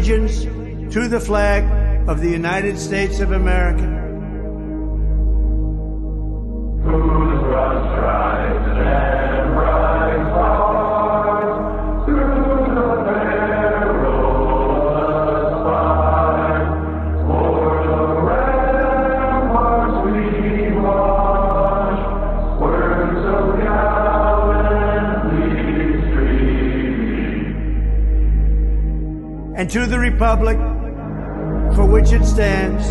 Allegiance to the flag of the United States of America. Republic for which it stands,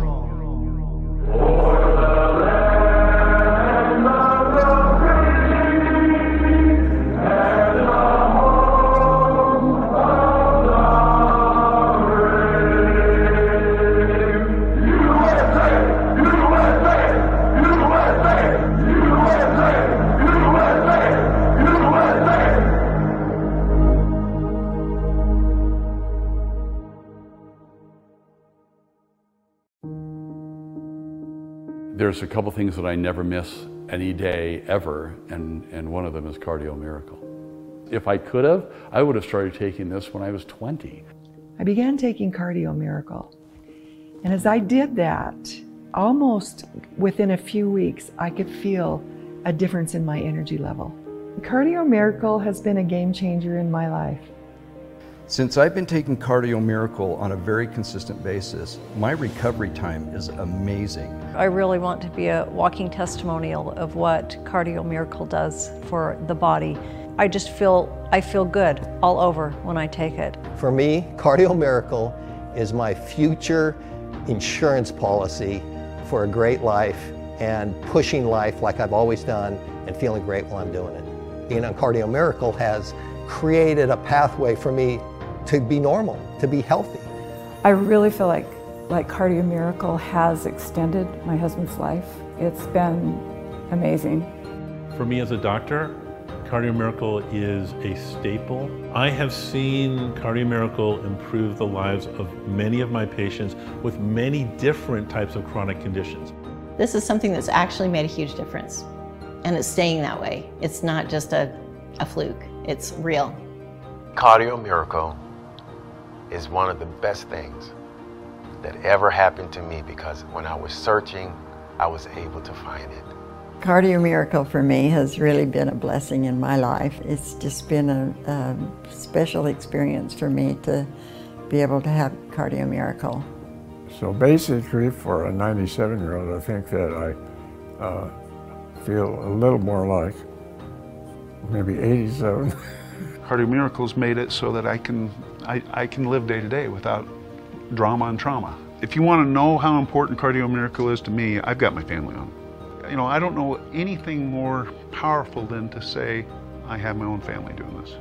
Things that I never miss any day ever, and, and one of them is Cardio Miracle. If I could have, I would have started taking this when I was 20. I began taking Cardio Miracle. And as I did that, almost within a few weeks, I could feel a difference in my energy level. Cardio Miracle has been a game changer in my life. Since I've been taking Cardio Miracle on a very consistent basis, my recovery time is amazing. I really want to be a walking testimonial of what Cardio Miracle does for the body. I just feel I feel good all over when I take it. For me, Cardio Miracle is my future insurance policy for a great life and pushing life like I've always done and feeling great while I'm doing it. Being on Cardio Miracle has created a pathway for me to be normal, to be healthy. I really feel like like Cardio Miracle has extended my husband's life. It's been amazing. For me as a doctor, Cardio Miracle is a staple. I have seen Cardio Miracle improve the lives of many of my patients with many different types of chronic conditions. This is something that's actually made a huge difference, and it's staying that way. It's not just a, a fluke, it's real. Cardio Miracle is one of the best things that ever happened to me because when I was searching, I was able to find it. Cardio Miracle for me has really been a blessing in my life. It's just been a, a special experience for me to be able to have Cardio Miracle. So basically, for a 97 year old, I think that I uh, feel a little more like maybe 87. Cardio Miracles made it so that I can, I, I can live day to day without drama and trauma. If you want to know how important Cardio Miracle is to me, I've got my family on. You know, I don't know anything more powerful than to say, I have my own family doing this.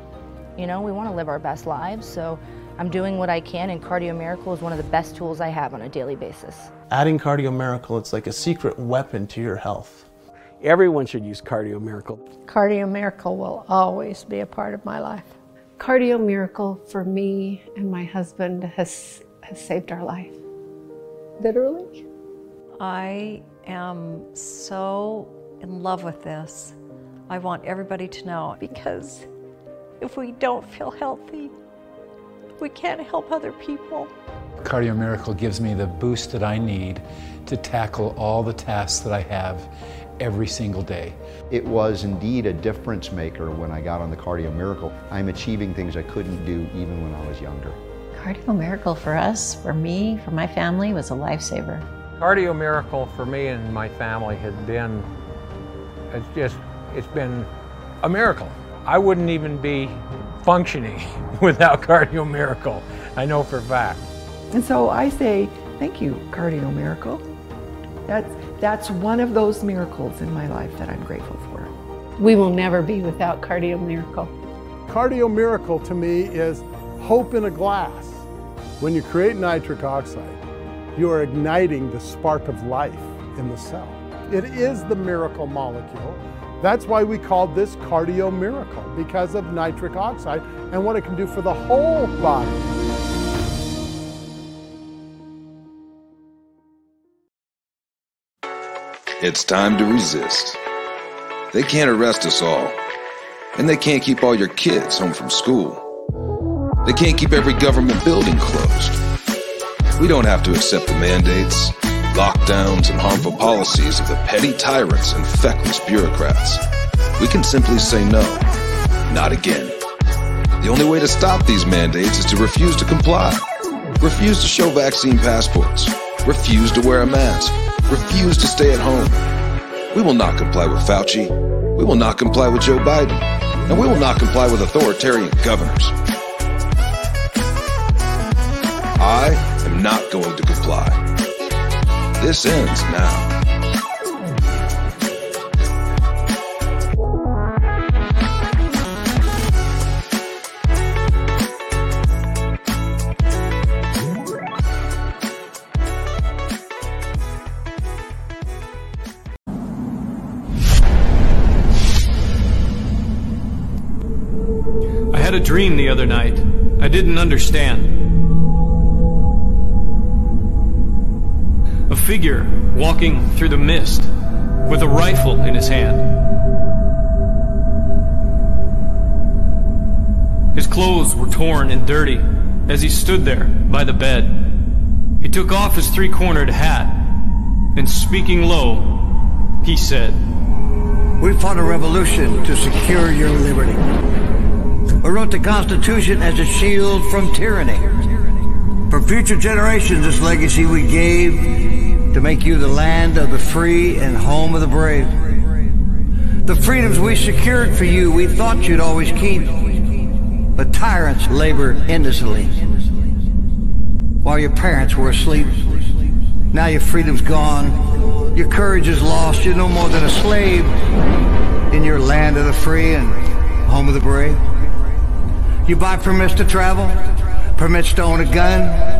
You know, we want to live our best lives, so I'm doing what I can, and Cardio Miracle is one of the best tools I have on a daily basis. Adding Cardio Miracle, it's like a secret weapon to your health. Everyone should use Cardio Miracle. Cardio Miracle will always be a part of my life. Cardio Miracle for me and my husband has, has saved our life. Literally. I am so in love with this. I want everybody to know because if we don't feel healthy, we can't help other people. Cardio Miracle gives me the boost that I need to tackle all the tasks that I have every single day. It was indeed a difference maker when I got on the Cardio Miracle. I'm achieving things I couldn't do even when I was younger. Cardio Miracle for us, for me, for my family, was a lifesaver. Cardio Miracle for me and my family has been, it's just, it's been a miracle. I wouldn't even be functioning without Cardio Miracle. I know for a fact. And so I say, thank you, Cardio Miracle. That's, that's one of those miracles in my life that I'm grateful for. We will never be without Cardio Miracle. Cardio Miracle to me is hope in a glass. When you create nitric oxide, you are igniting the spark of life in the cell. It is the miracle molecule. That's why we call this Cardio Miracle, because of nitric oxide and what it can do for the whole body. It's time to resist. They can't arrest us all. And they can't keep all your kids home from school. They can't keep every government building closed. We don't have to accept the mandates, lockdowns, and harmful policies of the petty tyrants and feckless bureaucrats. We can simply say no. Not again. The only way to stop these mandates is to refuse to comply. Refuse to show vaccine passports. Refuse to wear a mask. Refuse to stay at home. We will not comply with Fauci. We will not comply with Joe Biden. And we will not comply with authoritarian governors. I am not going to comply. This ends now. I had a dream the other night. I didn't understand. A figure walking through the mist with a rifle in his hand. His clothes were torn and dirty as he stood there by the bed. He took off his three cornered hat and speaking low, he said, We fought a revolution to secure your liberty. We wrote the Constitution as a shield from tyranny. For future generations, this legacy we gave to make you the land of the free and home of the brave. The freedoms we secured for you, we thought you'd always keep. But tyrants labor endlessly while your parents were asleep. Now your freedom's gone. Your courage is lost. You're no more than a slave in your land of the free and home of the brave. You buy permits to travel, permits to own a gun,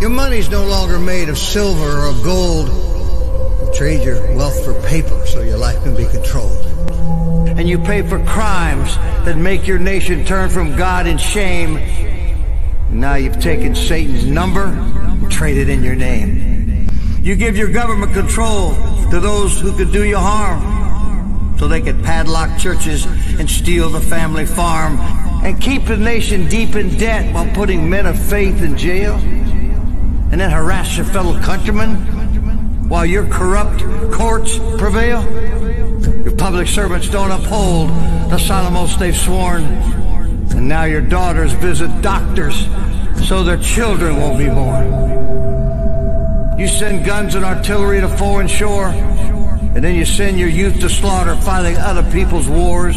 Your money's no longer made of silver or gold. You trade your wealth for paper so your life can be controlled. And you pay for crimes that make your nation turn from God in shame. Now you've taken Satan's number and traded in your name. You give your government control to those who could do you harm so they could padlock churches and steal the family farm and keep the nation deep in debt while putting men of faith in jail and then harass your fellow countrymen while your corrupt courts prevail. Your public servants don't uphold the solemn oaths they've sworn. And now your daughters visit doctors so their children won't be born. You send guns and artillery to foreign shore, and then you send your youth to slaughter fighting other people's wars.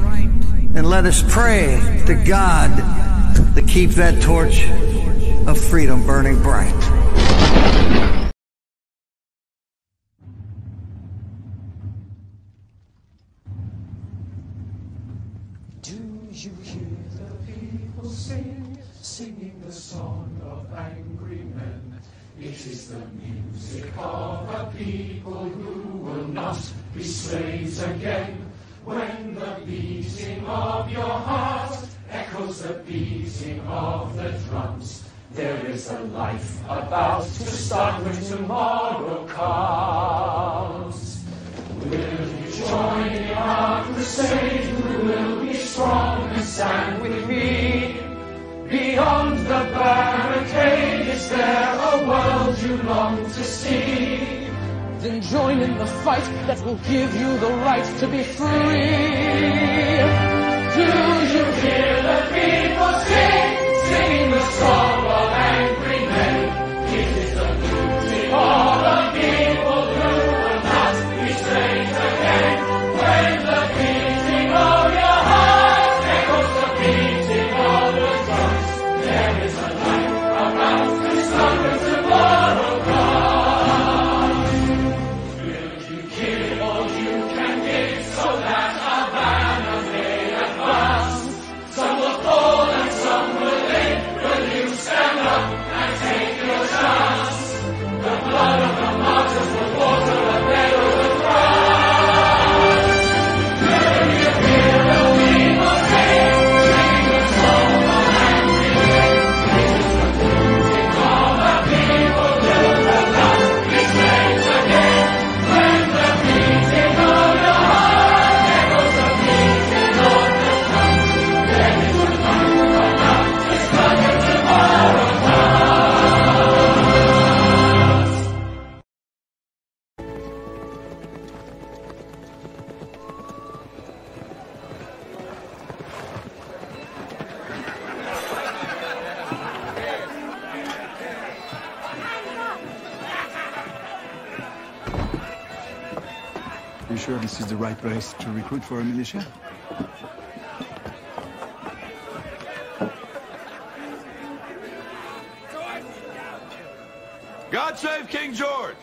And let us pray to God to keep that torch of freedom burning bright. Do you hear the people sing? singing the song of angry men. It is the music of a people who will not be slaves again. When the beating of your heart echoes the beating of the drums, there is a life about to start when tomorrow comes. Will you join in our crusade? Who will be strong and stand with me? Beyond the barricade, is there a world you long to see? Then join in the fight that will give you the right to be free. Do you hear the people sing, singing the song of angry recruit for a militia? God save King George!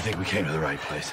I think we came to the right place.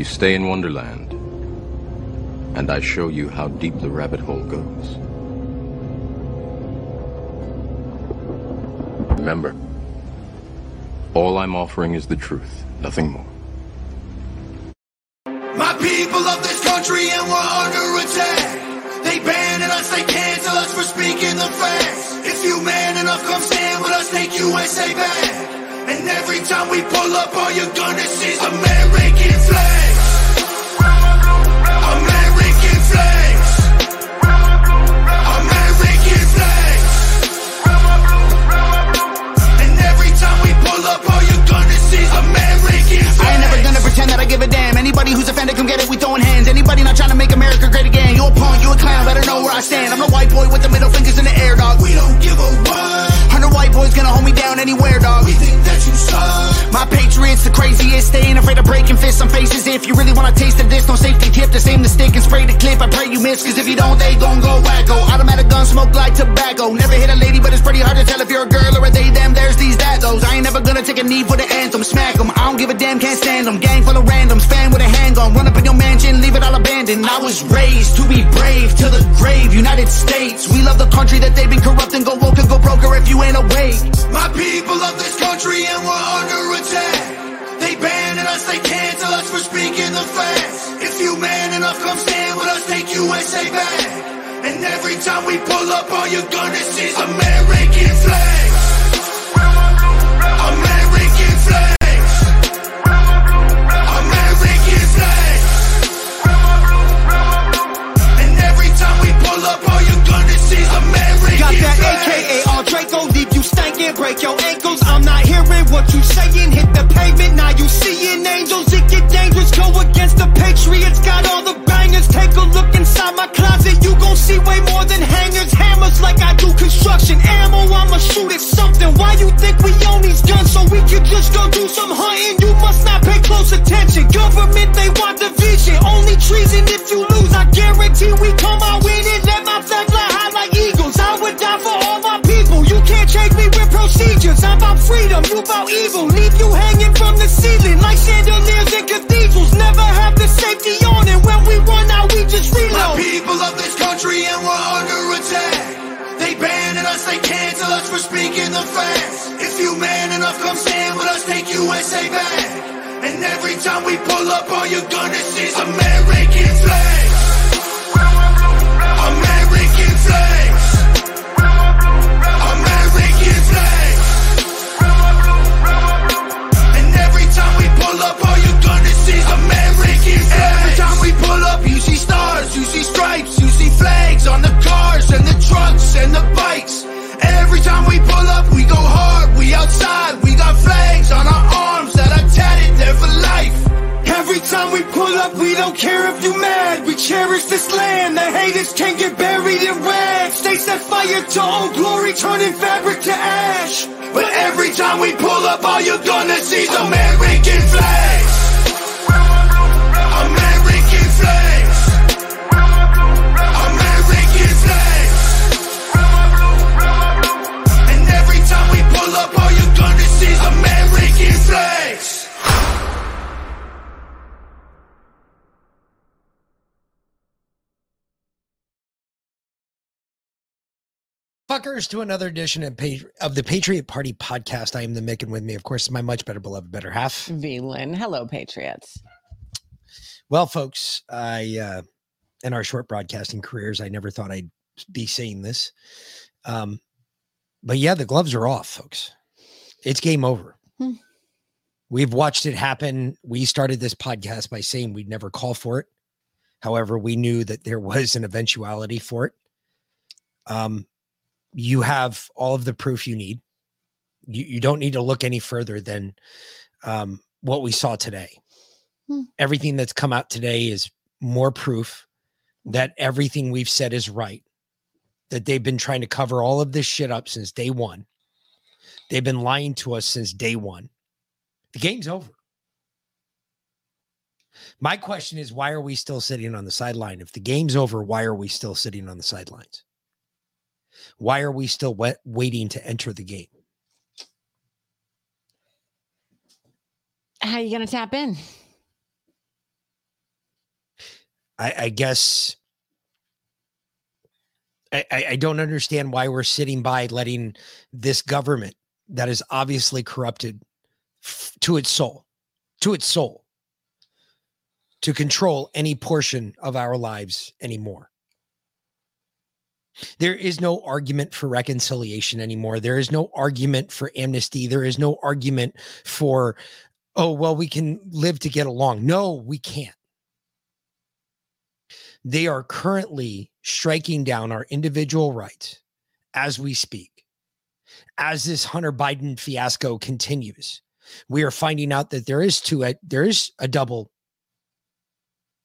you stay in Wonderland, and I show you how deep the rabbit hole goes. Remember, all I'm offering is the truth, nothing more. My people of this country and we're under attack. They banning us, they cancel us for speaking the facts. If you man enough, come stand with us, take USA back. And every time we pull up, all you're gonna see is American flags. American flags. American flags. And every time we pull up, all you're gonna see is American flags. I ain't never gonna pretend that I give a damn. Anybody who's offended, come get it. We throwing hands. Anybody not trying to make America great again? You a punk, you a clown. Better know where I stand. I'm the white boy with the middle fingers in the air, dog. We don't give a what. Hundred white boys gonna hold me down anywhere, dog. We think that you suck. My patriots, the craziest. They ain't afraid of breaking fists on faces. If you really wanna taste of this, no safety tip. Just aim the stick and spray the clip. I pray you miss, cause if you don't, they gon' go wacko. Automatic gun smoke like tobacco. Never hit a lady, but it's pretty hard to tell if you're a girl or a they, them. There's these, that, those. I ain't never gonna take a knee for the anthem. Smack 'em. I don't give a damn, can't stand 'em. Gang full of randoms, fan with a handgun. Run up in your mansion, leave it all abandoned. I was raised to be brave to the grave. United States, we love the country that they've been corrupting. Go woke and go broker if you ain't awake. My people of this country and we're under attack. They banning us, they cancel us for speaking the facts. If you man enough, come stand with us, take USA back. And every time we pull up, all you're gonna see is American flags. Break your ankles. I'm not hearing what you saying. Hit the pavement, now you seeing angels. It get dangerous, go against the Patriots. Got all the bangers. Take a look inside my closet. You gon' see way more than hangers. Hammers like I do construction. Ammo, I'ma shoot at something. Why you think we own these guns? So we could just go do some hunting. You must not pay close attention. Government, they want division. Only treason if you lose. I guarantee we come out winning. Let my flag fly high like eagles. I would die for I'm about freedom, you about evil. Leave you hanging from the ceiling like chandeliers in cathedrals. Never have the safety on, and when we run out, we just My reload. people of this country and we're under attack. They banning us, they cancel us for speaking the facts. If you man enough, come stand with us, take USA back. And every time we pull up, all you're gonna see is American flags. Stars, you see stripes, you see flags on the cars and the trucks and the bikes. Every time we pull up, we go hard, we outside, we got flags on our arms that are tatted there for life. Every time we pull up, we don't care if you mad. We cherish this land. The haters can't get buried in red. They set fire to old glory, turning fabric to ash. But every time we pull up, all you're gonna see is American flags. Fuckers to another edition of, of the Patriot Party podcast. I am the Mick, and with me, of course, is my much better beloved better half. V Lynn. Hello, Patriots. Well, folks, I uh, in our short broadcasting careers, I never thought I'd be saying this, um, but yeah, the gloves are off, folks. It's game over. Hmm. We've watched it happen. We started this podcast by saying we'd never call for it. However, we knew that there was an eventuality for it. Um, you have all of the proof you need. You, you don't need to look any further than um, what we saw today. Hmm. Everything that's come out today is more proof that everything we've said is right. That they've been trying to cover all of this shit up since day one. They've been lying to us since day one. The game's over. My question is why are we still sitting on the sideline? If the game's over, why are we still sitting on the sidelines? Why are we still wet, waiting to enter the game? How are you going to tap in? I, I guess I, I don't understand why we're sitting by letting this government that is obviously corrupted f- to its soul, to its soul, to control any portion of our lives anymore. There is no argument for reconciliation anymore. There is no argument for amnesty. There is no argument for, oh, well, we can live to get along. No, we can't. They are currently striking down our individual rights as we speak. As this Hunter Biden fiasco continues, we are finding out that there is two there is a double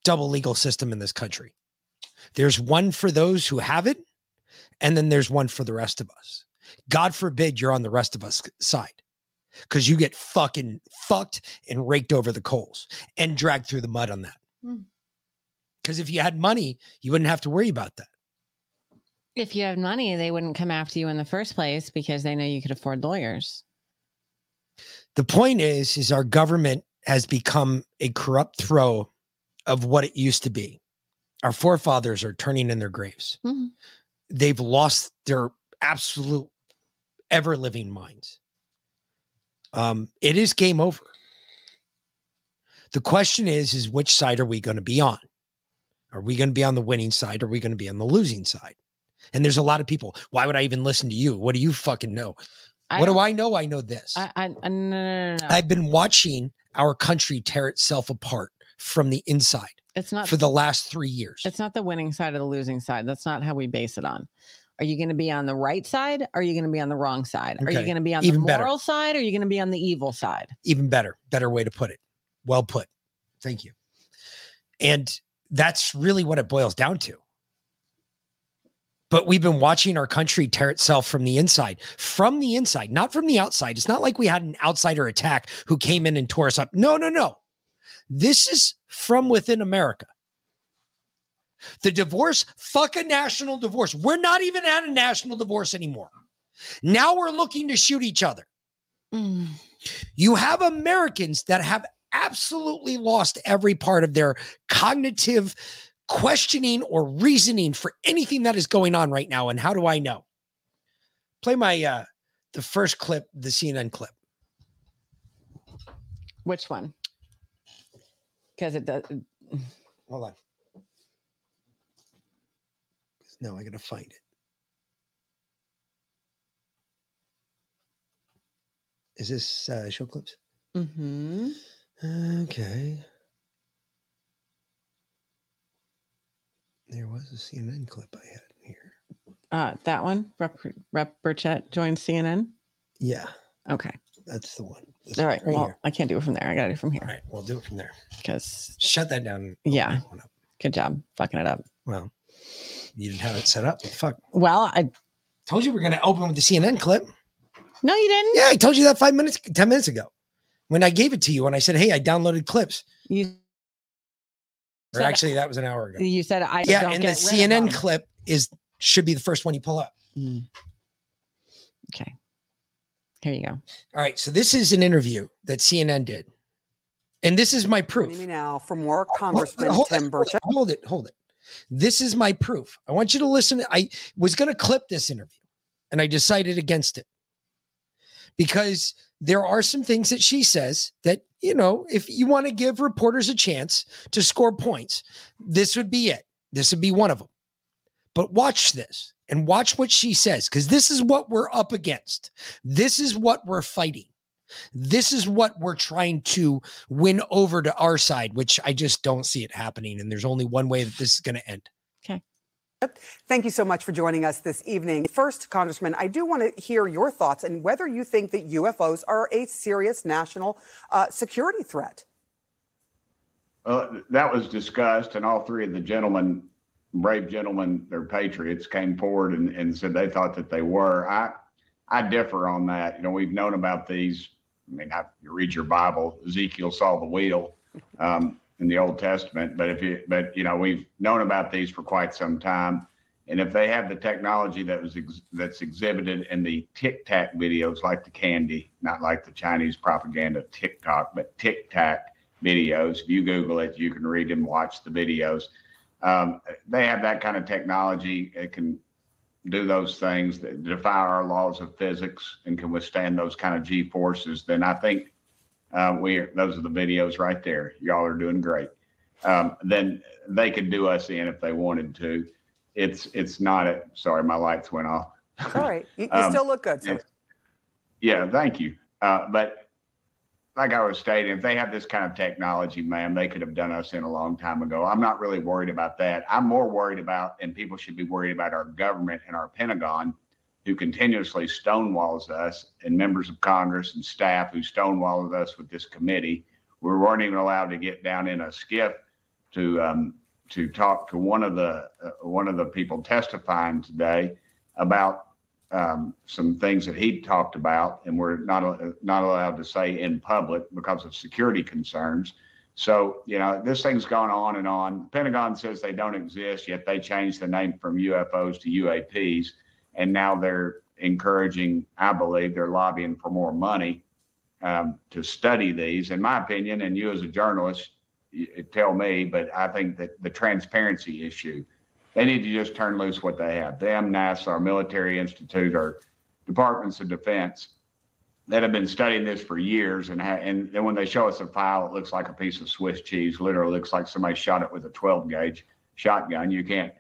double legal system in this country. There's one for those who have it, and then there's one for the rest of us. God forbid you're on the rest of us side because you get fucking fucked and raked over the coals and dragged through the mud on that. Because if you had money, you wouldn't have to worry about that. If you had money, they wouldn't come after you in the first place because they know you could afford lawyers. The point is, is our government has become a corrupt throw of what it used to be. Our forefathers are turning in their graves. Mhm. They've lost their absolute ever living minds. Um, it is game over. The question is, is which side are we going to be on? Are we going to be on the winning side? Or are we going to be on the losing side? And there's a lot of people. Why would I even listen to you? What do you fucking know? I what do I know? I know this. I, I, I no, no, no, no. I've been watching our country tear itself apart from the inside It's not for the last three years. It's not the winning side or the losing side. That's not how we base it on. Are you going to be on the right side? Or are you going to be on the wrong side? Are you going to be on even the better. moral side? Or are you going to be on the evil side? Even better, better way to put it. Well put. Thank you. And that's really what it boils down to. But we've been watching our country tear itself from the inside, from the inside, not from the outside. It's not like we had an outsider attack who came in and tore us up. No, no, no. This is from within America. The divorce, fuck a national divorce. We're not even at a national divorce anymore. Now we're looking to shoot each other. You have Americans that have absolutely lost every part of their cognitive questioning or reasoning for anything that is going on right now. And how do I know? Play my uh the first clip, the CNN clip. Which one? Because it does. Hold on. No, I gotta find it. Is this uh, show clips? Mm-hmm. Okay. There was a CNN clip I had here. Uh, that one, Rep, Rep Burchett joins CNN. Yeah, Okay. That's the one. This All one right. well, I can't do it from there. I got to do it from here. All right, we'll do it from there. Because Shut that down. yeah, good job fucking it up. Well, you didn't have it set up. Fuck. Well, I told you we are gonna open with the CNN clip. No, you didn't. Yeah, I told you that five minutes, ten minutes ago, when I gave it to you, and I said, "Hey, I downloaded clips." You. Or said- actually, that was an hour ago. You said I yeah, and the CNN clip is should be the first one you pull up. Mm. Okay. Here you go. All right, so this is an interview that CNN did, and this is my proof. Me now for more Hold- Congressman hold Tim it, Burchett. Hold it, hold it. This is my proof. I want you to listen. I was going to clip this interview, and I decided against it because there are some things that she says that you know, if you want to give reporters a chance to score points, this would be it. This would be one of them. But watch this and watch what she says because this is what we're up against. This is what we're fighting. This is what we're trying to win over to our side, which I just don't see it happening. And there's only one way that this is going to end. Okay. Thank you so much for joining us this evening. First, Congressman, I do want to hear your thoughts and whether you think that UFOs are a serious national uh, security threat. Well, that was discussed, and all three of the gentlemen, brave gentlemen, they're patriots, came forward and, and said they thought that they were. I, I differ on that. You know, we've known about these. I mean, I, you read your Bible, Ezekiel saw the wheel um, in the Old Testament, but if you, but you know, we've known about these for quite some time. And if they have the technology that was ex- that's exhibited in the Tic Tac videos, like the candy, not like the Chinese propaganda TikTok, but Tic Tac videos. If you Google it, you can read and watch the videos. Um, they have that kind of technology. It can do those things that defy our laws of physics and can withstand those kind of G forces. Then I think uh, we are, those are the videos right there. Y'all are doing great. Um, then they could do us in if they wanted to. It's it's not a sorry, my lights went off. All right. You, you Um, still look good. Yeah, thank you. Uh, but like I was stating, if they have this kind of technology, ma'am, they could have done us in a long time ago. I'm not really worried about that. I'm more worried about, and people should be worried about our government and our Pentagon, who continuously stonewalls us, and members of Congress and staff who stonewalls us with this committee. We weren't even allowed to get down in a SCIF to um, to talk to one of the uh, one of the people testifying today about um, some things that he talked about, and we're not al- not allowed to say in public because of security concerns. So you know this thing's gone on and on. Pentagon says they don't exist, yet they changed the name from UFOs to UAPs, and now they're encouraging, I believe, they're lobbying for more money um, to study these. In my opinion, and you as a journalist, y- tell me, but I think that the transparency issue, they need to just turn loose what they have. Them, NASA, our military institute, our departments of defense that have been studying this for years. And, ha- and then when they show us a file, it looks like a piece of Swiss cheese, literally looks like somebody shot it with a 12 gauge shotgun. You can't,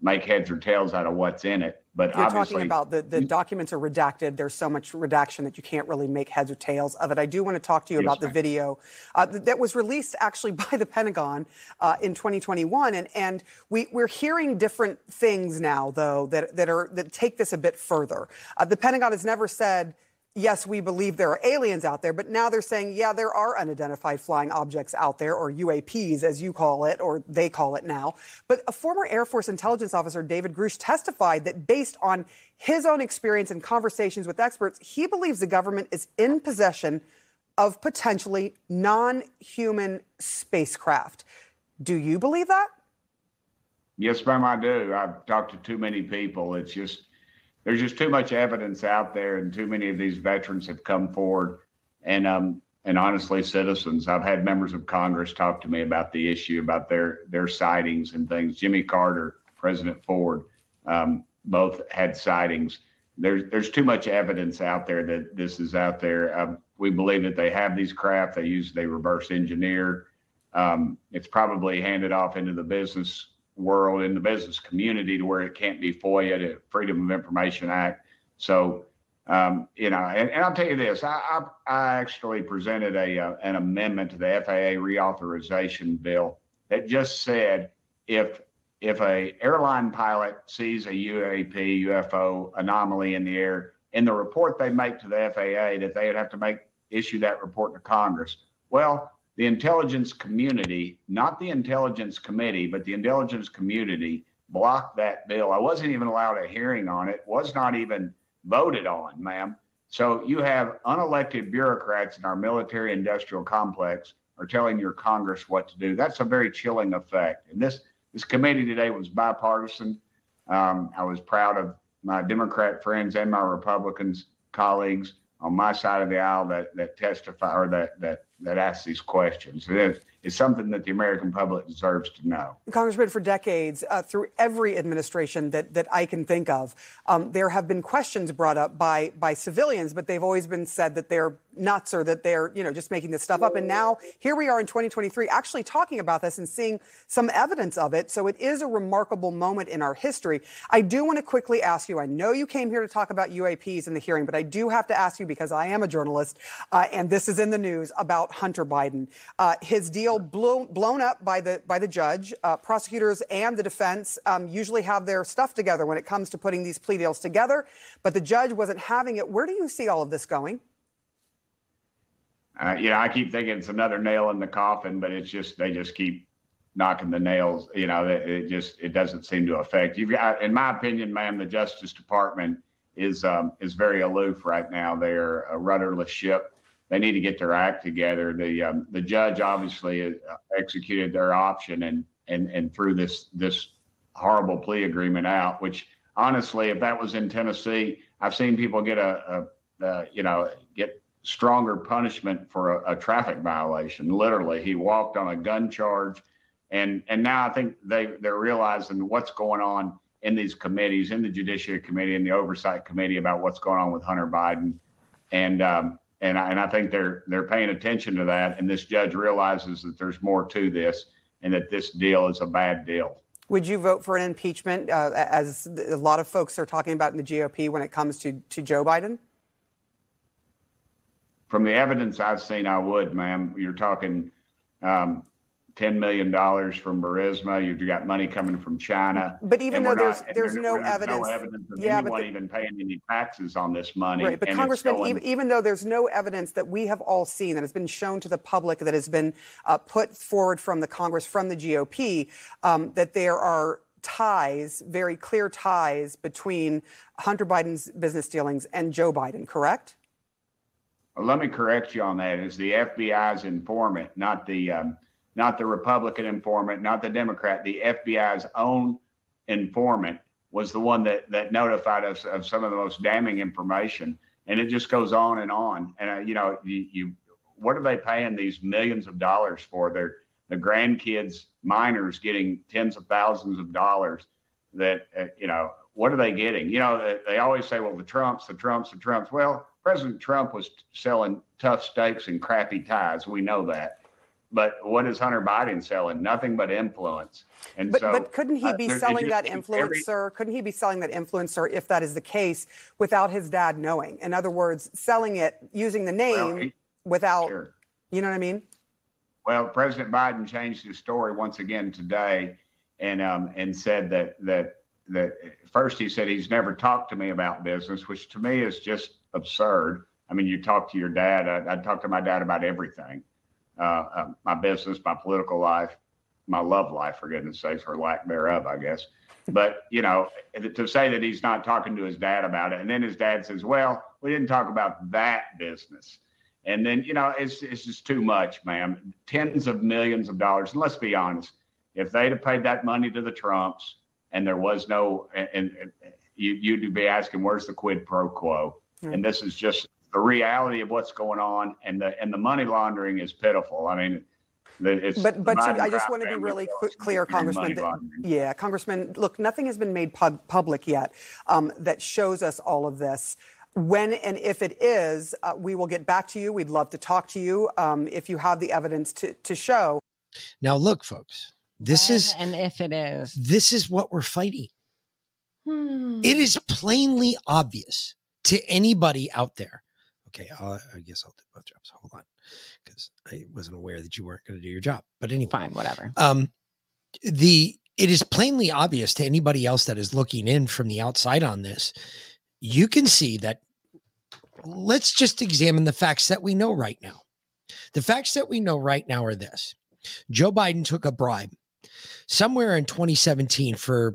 make heads or tails out of what's in it. But You're obviously, talking about the, the documents are redacted. There's so much redaction that you can't really make heads or tails of it. I do want to talk to you Yes, about the video uh, that was released actually by the Pentagon uh, in 2021, and and we we're hearing different things now though that that are that take this a bit further. Uh, the Pentagon has never said. Yes, we believe there are aliens out there, but now they're saying, yeah, there are unidentified flying objects out there, or UAPs, as you call it, or they call it now. But a former Air Force intelligence officer, David Grusch, testified that based on his own experience and conversations with experts, he believes the government is in possession of potentially non human spacecraft. Do you believe that? Yes, ma'am, I do. I've talked to too many people. It's just there's just too much evidence out there, and too many of these veterans have come forward, and um and honestly, citizens. I've had members of Congress talk to me about the issue, about their their sightings and things. Jimmy Carter, President Ford, um, both had sightings. There's there's too much evidence out there that this is out there. Um, we believe that they have these craft. They use they reverse engineer. Um, it's probably handed off into the business world, in the business community, to where it can't be FOIA, to Freedom of Information Act. So, um, you know, and, and I'll tell you this: I I, I actually presented a uh, an amendment to the FAA reauthorization bill that just said if if a airline pilot sees a UAP UFO anomaly in the air, in the report they make to the FAA, that they would have to make issue that report to Congress. Well, the intelligence community, not the intelligence committee, but the intelligence community blocked that bill. I wasn't even allowed a hearing on it, was not even voted on, ma'am. So you have unelected bureaucrats in our military industrial complex are telling your Congress what to do. That's a very chilling effect. And this this committee today was bipartisan. Um, I was proud of my Democrat friends and my Republicans colleagues on my side of the aisle that that testify or that that that ask these questions. Is, something that the American public deserves to know. Congressman, for decades, uh, through every administration that, that I can think of, um, there have been questions brought up by by civilians, but they've always been said that they're nuts or that they're you know just making this stuff up. And now here we are in 2023, actually talking about this and seeing some evidence of it. So it is a remarkable moment in our history. I do want to quickly ask you. I know you came here to talk about UAPs in the hearing, but I do have to ask you because I am a journalist, uh, and this is in the news about Hunter Biden. Uh, his deal blew, blown up by the by the judge. Uh, prosecutors and the defense um, usually have their stuff together when it comes to putting these plea deals together, but the judge wasn't having it. Where do you see all of this going? Uh, you know, I keep thinking it's another nail in the coffin, but it's just they just keep knocking the nails. You know, it, it just it doesn't seem to affect. You've got, in my opinion, ma'am, the Justice Department is um, is very aloof right now. They're a rudderless ship. They need to get their act together. The um, the judge obviously uh, executed their option and and and threw this this horrible plea agreement out. Which honestly, if that was in Tennessee, I've seen people get a, a, a you know get stronger punishment for a, a traffic violation. Literally, he walked on a gun charge, and and now I think they they're realizing what's going on in these committees, in the Judiciary Committee and the Oversight Committee about what's going on with Hunter Biden, and um, and I, and I think they're they're paying attention to that. And this judge realizes that there's more to this, and that this deal is a bad deal. Would you vote for an impeachment, uh, as a lot of folks are talking about in the GOP when it comes to to Joe Biden? From the evidence I've seen, I would, ma'am. You're talking um, $10 million from Burisma. You've got money coming from China. But even though there's not- and there's no there's evidence, no evidence of yeah, anyone the- even paying any taxes on this money. Right, but Congressman, even, even though there's no evidence that we have all seen that has been shown to the public that has been uh, put forward from the Congress, from the GOP, um, that there are ties, very clear ties between Hunter Biden's business dealings and Joe Biden, correct? Well, let me correct you on that. It's the FBI's informant, not the um, not the Republican informant, not the Democrat. The FBI's own informant was the one that that notified us of some of the most damning information, and it just goes on and on. And uh, you know, you, you what are they paying these millions of dollars for? They're the grandkids, minors, getting tens of thousands of dollars. That uh, you know, what are they getting? You know, they always say, well, the Trumps, the Trumps, the Trumps. Well, President Trump was selling tough steaks and crappy ties. We know that. But what is Hunter Biden selling? Nothing but influence. And But, so, but couldn't he uh, be it selling that keeps influence, every-? Couldn't he be selling that influencer if that is the case without his dad knowing? In other words, selling it using the name he- without, Sure. you know what I mean? Well, President Biden changed his story once again today, and um, and said that that that first he said he's never talked to me about business, which to me is just absurd. I mean, you talk to your dad. I, I talk to my dad about everything, uh, uh, my business, my political life, my love life, for goodness sakes, or lack thereof, I guess. But you know, to say that he's not talking to his dad about it, and then his dad says, "Well, we didn't talk about that business." And then, you know, it's, it's just too much, ma'am. Tens of millions of dollars. And let's be honest, if they'd have paid that money to the Trumps and there was no, and, and you, you'd be asking, where's the quid pro quo? And this is just the reality of what's going on. And the, and the money laundering is pitiful. I mean, it's. But, but Biden I just want to be really clear, Congressman. that- yeah, Congressman, look, nothing has been made pub- public yet um, that shows us all of this. When and if it is, uh, we will get back to you. We'd love to talk to you um, if you have the evidence to, to show. Now, look, folks, this is and if it is, this is what we're fighting. Hmm. It is plainly obvious to anybody out there. Okay, I'll, I guess I'll do both jobs. Hold on, because I wasn't aware that you weren't going to do your job. But anyway, fine, whatever. Um, the it is plainly obvious to anybody else that is looking in from the outside on this. You can see that. Let's just examine the facts that we know right now. The facts that we know right now are this: Joe Biden took a bribe somewhere in 2017 for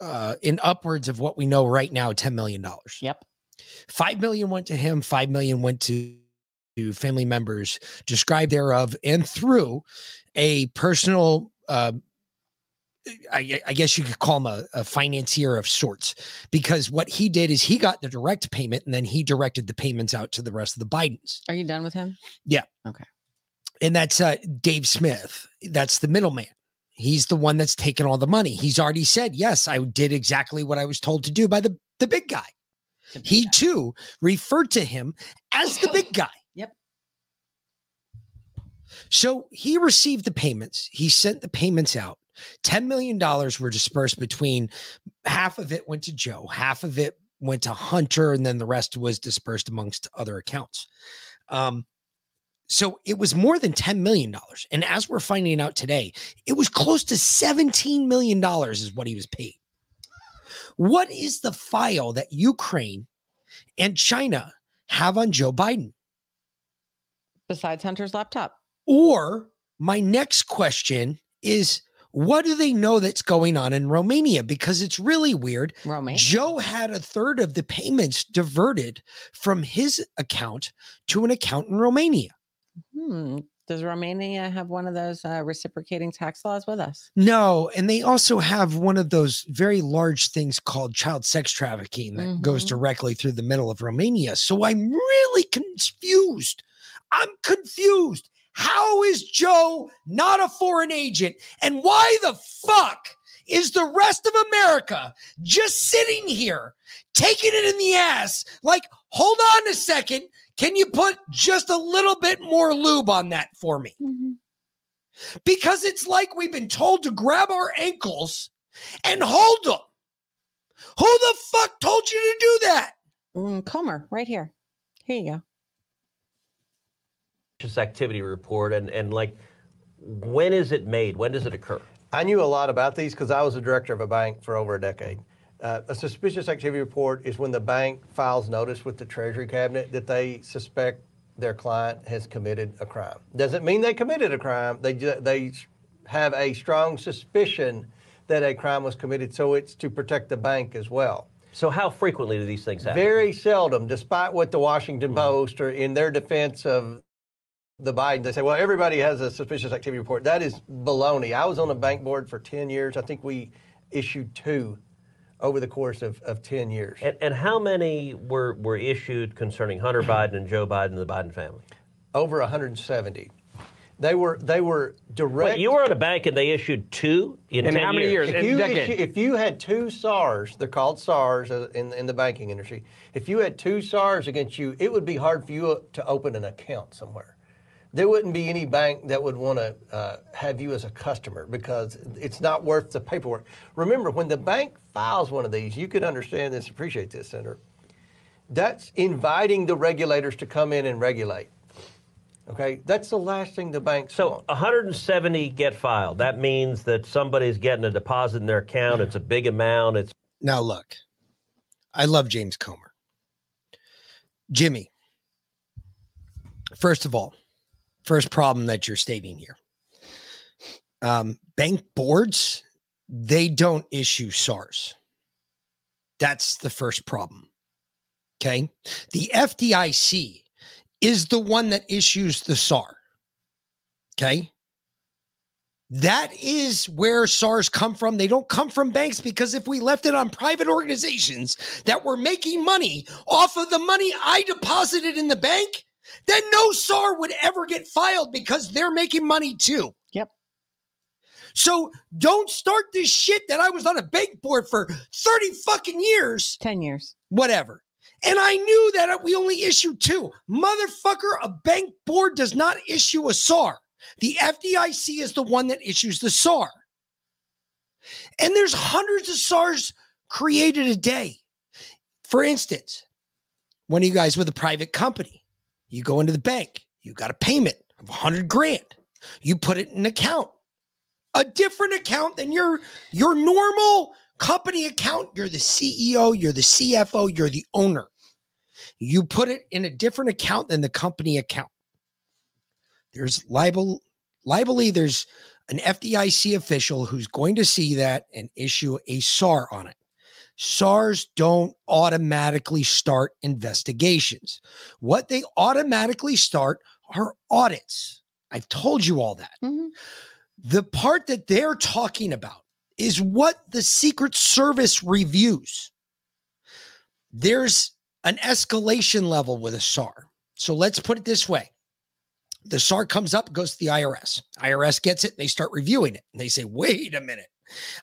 uh, in upwards of what we know right now, $10 million. Yep. Five million went to him, five million went to, to family members described thereof, and through a personal uh, I, I guess you could call him a, a financier of sorts because what he did is he got the direct payment and then he directed the payments out to the rest of the Bidens. Are you done with him? Yeah. Okay. And that's uh, Dave Smith. That's the middleman. He's the one that's taken all the money. He's already said, yes, I did exactly what I was told to do by the, the big guy. He too referred to him as the big guy. Yep. So he received the payments. He sent the payments out. $10 million were dispersed between half of it went to Joe, half of it went to Hunter, and then the rest was dispersed amongst other accounts. Um, so it was more than $10 million. And as we're finding out today, it was close to $17 million is what he was paid. What is the file that Ukraine and China have on Joe Biden? Besides Hunter's laptop. Or my next question is what do they know that's going on in Romania? Because it's really weird. Romania. Joe had a third of the payments diverted from his account to an account in Romania. Hmm. Does Romania have one of those uh, reciprocating tax laws with us? No, and they also have one of those very large things called child sex trafficking that goes Mhm. directly through the middle of Romania. So I'm really confused. I'm confused. How is Joe not a foreign agent? And why the fuck is the rest of America just sitting here taking it in the ass? Like, hold on a second. Can you put just a little bit more lube on that for me? because it's like we've been told to grab our ankles and hold them. Who the fuck told you to do that? Mm, Comer, right here. Here you go. suspicious activity report and, and like when is it made? When does it occur? I knew a lot about these because I was a director of a bank for over a decade. Uh, a suspicious activity report is when the bank files notice with the Treasury Cabinet that they suspect their client has committed a crime. Doesn't mean they committed a crime. They they have a strong suspicion that a crime was committed, so it's to protect the bank as well. So how frequently do these things happen? Very seldom, despite what the Washington Post or in their defense of the Biden, they say, well, everybody has a suspicious activity report. That is baloney. I was on a bank board for 10 years. I think we issued two over the course of, of 10 years. And, and how many were, were issued concerning Hunter Biden and Joe Biden and the Biden family? Over 170. They were they were direct. Wait, you were at a bank and they issued two in, 10 If you, issue- if you had two SARS, they're called SARS uh, in, in the banking industry. If you had two SARS against you, it would be hard for you to open an account somewhere. There wouldn't be any bank that would want to uh, have you as a customer because it's not worth the paperwork. Remember, when the bank files one of these, you could understand this, appreciate this, Senator. That's inviting the regulators to come in and regulate. Okay, that's the last thing the banks So 170 get filed. That means that somebody's getting a deposit in their account. It's a big amount. It's Now look, I love James Comer. Jimmy, first of all, first problem that you're stating here. Um, bank boards, they don't issue SARS. That's the first problem. Okay. The FDIC is the one that issues the SAR. Okay. That is where SARs come from. They don't come from banks because if we left it on private organizations that were making money off of the money I deposited in the bank, then no SAR would ever get filed because they're making money too. Yep. So don't start this shit that I was on a bank board for 30 fucking years. 10 years. Whatever. And I knew that we only issue two. Motherfucker, a bank board does not issue a SAR. The FDIC is the one that issues the SAR. And there's hundreds of SARs created a day. For instance, one of you guys with a private company, you go into the bank, you got a payment of 100 grand. You put it in an account, a different account than your your normal company account. You're the CEO, you're the CFO, you're the owner. You put it in a different account than the company account. There's libel, libely, there's an FDIC official who's going to see that and issue a SAR on it. SARs don't automatically start investigations. What they automatically start are audits. I've told you all that. Mm-hmm. The part that they're talking about is what the Secret Service reviews. There's an escalation level with a SAR. So let's put it this way the SAR comes up, goes to the IRS. IRS gets it, they start reviewing it. And they say, wait a minute.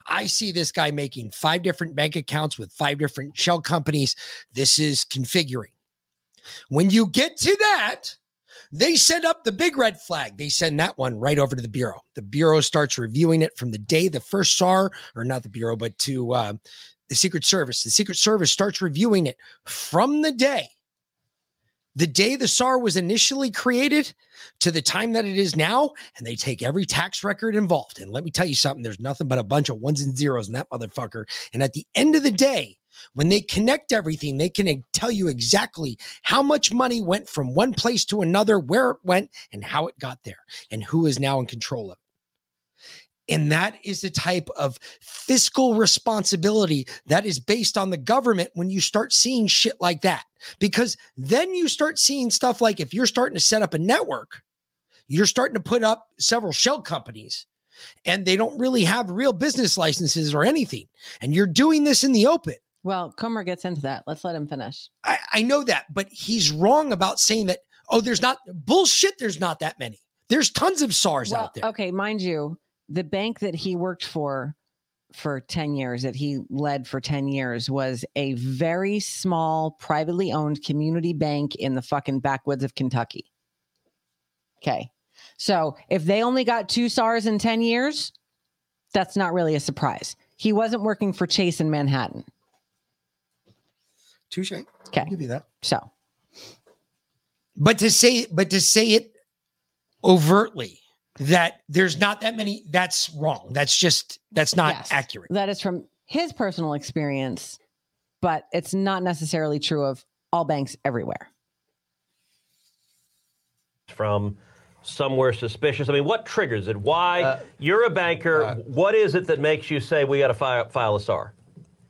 I see this guy making five different bank accounts with five different shell companies. This is configuring. When you get to that, they send up the big red flag. They send that one right over to the Bureau. The Bureau starts reviewing it from the day the first SAR, or not the Bureau, but to uh, the Secret Service. The Secret Service starts reviewing it from the day the day the SAR was initially created to the time that it is now, and they take every tax record involved. And let me tell you something, there's nothing but a bunch of ones and zeros in that motherfucker. And at the end of the day, when they connect everything, they can tell you exactly how much money went from one place to another, where it went, and how it got there, and who is now in control of it. And that is the type of fiscal responsibility that is based on the government when you start seeing shit like that. Because then you start seeing stuff like if you're starting to set up a network, you're starting to put up several shell companies and they don't really have real business licenses or anything. And you're doing this in the open. Well, Comer gets into that. Let's let him finish. I, I know that, but he's wrong about saying that, oh, there's not bullshit, there's not that many. There's tons of SARs Well, out there. Okay, mind you, the bank that he worked for for 10 years, that he led for 10 years, was a very small, privately owned community bank in the fucking backwoods of Kentucky. Okay. So if they only got two SARs in 10 years, that's not really a surprise. He wasn't working for Chase in Manhattan. Touche. Okay. I'll give you that. So, But to say, but to say it overtly that there's not that many, that's wrong. That's just that's not Yes. accurate. that is from his personal experience, but it's not necessarily true of all banks everywhere. from somewhere suspicious. I mean, what triggers it? Why? Uh, You're a banker. what is it that makes you say we got to file, file a SAR?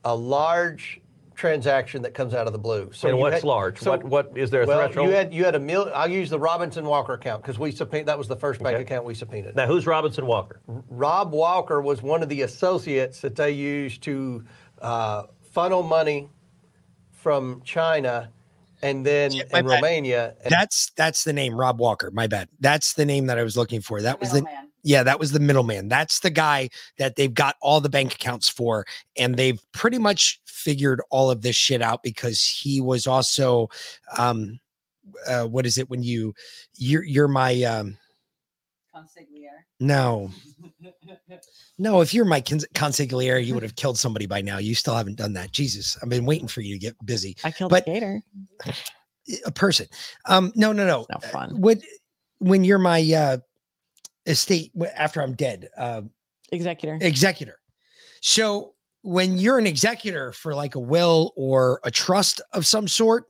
a large transaction that comes out of the blue. and what's had- large? so- what what is there a well, threshold? you had you had a mil. I'll use the Robinson Walker account because we subpoenaed. That was the first bank account we subpoenaed. now, who's Robinson Walker? Rob Walker was one of the associates that they used to uh, funnel money from China and then my and bad. Romania. And That's that's the name, Rob Walker. My bad. That's the name that I was looking for. That was the yeah, that was the middleman. That's the guy that they've got all the bank accounts for, and they've pretty much figured all of this shit out because he was also um uh, what is it when you you're you're my um no. No if you're my cons- consigliere you would have killed somebody by now. You still haven't done that. Jesus i've been waiting for you to get busy. I killed but a gator. a person. Um no no no. Not fun. what when you're my uh estate after i'm dead uh Executor. executor so when you're an executor for like a will or a trust of some sort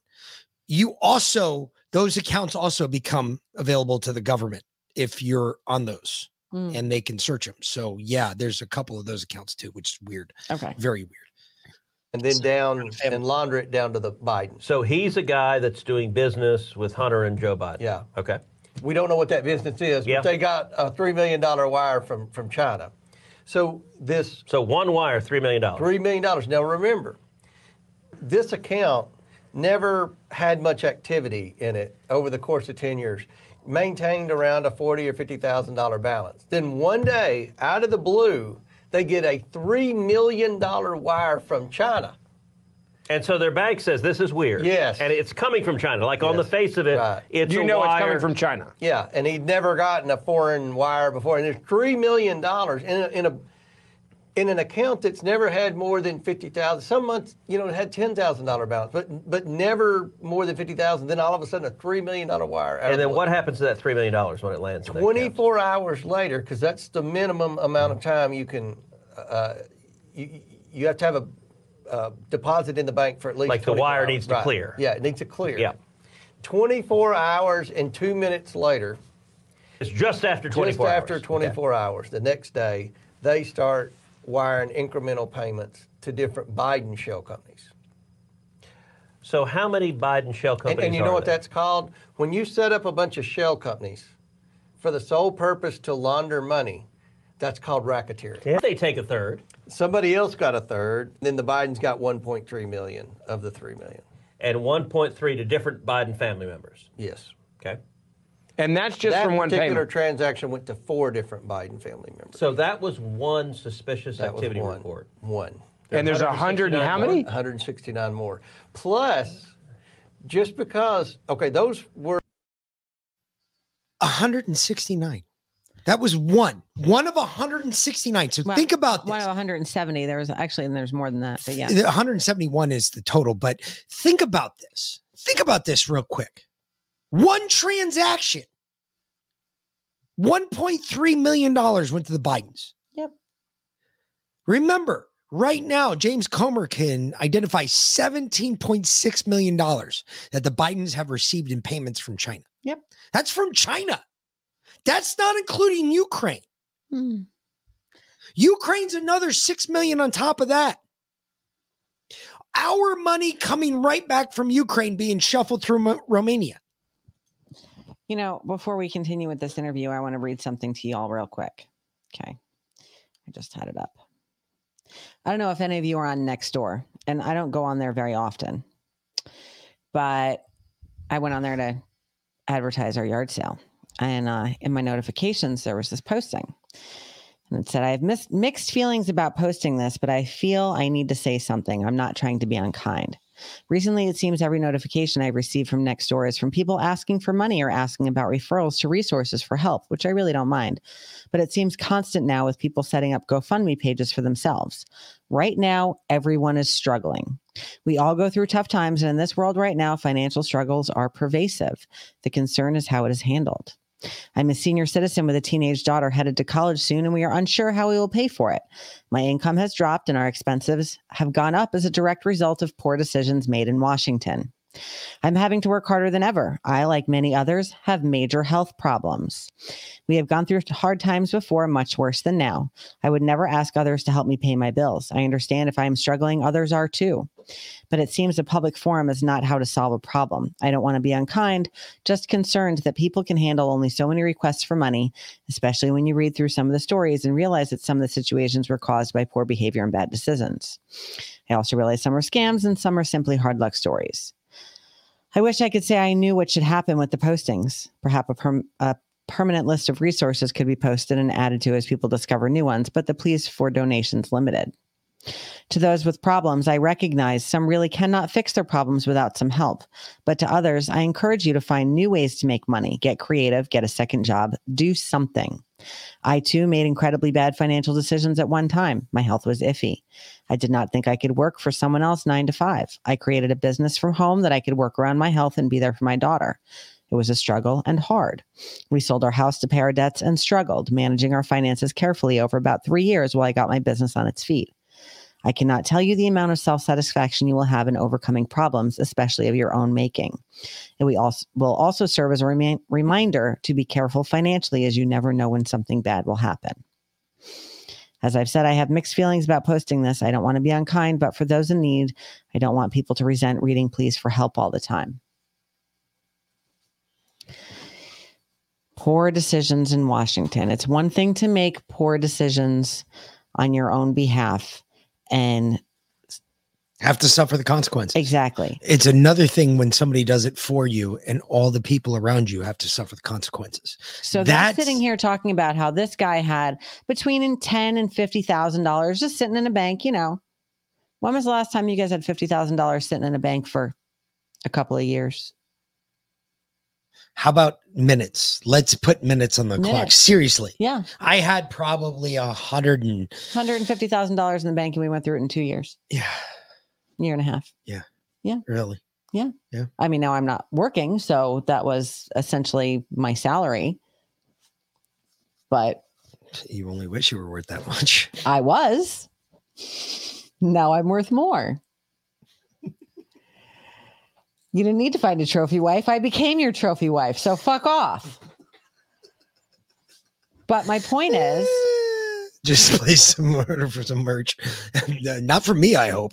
you also those accounts also become available to the government if you're on those Mm. and they can search them so yeah there's a couple of those accounts too which is weird Okay. very weird And then down and launder it down to the Biden. So he's a guy that's doing business with Hunter and Joe Biden. Yeah. Okay. We don't know what that business is, Yeah. but they got a $3 million wire from, from China. So this. So one wire, $3 million. $3 million. Now remember, this account never had much activity in it over the course of 10 years, maintained around a forty or $50,000 balance. Then one day, out of the blue, they get a $3 million wire from China. And so their bank says this is weird. Yes. And it's coming from China. Like on the face of it, Right. it's a wire. You know it's coming from China. Yeah, and he'd never gotten a foreign wire before, and there's three million dollars in a, in a in an account that's never had more than fifty thousand. Some months, you know, it had ten thousand dollar balance, but but never more than fifty thousand. Then all of a sudden, a three million dollar wire. And then what happens to that $3 million when it lands? account? 24 hours later, because that's the minimum amount of time you can, uh, you, you have to have a uh, deposit in the bank for at least Like the wire hours. needs to Right. clear. Yeah, it needs to clear. Yeah. 24 hours and two minutes later. It's just after 24 Just hours. after 24 hours, the next day, they start wiring incremental payments to different Biden shell companies. So how many Biden shell And, companies and you are know what there? that's called? When you set up a bunch of shell companies for the sole purpose to launder money, that's called racketeering. Yeah, they take a third. Somebody else got a third. Then the Bidens got 1.3 million of the 3 million. And 1.3 to different Biden family members. Yes. Okay. And that's just that from one particular payment. transaction went to four different Biden family members. So that was one suspicious That was activity one. report. One. And there's a hundred and how many? 169 more. Plus, just because, okay, those were 169 that was one one of 169 so Well, think about one of 170. There was actually, and there's more than that, but yeah. 171 is the total, but think about this. Think about this real quick. One transaction, $1.3 million went to the Bidens. Yep. Remember, right now, James Comer can identify $17.6 million that the Bidens have received in payments from China. Yep. That's from China. That's not including Ukraine. Hmm. Ukraine's another 6 million on top of that. Our money coming right back from Ukraine being shuffled through Mo- Romania. You know, before we continue with this interview, I want to read something to y'all real quick. Okay. I just had it up. I don't know if any of you are on Nextdoor, and I don't go on there very often, but I went on there to advertise our yard sale. And uh, in my notifications, there was this posting. And it said, I have mis- mixed feelings about posting this, but I feel I need to say something. I'm not trying to be unkind. Recently, it seems every notification I receive from next door is from people asking for money or asking about referrals to resources for help, which I really don't mind. But it seems constant now with people setting up GoFundMe pages for themselves. Right now, everyone is struggling. We all go through tough times, and in this world right now, financial struggles are pervasive. The concern is how it is handled. I'm a senior citizen with a teenage daughter headed to college soon, and we are unsure how we will pay for it. My income has dropped, and our expenses have gone up as a direct result of poor decisions made in Washington. I'm having to work harder than ever. I, like many others, have major health problems. We have gone through hard times before, much worse than now. I would never ask others to help me pay my bills. I understand if I am struggling, others are too. But it seems a public forum is not how to solve a problem. I don't want to be unkind, just concerned that people can handle only so many requests for money, especially when you read through some of the stories and realize that some of the situations were caused by poor behavior and bad decisions. I also realize some are scams and some are simply hard luck stories. I wish I could say I knew what should happen with the postings. Perhaps a, a permanent list of resources could be posted and added to as people discover new ones, but the pleas for donations limited. To those with problems, I recognize some really cannot fix their problems without some help. But to others, I encourage you to find new ways to make money, get creative, get a second job, do something. I too made incredibly bad financial decisions at one time. My health was iffy. I did not think I could work for someone else nine to five. I created a business from home that I could work around my health and be there for my daughter. It was a struggle and hard. We sold our house to pay our debts and struggled, managing our finances carefully over about three years while I got my business on its feet. I cannot tell you the amount of self satisfaction you will have in overcoming problems, especially of your own making. And we also will also serve as a remi- reminder to be careful financially, as you never know when something bad will happen. As I've said, I have mixed feelings about posting this. I don't want to be unkind, but for those in need, I don't want people to resent reading pleas for help all the time. Poor decisions in Washington. It's one thing to make poor decisions on your own behalf and have to suffer the consequences. Exactly. It's another thing when somebody does it for you and all the people around you have to suffer the consequences. So they're That's sitting here talking about how this guy had between ten and fifty thousand dollars just sitting in a bank. You know, when was the last time you guys had fifty thousand dollars sitting in a bank for a couple of years? How about minutes? Let's put minutes on the clock. Seriously. Yeah, I had probably a hundred and hundred and fifty thousand dollars in the bank, and we went through it in two years. Yeah, year and a half. Yeah. Yeah. Really? Yeah. Yeah. I mean, now I'm not working, so that was essentially my salary. But You only wish you were worth that much. I was. Now I'm worth more. You didn't need to find a trophy wife. I became your trophy wife. So fuck off. But my point is Just place some order for some merch. Not for me, I hope.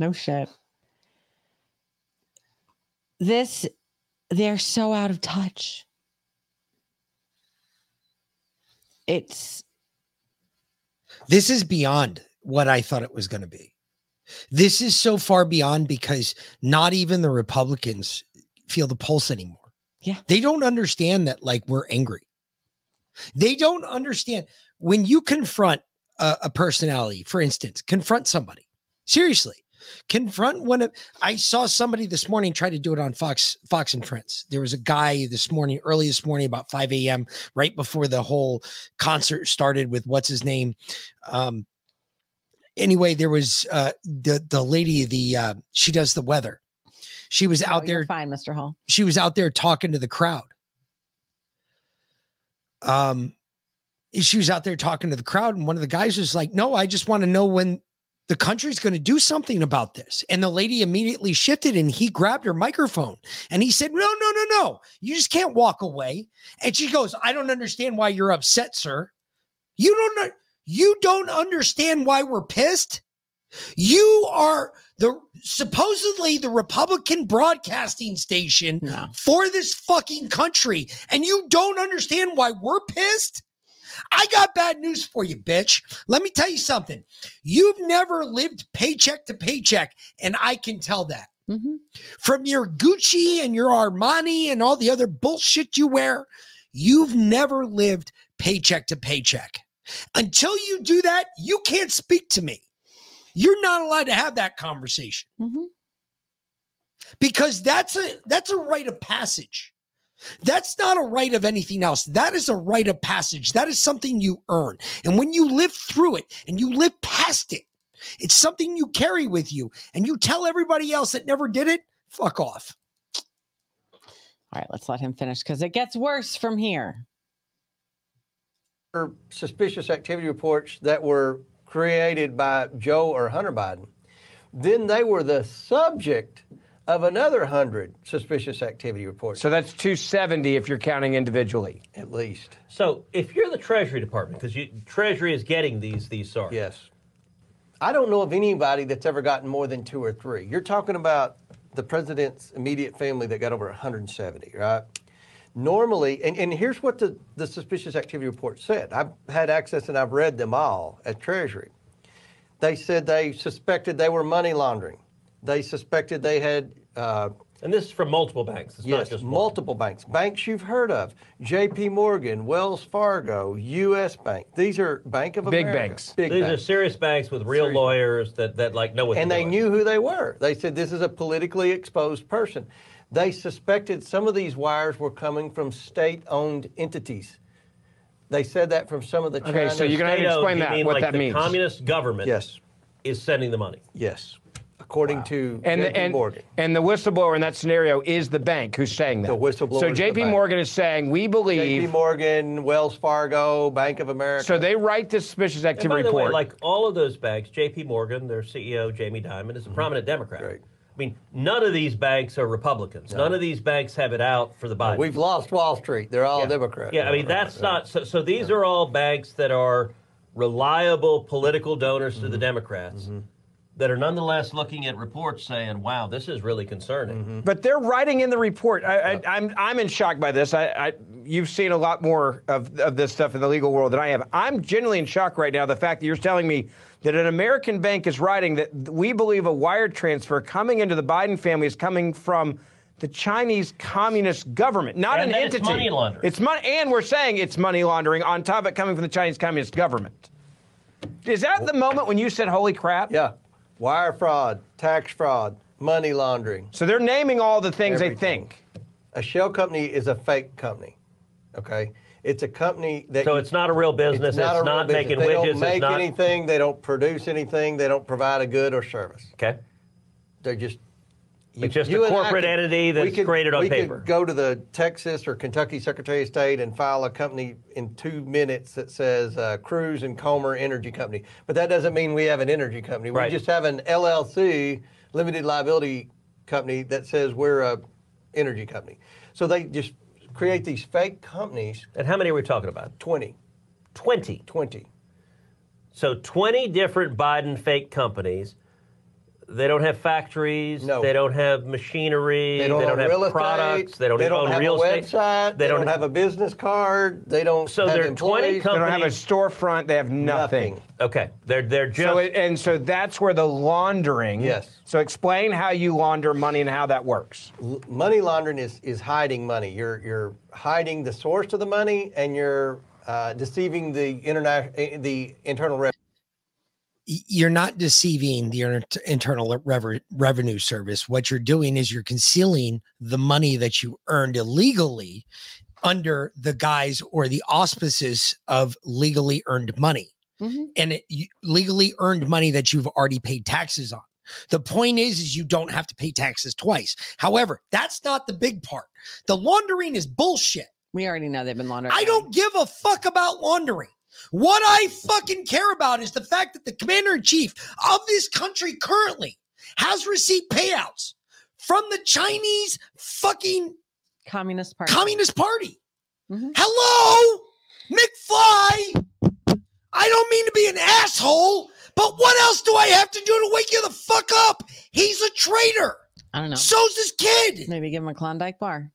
no shit. This, they're so out of touch. It's This is beyond what I thought it was going to be. This is so far beyond because not even the Republicans feel the pulse anymore. Yeah. They don't understand that, like, we're angry. They don't understand when you confront a, a personality, for instance, confront somebody. Seriously, confront one of I saw somebody this morning try to do it on Fox, Fox and Friends. There was a guy this morning, early this morning, about 5 a.m., right before the whole concert started with what's his name. Um, anyway, there was uh the the lady, the uh she does the weather. She was out oh, there fine, Mr. Hall. she was out there talking to the crowd. Um, she was out there talking to the crowd, and one of the guys was like, "No, I just want to know when the country's going to do something about this." And the lady immediately shifted, and he grabbed her microphone, and he said, "No, no, no, no! You just can't walk away." And she goes, "I don't understand why you're upset, sir. You don't know." You don't understand why we're pissed? You are the supposedly the Republican broadcasting station for this fucking country, and you don't understand why we're pissed? I got bad news for you, bitch. Let me tell you something. You've never lived paycheck to paycheck, and I can tell that. Mm-hmm. From your Gucci and your Armani and all the other bullshit you wear, you've never lived paycheck to paycheck. Until you do that, you can't speak to me. You're not allowed to have that conversation mm-hmm. because that's a that's a rite of passage. That's not a right of anything else. That is a rite of passage. That is something you earn. And when you live through it and you live past it, it's something you carry with you. And you tell everybody else that never did it, fuck off. All right, let's let him finish because it gets worse from here. Or suspicious activity reports that were created by Joe or Hunter Biden. Then they were the subject of another 100 suspicious activity reports. So that's 270 if you're counting individually. At least. So if you're the Treasury Department, because Treasury is getting these these SARs. Yes. I don't know of anybody that's ever gotten more than two or three. You're talking about the president's immediate family that got over 170, right? Normally, and, and here's what the, the suspicious activity report said. I've had access and I've read them all at Treasury. They said they suspected they were money laundering. They suspected they had uh, And this is from multiple banks. It's yes, not just one. multiple banks. Banks you've heard of: J.P. Morgan, Wells Fargo, U.S. Bank. These are Bank of America. Big America. banks. Big These banks. are serious banks with real Serious. lawyers that, that like know what and they're they doing. knew who they were. They said this is a politically exposed person. They suspected some of these wires were coming from state-owned entities. They said that from some of the Okay, so you're gonna have to State-owned, explain that, what like that the means. communist government Yes, is sending the money. yes. According to And J.P. the, and, Morgan. and the whistleblower in that scenario is the bank who's saying that. The whistleblower So is the J.P. bank. Morgan is saying we believe. J.P. Morgan, Wells Fargo, Bank of America. So they write this suspicious And activity by the way, report. like all of those banks, J.P. Morgan, their CEO Jamie Dimon Mm-hmm. is a prominent Democrat. I mean, none of these banks are Republicans. None of these banks have it out for the Biden. We've lost Wall Street. They're all yeah. Democrats. Yeah, I mean that's not so. So these are all banks that are reliable political donors Mm-hmm. to the Democrats. That are nonetheless looking at reports saying, "Wow, this is really concerning." Mm-hmm. But they're writing in the report. I, I, I'm I'm in shock by this. I, I you've seen a lot more of, of this stuff in the legal world than I have. I'm genuinely in shock right now. The fact that you're telling me that an American bank is writing that we believe a wire transfer coming into the Biden family is coming from the Chinese Communist government, not And an that it's entity. money laundering. It's money, and we're saying it's money laundering on top of it coming from the Chinese Communist government. Is that the moment when you said, "Holy crap"? Yeah, wire fraud, tax fraud, money laundering. So they're naming all the things they think. A shell company is a fake company. Okay, it's a company that. So it's not a real business. It's, a real not business. making they widgets. don't make it's not anything. They don't produce anything. They don't provide a good or service. okay. They're just. It's just a corporate could- entity that's could- created on we paper. Could go to the Texas or Kentucky Secretary of State and file a company in two minutes that says uh, Cruz and Comer Energy Company. But that doesn't mean we have an energy company. Right. We just have an LLC, limited liability company that says we're a energy company. So they just create these fake companies. And how many are we talking about? 20. 20. 20. So 20 different Biden fake companies. They don't have factories. No. They don't have machinery. They don't, own have real estate. products. They don't, they don't own have real a estate. website. They, don't, have a business card. They don't So have they're 20 employees. They don't have a storefront. They have nothing. Okay, they're they're just So it, and so that's where the laundering. Yes. So explain how you launder money and how that works. L- money laundering is, is hiding money. You're you're hiding the source of the money, and you're uh, deceiving the interna- eh, the internal revenue. You're not deceiving the internal rever- revenue service. What you're doing is you're concealing the money that you earned illegally under the guise or the auspices of legally earned money. Mm-hmm. And it, you, legally earned money that you've already paid taxes on. The point is, is you don't have to pay taxes twice. However, that's not the big part. The laundering is bullshit. We already know they've been laundering. I don't give a fuck about laundering. What I fucking care about is the fact that the commander in chief of this country currently has received payouts from the Chinese fucking Communist Party. Communist Party. Mm-hmm. Hello, McFly. I don't mean to be an asshole, but what else do I have to do to wake you the fuck up? He's a traitor. I don't know. So's this kid. Maybe give him a Klondike bar.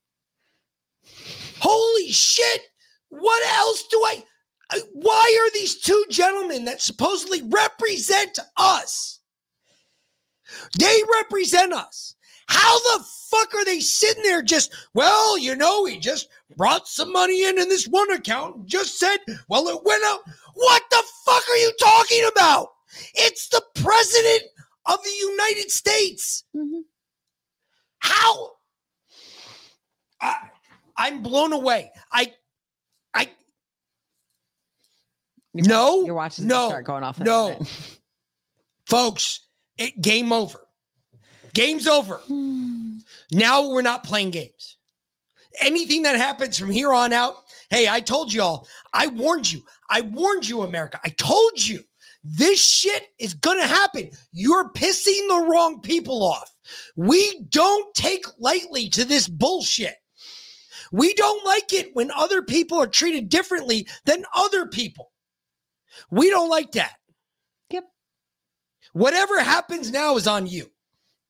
Holy shit! What else do I? I- Why are these two gentlemen that supposedly represent us? They represent us. How the fuck are they sitting there just, well, you know, he just brought some money in in this one account and just said, well, it went out. What the fuck are you talking about? It's the president of the United States. Mm-hmm. How? I, I'm blown away. I, no, You're watching no, no, start going off. no, folks, it, game over. Game's over. now we're not playing games. Anything that happens from here on out, hey, I told y'all, I warned you. I warned you, America. I told you this shit is gonna happen. You're pissing the wrong people off. We don't take lightly to this bullshit. We don't like it when other people are treated differently than other people. We don't like that. Yep. Whatever happens now is on you.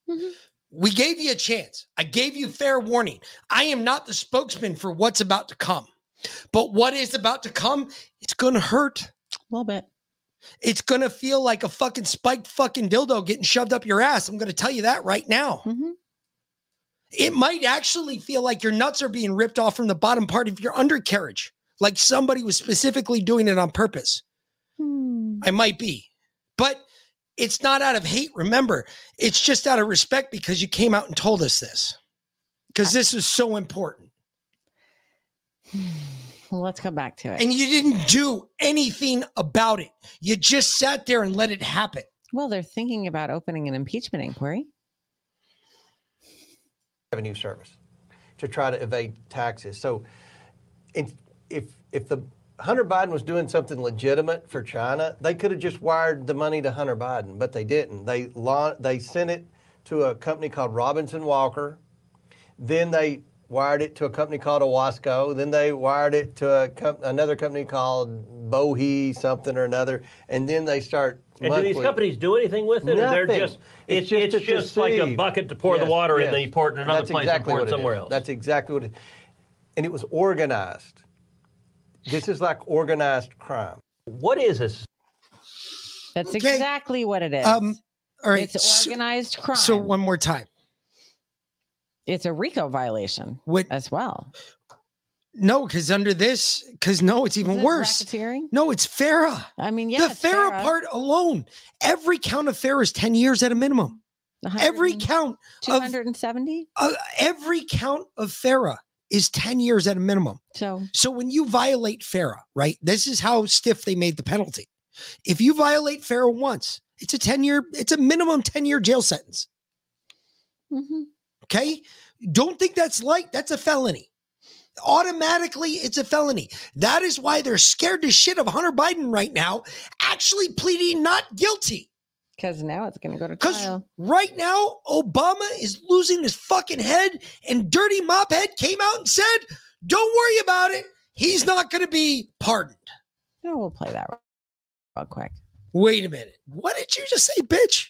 Mm-hmm. We gave you a chance. I gave you fair warning. I am not the spokesman for what's about to come. But what is about to come, it's going to hurt. A little bit. It's going to feel like a fucking spiked fucking dildo getting shoved up your ass. I'm going to tell you that right now. Mm-hmm. It might actually feel like your nuts are being ripped off from the bottom part of your undercarriage, like somebody was specifically doing it on purpose. Hmm. I might be, but it's not out of hate. Remember, it's just out of respect because you came out and told us this because this is so important. Well, let's come back to it. And you didn't do anything about it. You just sat there and let it happen. Well, they're thinking about opening an impeachment inquiry. revenue service to try to evade taxes. So if if if the Hunter Biden was doing something legitimate for China, they could have just wired the money to Hunter Biden, but they didn't. They law, they sent it to a company called Robinson Walker. Then they wired it to a company called Owasco. Then they wired it to a com- another company called Bohe something or another. And then they start. And do these companies do anything with it? Or they're Nothing. just it's, It's it's, just to just like a bucket to pour the Yes, water in, yes. then you pour it in another That's place exactly and pour it somewhere is. else. That's exactly what it And it was organized. This is like organized crime. What is this? That's exactly what it is. Um, all right. It's so- organized crime. So one more time. it's a RICO violation What- as well. No, because under this, because no, it's even worse. racketeering? No, it's FARA. I mean, yeah, the it's FARA, FARA. part alone, every count of FARA is 10 years at a minimum. Every count of 270? uh, every count of FARA is 10 years at a minimum. So So when you violate FARA, right? This is how stiff they made the penalty. If you violate FARA once, it's a 10 year, it's a minimum 10 year jail sentence. Mhm. Okay. Don't think that's light. That's a felony. Automatically, it's a felony. That is why they're scared to shit of Hunter Biden right now, actually pleading not guilty. Because now it's going to go to Because trial. right now, Obama is losing his fucking head, and Dirty Mophead came out and said, Don't worry about it. He's not going to be pardoned. No, we'll play that real quick. Wait a minute. What did you just say, bitch?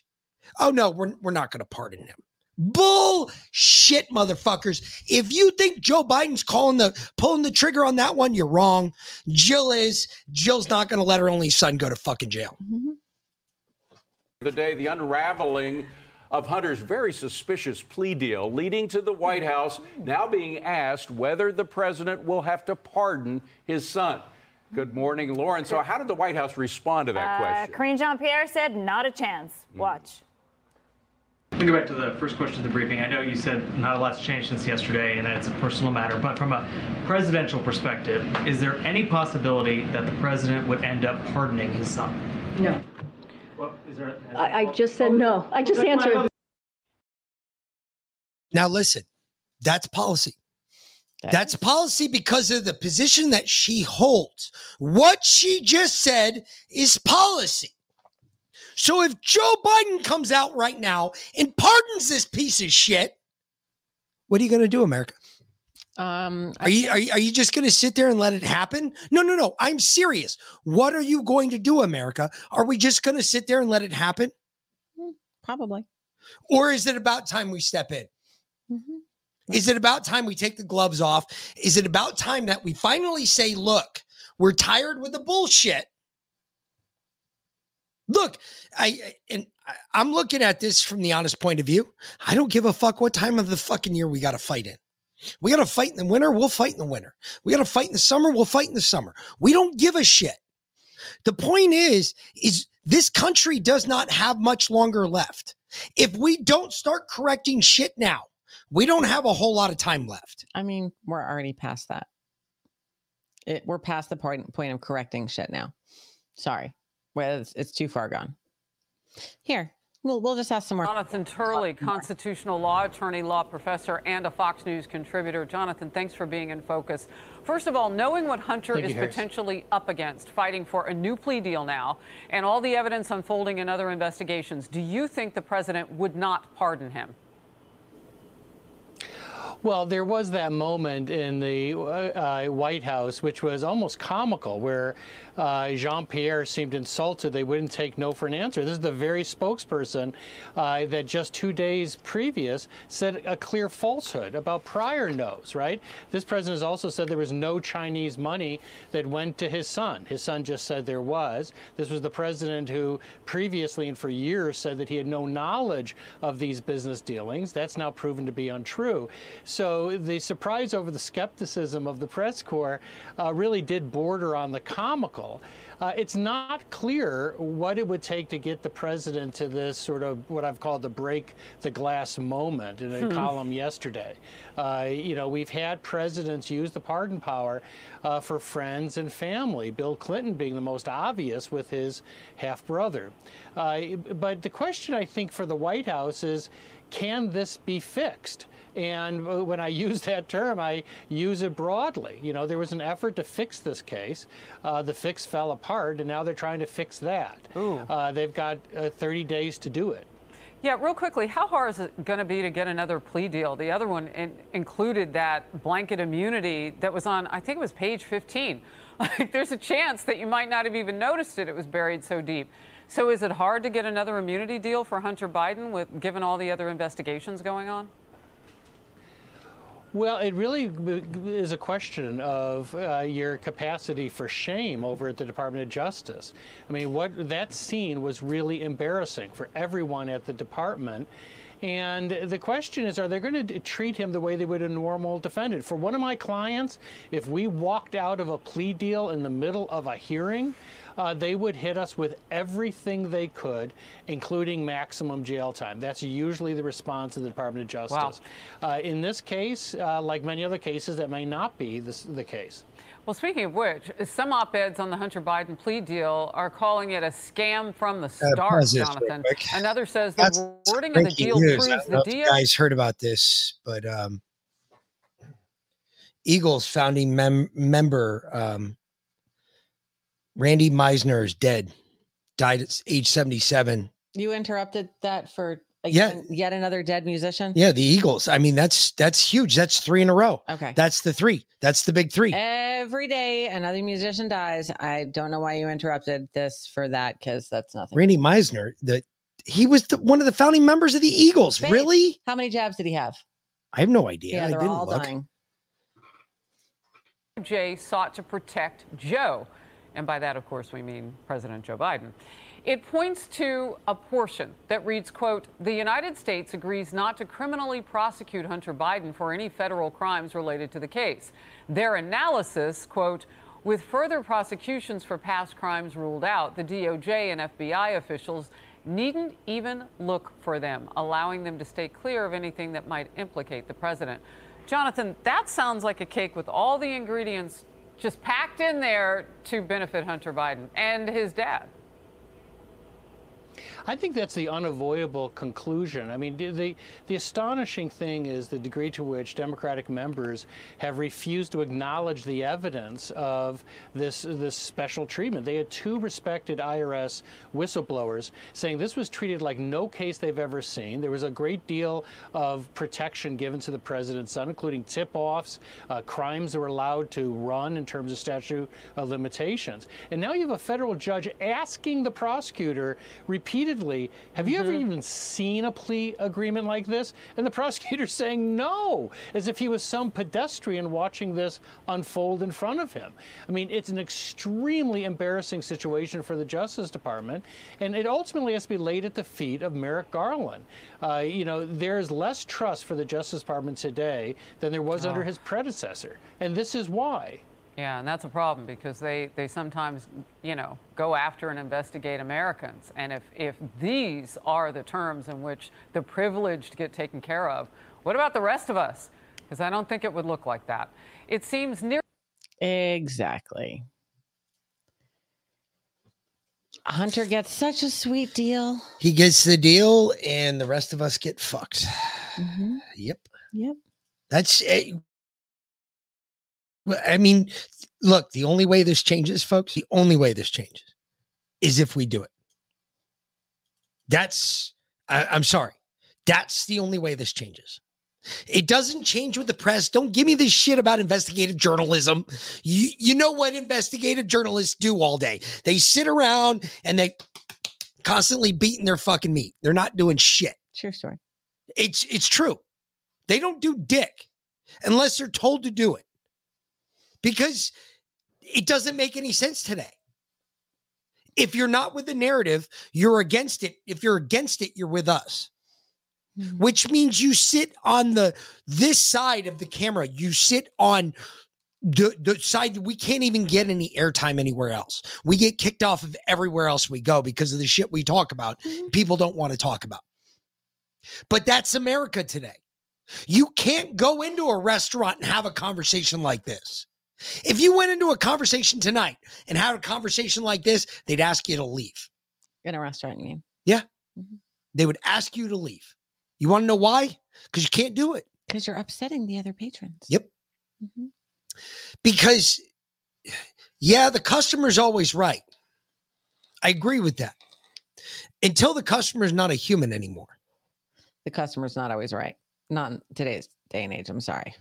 Oh, no, we're, we're not going to pardon him. Bullshit, motherfuckers. If you think Joe Biden's calling the pulling the trigger on that one, you're wrong. Jill is. Jill's not going to let her only son go to fucking jail. The day, the unraveling of Hunter's very suspicious plea deal, leading to the White House now being asked whether the president will have to pardon his son. Good morning, Lauren. So, how did the White House respond to that Uh, question? Karine Jean Pierre said, not a chance. Watch. Let me go back to the first question of the briefing. I know you said not a lot's changed since yesterday and that it's a personal matter, but from a presidential perspective, is there any possibility that the president would end up pardoning his son? No. Well, is there, I, I just said no. I just That's my answered. Now, listen, that's policy. That's policy because of the position that she holds. What she just said is policy. So if Joe Biden comes out right now and pardons this piece of shit, what are you going to do, America? Um, Are you, are you are you just going to sit there and let it happen? No, no, no. I'm serious. What are you going to do, America? Are we just going to sit there and let it happen? Probably. Or is it about time we step in? Is it about time we take the gloves off? Is it about time that we finally say, look, we're tired with the bullshit? Look, I and I'm looking at this from the honest point of view. I don't give a fuck what time of the fucking year we got to fight in. We got to fight in the winter, we'll fight in the winter. We got to fight in the summer, we'll fight in the summer. We don't give a shit. The point is, is this country does not have much longer left. If we don't start correcting shit now, we don't have a whole lot of time left. I mean, we're already past that. It, we're past the point point of correcting shit now. Sorry, well, it's, it's too far gone. Here, we'll we'll just ask some more. Jonathan Turley, constitutional law attorney, law professor, and a Fox News contributor. Jonathan, thanks for being in focus. First of all, knowing what Hunter Thank is you, Harris. potentially up against, fighting for a new plea deal now, and all the evidence unfolding in other investigations, do you think the president would not pardon him? Well, there was that moment in the uh, uh, White House, which was almost comical, where uh, Jean Pierre seemed insulted. They wouldn't take no for an answer. This is the very spokesperson uh, that just two days previous said a clear falsehood about prior no's, right? This president has also said there was no Chinese money that went to his son. His son just said there was. This was the president who previously and for years said that he had no knowledge of these business dealings. That's now proven to be untrue. So the surprise over the skepticism of the press corps uh, really did border on the comical. Uh, it's not clear what it would take to get the president to this sort of what I've called the break the glass moment in a Hmm. column yesterday. Uh, you know, we've had presidents use the pardon power uh, for friends and family, Bill Clinton being the most obvious with his half brother. Uh, but the question I think for the White House is can this be fixed? And when I use that term, I use it broadly. You know, there was an effort to fix this case. Uh, the fix fell apart, and now they're trying to fix that. Uh, they've got uh, 30 days to do it. Yeah, real quickly, how hard is it going to be to get another plea deal? The other one in, included that blanket immunity that was on, I think it was page 15. Like, there's a chance that you might not have even noticed it. It was buried so deep. So, is it hard to get another immunity deal for Hunter Biden, with given all the other investigations going on? Well, it really is a question of uh, your capacity for shame over at the Department of Justice. I mean, what that scene was really embarrassing for everyone at the department. And the question is, are they going to treat him the way they would a normal defendant? For one of my clients, if we walked out of a plea deal in the middle of a hearing, uh, they would hit us with everything they could, including maximum jail time. That's usually the response of the Department of Justice. Uh, in this case, uh, like many other cases, that may not be this, the case. Well, speaking of which, some op eds on the Hunter Biden plea deal are calling it a scam from the start, pause Jonathan. quick. Another says That's the wording of the breaking deal news. I proves don't know the if you deal. guys heard about this, but um, Eagles founding mem- member um, Randy Meisner is dead. Died at age 77. You interrupted that for Yeah. yet another dead musician. Yeah, the Eagles. I mean, that's that's huge. That's three in a row. Okay. That's the three. That's the big three. Every day another musician dies. I don't know why you interrupted this for that because that's nothing. Randy Meisner, the he was the, one of the founding members of the Eagles. Babe, Really? How many jabs did he have? I have no idea. Yeah, they're didn't all look. dying. Jay sought to protect Joe. And by that, of course, we mean President Joe Biden. It points to a portion that reads, quote, the United States agrees not to criminally prosecute Hunter Biden for any federal crimes related to the case. Their analysis, quote, with further prosecutions for past crimes ruled out, the DOJ and FBI officials needn't even look for them, allowing them to stay clear of anything that might implicate the president. Jonathan, that sounds like a cake with all the ingredients just packed in there to benefit Hunter Biden and his dad. I think that's the unavoidable conclusion. I mean, the, the astonishing thing is the degree to which Democratic members have refused to acknowledge the evidence of this this special treatment. They had two respected IRS whistleblowers saying this was treated like no case they've ever seen. There was a great deal of protection given to the president's son, including tip-offs, uh, crimes that were allowed to run in terms of statute of limitations. And now you have a federal judge asking the prosecutor repeatedly, have you ever even seen a plea agreement like this? And the prosecutor saying no, as if he was some pedestrian watching this unfold in front of him. I mean, it's an extremely embarrassing situation for the Justice Department, and it ultimately has to be laid at the feet of Merrick Garland. Uh, you know, there's less trust for the Justice Department today than there was under Oh. his predecessor, and this is why. Yeah, and that's a problem because they, they sometimes, you know, go after and investigate Americans. And if, if these are the terms in which the privileged get taken care of, what about the rest of us? Because I don't think it would look like that. It seems near. Exactly. Hunter gets such a sweet deal. He gets the deal, and the rest of us get fucked. Mhm. Yep. Yep. That's. Well, I mean, look. The only way this changes, folks. The only way this changes is if we do it. That's. I, I'm sorry. That's the only way this changes. It doesn't change with the press. Don't give me this shit about investigative journalism. You you know what investigative journalists do all day? They sit around and they constantly beating their fucking meat. They're not doing shit. True story. It's it's true. They don't do dick unless they're told to do it. Because it doesn't make any sense today. If you're not with the narrative, you're against it. If you're against it, you're with us. Hmm. Which means you sit on the this side of the camera. You sit on the, the side we can't even get any airtime anywhere else. We get kicked off of everywhere else we go because of the shit we talk about. Hmm. People don't want to talk about. But that's America today. You can't go into a restaurant and have a conversation like this. If you went into a conversation tonight and had a conversation like this, they'd ask you to leave. In a restaurant, you mean? Yeah. Mm-hmm. They would ask you to leave. You want to know why? Because you can't do it. Because you're upsetting the other patrons. Yep. Mm-hmm. Because, yeah, the customer's always right. I agree with that. Until the customer's not a human anymore. The customer's not always right. Not in today's day and age. I'm sorry.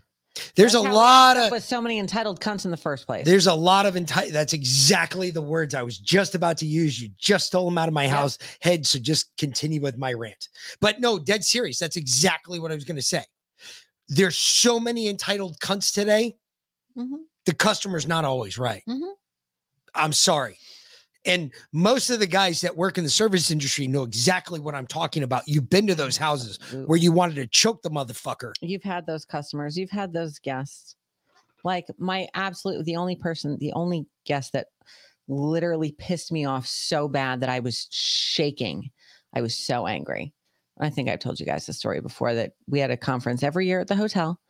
There's That's a lot of with so many entitled cunts in the first place. There's a lot of enti- That's exactly the words I was just about to use. You just stole them out of my house head. So just continue with my rant. But no, dead serious. That's exactly what I was going to say. There's so many entitled cunts today. Mhm. The customer's not always right. Mhm. I'm sorry. And most of the guys that work in the service industry know exactly what I'm talking about. You've been to those houses where you wanted to choke the motherfucker. You've had those customers, you've had those guests. Like my absolute, the only person, the only guest that literally pissed me off so bad that I was shaking. I was so angry. I think I've told you guys the story before that we had a conference every year at the hotel.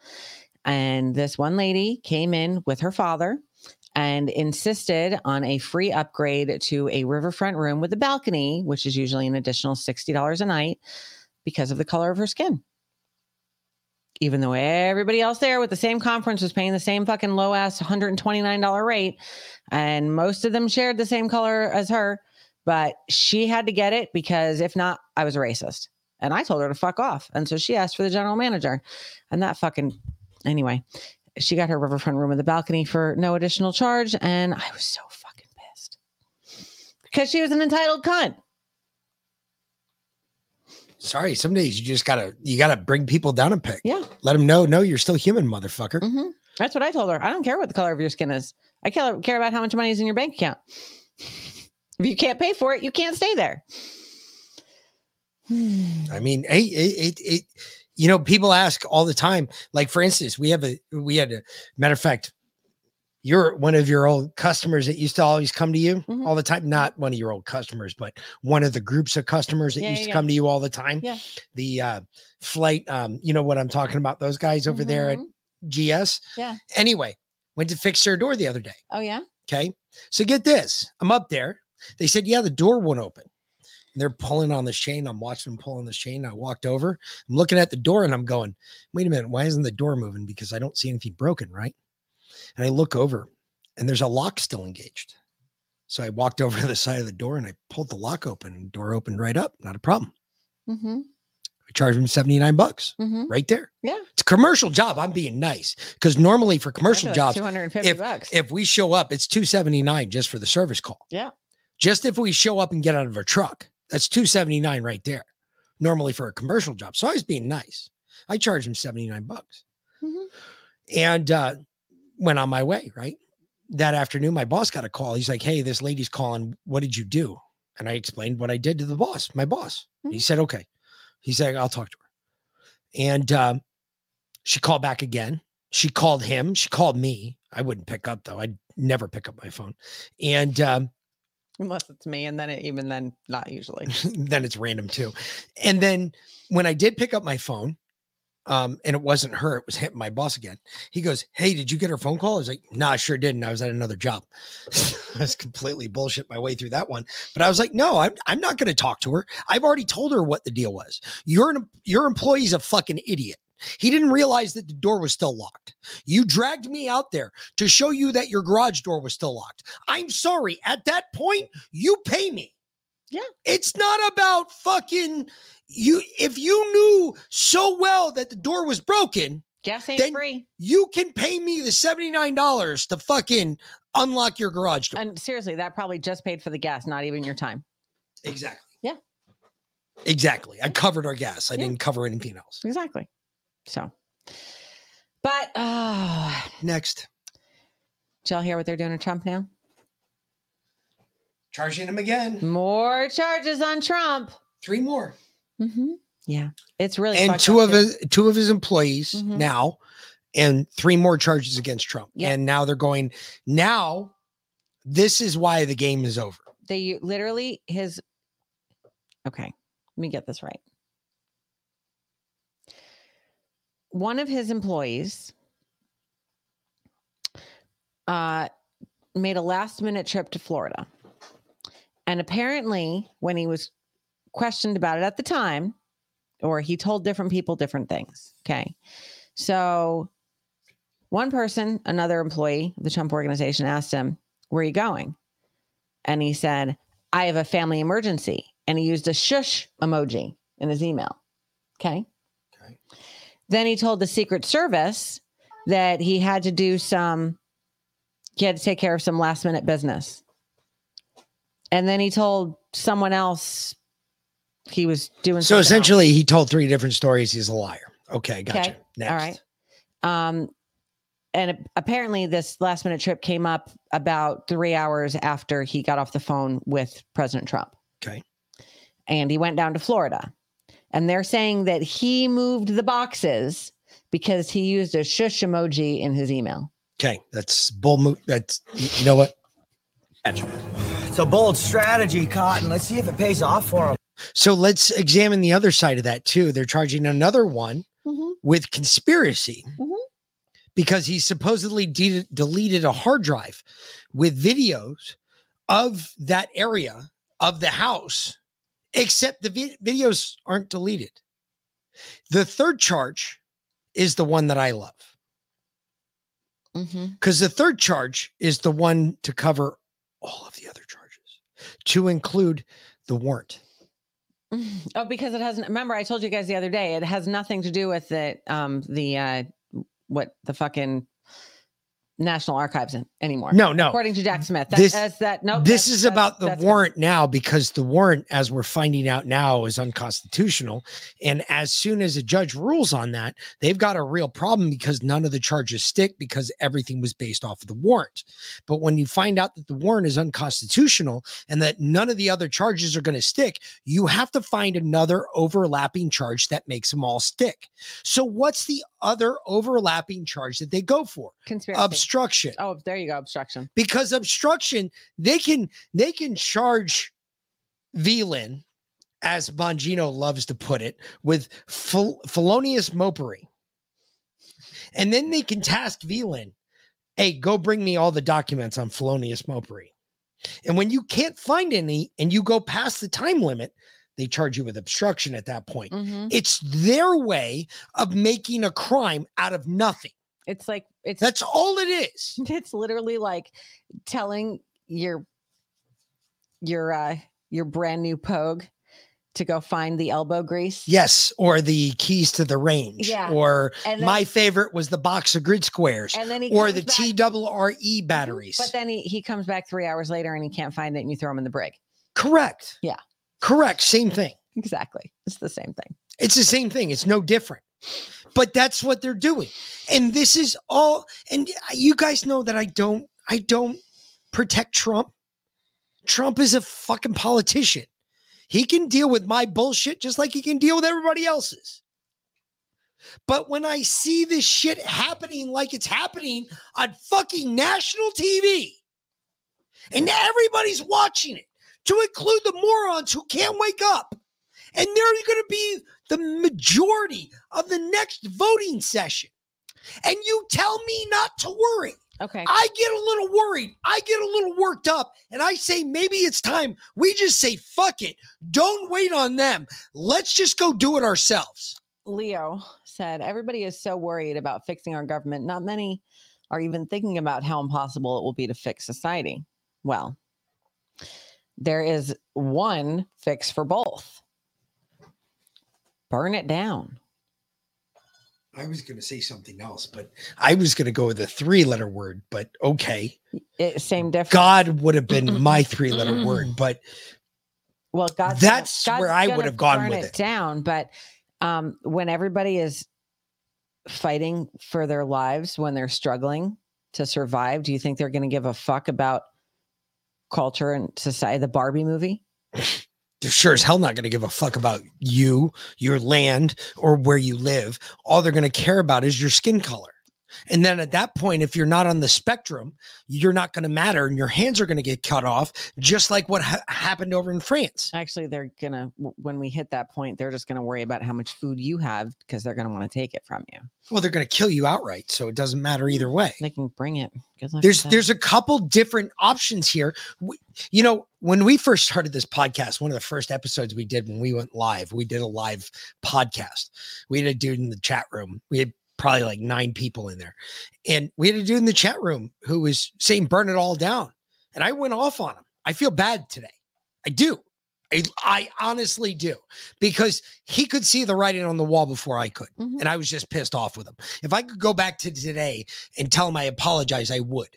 And this one lady came in with her father and insisted on a free upgrade to a riverfront room with a balcony, which is usually an additional $60 a night because of the color of her skin. Even though everybody else there with the same conference was paying the same fucking low ass $129 rate, and most of them shared the same color as her, but she had to get it because if not, I was a racist. And I told her to fuck off. And so she asked for the general manager. And that fucking, anyway, she got her riverfront room with a balcony for no additional charge. And I was so fucking pissed because she was an entitled cunt. Sorry, some days you just gotta you gotta bring people down a peg. Yeah. Let them know, no, you're still human, motherfucker. Mhm. That's what I told her. I don't care what the color of your skin is. I care, care about how much money is in your bank account. If you can't pay for it, you can't stay there. I mean, hey, it, it, it, you know, people ask all the time. Like, for instance, we have a, we had a matter of fact, you're one of your old customers that used to always come to you Mm-hmm. all the time. Not one of your old customers, but one of the groups of customers that Yeah, used yeah, to yeah. come to you all the time. Yeah. The uh, flight, um, you know what I'm talking about? Those guys over there at GS. Yeah. Anyway, went to fix their door the other day. Oh, yeah. Okay. So get this. I'm up there. They said, yeah, the door won't open. They're pulling on this chain. I'm watching them pull on this chain. I walked over. I'm looking at the door and I'm going, wait a minute. Why isn't the door moving? Because I don't see anything broken, right? And I look over and there's a lock still engaged. So I walked over to the side of the door and I pulled the lock open and door opened right up. Not a problem. Mm-hmm. I charged him 79 bucks Mhm. right there. Yeah. It's a commercial job. I'm being nice because normally for commercial jobs, 250 if, bucks. if we show up, it's 279 just for the service call. Yeah. Just if we show up and get out of our truck, that's 279 right there. Normally for a commercial job. So I was being nice. I charged him 79 bucks and uh, went on my way, right? That afternoon, my boss got a call. He's like, Hey, this lady's calling. What did you do? And I explained what I did to the boss, my boss. He said, Okay. He said, I'll talk to her. And um, she called back again. She called him. She called me. I wouldn't pick up though. I'd never pick up my phone. And um, Unless it's me. And then it, even then, not usually. then it's random too. And then when I did pick up my phone, um, and it wasn't her, it was him, my boss again. He goes, Hey, did you get her phone call? I was like, No, I sure didn't. I was at another job. I was completely bullshit my way through that one. But I was like, No, I'm, I'm not going to talk to her. I've already told her what the deal was. Your, your employee's a fucking idiot. He didn't realize that the door was still locked. You dragged me out there to show you that your garage door was still locked. I'm sorry. At that point, you pay me. Yeah. It's not about fucking you. If you knew so well that the door was broken, gas ain't then free. You can pay me the seventy nine dollars to fucking unlock your garage door. And seriously, that probably just paid for the gas, not even your time. Exactly. Yeah. Exactly. I covered our gas. I Yeah. didn't cover anything else. Exactly. So, but uh, Next, did y'all hear what they're doing to Trump now? charging him again. More charges on Trump. Three more. Mm-hmm. Yeah, it's really and two of too. his two of his employees Mhm. now, and three more charges against Trump. Yeah. And now they're going. Now, this is why the game is over. They literally his. Okay, let me get this right. One of his employees uh, made a last minute trip to Florida. And apparently, when he was questioned about it at the time, or he told different people different things. Okay. So, one person, another employee of the Trump organization, asked him, Where are you going? And he said, I have a family emergency. And he used a shush emoji in his email. Okay. Then he told the Secret Service that he had to do some, he had to take care of some last minute business. And then he told someone else he was doing So something else. essentially, he told three different stories. He's a liar. Okay, gotcha. Okay. Next. All right. Um, and apparently, this last minute trip came up about three hours after he got off the phone with President Trump. Okay. And he went down to Florida. And they're saying that he moved the boxes because he used a shush emoji in his email. Okay, that's bull. Mo- that's you know what. It's a bold strategy, Cotton. Let's see if it pays off for him. So let's examine the other side of that too. They're charging another one Mm-hmm. with conspiracy because he supposedly de- deleted a hard drive with videos of that area of the house, except the vi- videos aren't deleted. The third charge is the one that I love Mm-hmm. because the third charge is the one to cover all of the other charges, to include the warrant. Oh, because it hasn't. Remember, I told you guys the other day, it has nothing to do with the um the uh what the fucking National Archives anymore. No, no. According to Jack Smith, that, This- that's that. No, this is about the warrant now because the warrant, as we're finding out now, is unconstitutional. And as soon as a judge rules on that, they've got a real problem because none of the charges stick because everything was based off of the warrant. But when you find out that the warrant is unconstitutional and that none of the other charges are going to stick, you have to find another overlapping charge that makes them all stick. So, what's the other overlapping charge that they go for? Conspiracy. Obstruction Oh, there you go, obstruction. because obstruction they can they can charge Velin, as Bongino loves to put it, with fel- felonious mopery, and then they can task Velin, "Hey, go bring me all the documents on felonious mopery." And when you can't find any, and you go past the time limit, they charge you with obstruction at that point. Mhm. It's their way of making a crime out of nothing. It's like it's That's all it is. it's literally like telling your your uh your brand new pogue to go find the elbow grease. Yes, or the keys to the range. Yeah. Or then- my favorite was the box of grid squares. And then he or the back- T double R E batteries. But then he, he comes back three hours later and he can't find it and you throw him in the brig. Correct. Yeah, Correct. Same thing. exactly. It's the same thing. It's the same thing. It's no different. But that's what they're doing. And this is all and you guys know that I don't I don't protect Trump. Trump is a fucking politician. He can deal with my bullshit just like he can deal with everybody else's. But when I see this shit happening like it's happening on fucking national TV and everybody's watching it, to include the morons who can't wake up, and they're going to be the majority of the next voting session. And you tell me not to worry. Okay. I get a little worried. I get a little worked up. And I say, maybe it's time we just say, fuck it. Don't wait on them. Let's just go do it ourselves. Leo said, Everybody is so worried about fixing our government. Not many are even thinking about how impossible it will be to fix society. Well, there is one fix for both. Burn it down. I was going to say something else, but I was going to go with a three letter word, but okay. It, same difference. God would have been my three letter word, but Well, God, That's where I would have gone with it. down. But um, when everybody is fighting for their lives, when they're struggling to survive, do you think they're going to give a fuck about culture and society? The Barbie movie. they're sure as hell not going to give a fuck about you, your land, or where you live. All they're going to care about is your skin color. And then at that point, if you're not on the spectrum, you're not going to matter and your hands are going to get cut off, just like what ha- happened over in France. Actually, they're gonna when we hit that point, they're just gonna worry about how much food you have because they're gonna want to take it from you. Well, they're going to kill you outright. So it doesn't matter either way. They can bring it. There's there's a couple different options here. We, you know, when we first started this podcast, one of the first episodes we did when we went live, we did a live podcast. We had a dude in the chat room. We had probably like nine people in there, and we had a dude in the chat room who was saying burn it all down, and I went off on him. I feel bad today. I do. I, I honestly do because he could see the writing on the wall before I could. Mm-hmm. And I was just pissed off with him. If I could go back to today and tell him I apologize, I would.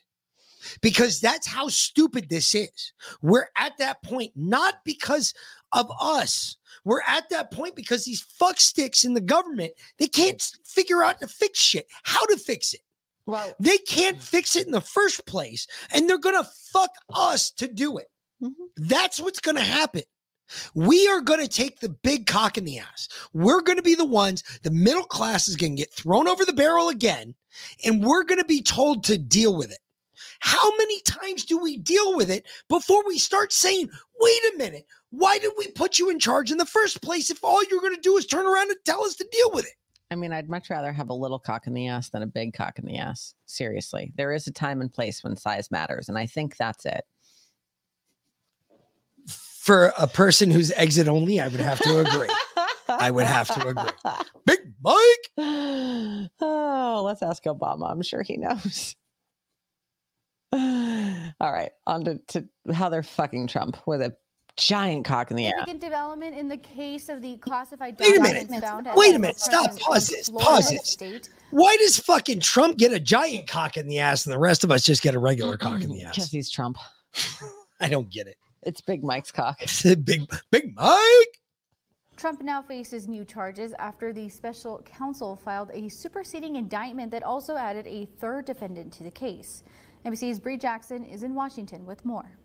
Because that's how stupid this is. We're at that point, not because of us. We're at that point because these fucksticks in the government, they can't figure out to fix shit, how to fix it. Well, they can't fix it in the first place, and they're gonna fuck us to do it. Mm-hmm. That's what's gonna happen. We are going to take the big cock in the ass. We're going to be the ones, the middle class is going to get thrown over the barrel again, and we're going to be told to deal with it. How many times do we deal with it before we start saying, wait a minute, why did we put you in charge in the first place if all you're going to do is turn around and tell us to deal with it? I mean, I'd much rather have a little cock in the ass than a big cock in the ass. Seriously, there is a time and place when size matters, and I think that's it. For a person who's exit only, I would have to agree. I would have to agree. Big Mike. Oh, let's ask Obama. I'm sure he knows. All right, on to, to how they're fucking Trump with a giant cock in the ass. Significant development in the case of the classified Wait a minute. Wait a minute. Stop. Pause this. Pause this. Why does fucking Trump get a giant cock in the ass and the rest of us just get a regular cock in the ass? Because he's Trump. I don't get it. It's Big Mike's cock. big, big Mike. Trump now faces new charges after the special counsel filed a superseding indictment that also added a third defendant to the case. NBC's Bree Jackson is in Washington with more.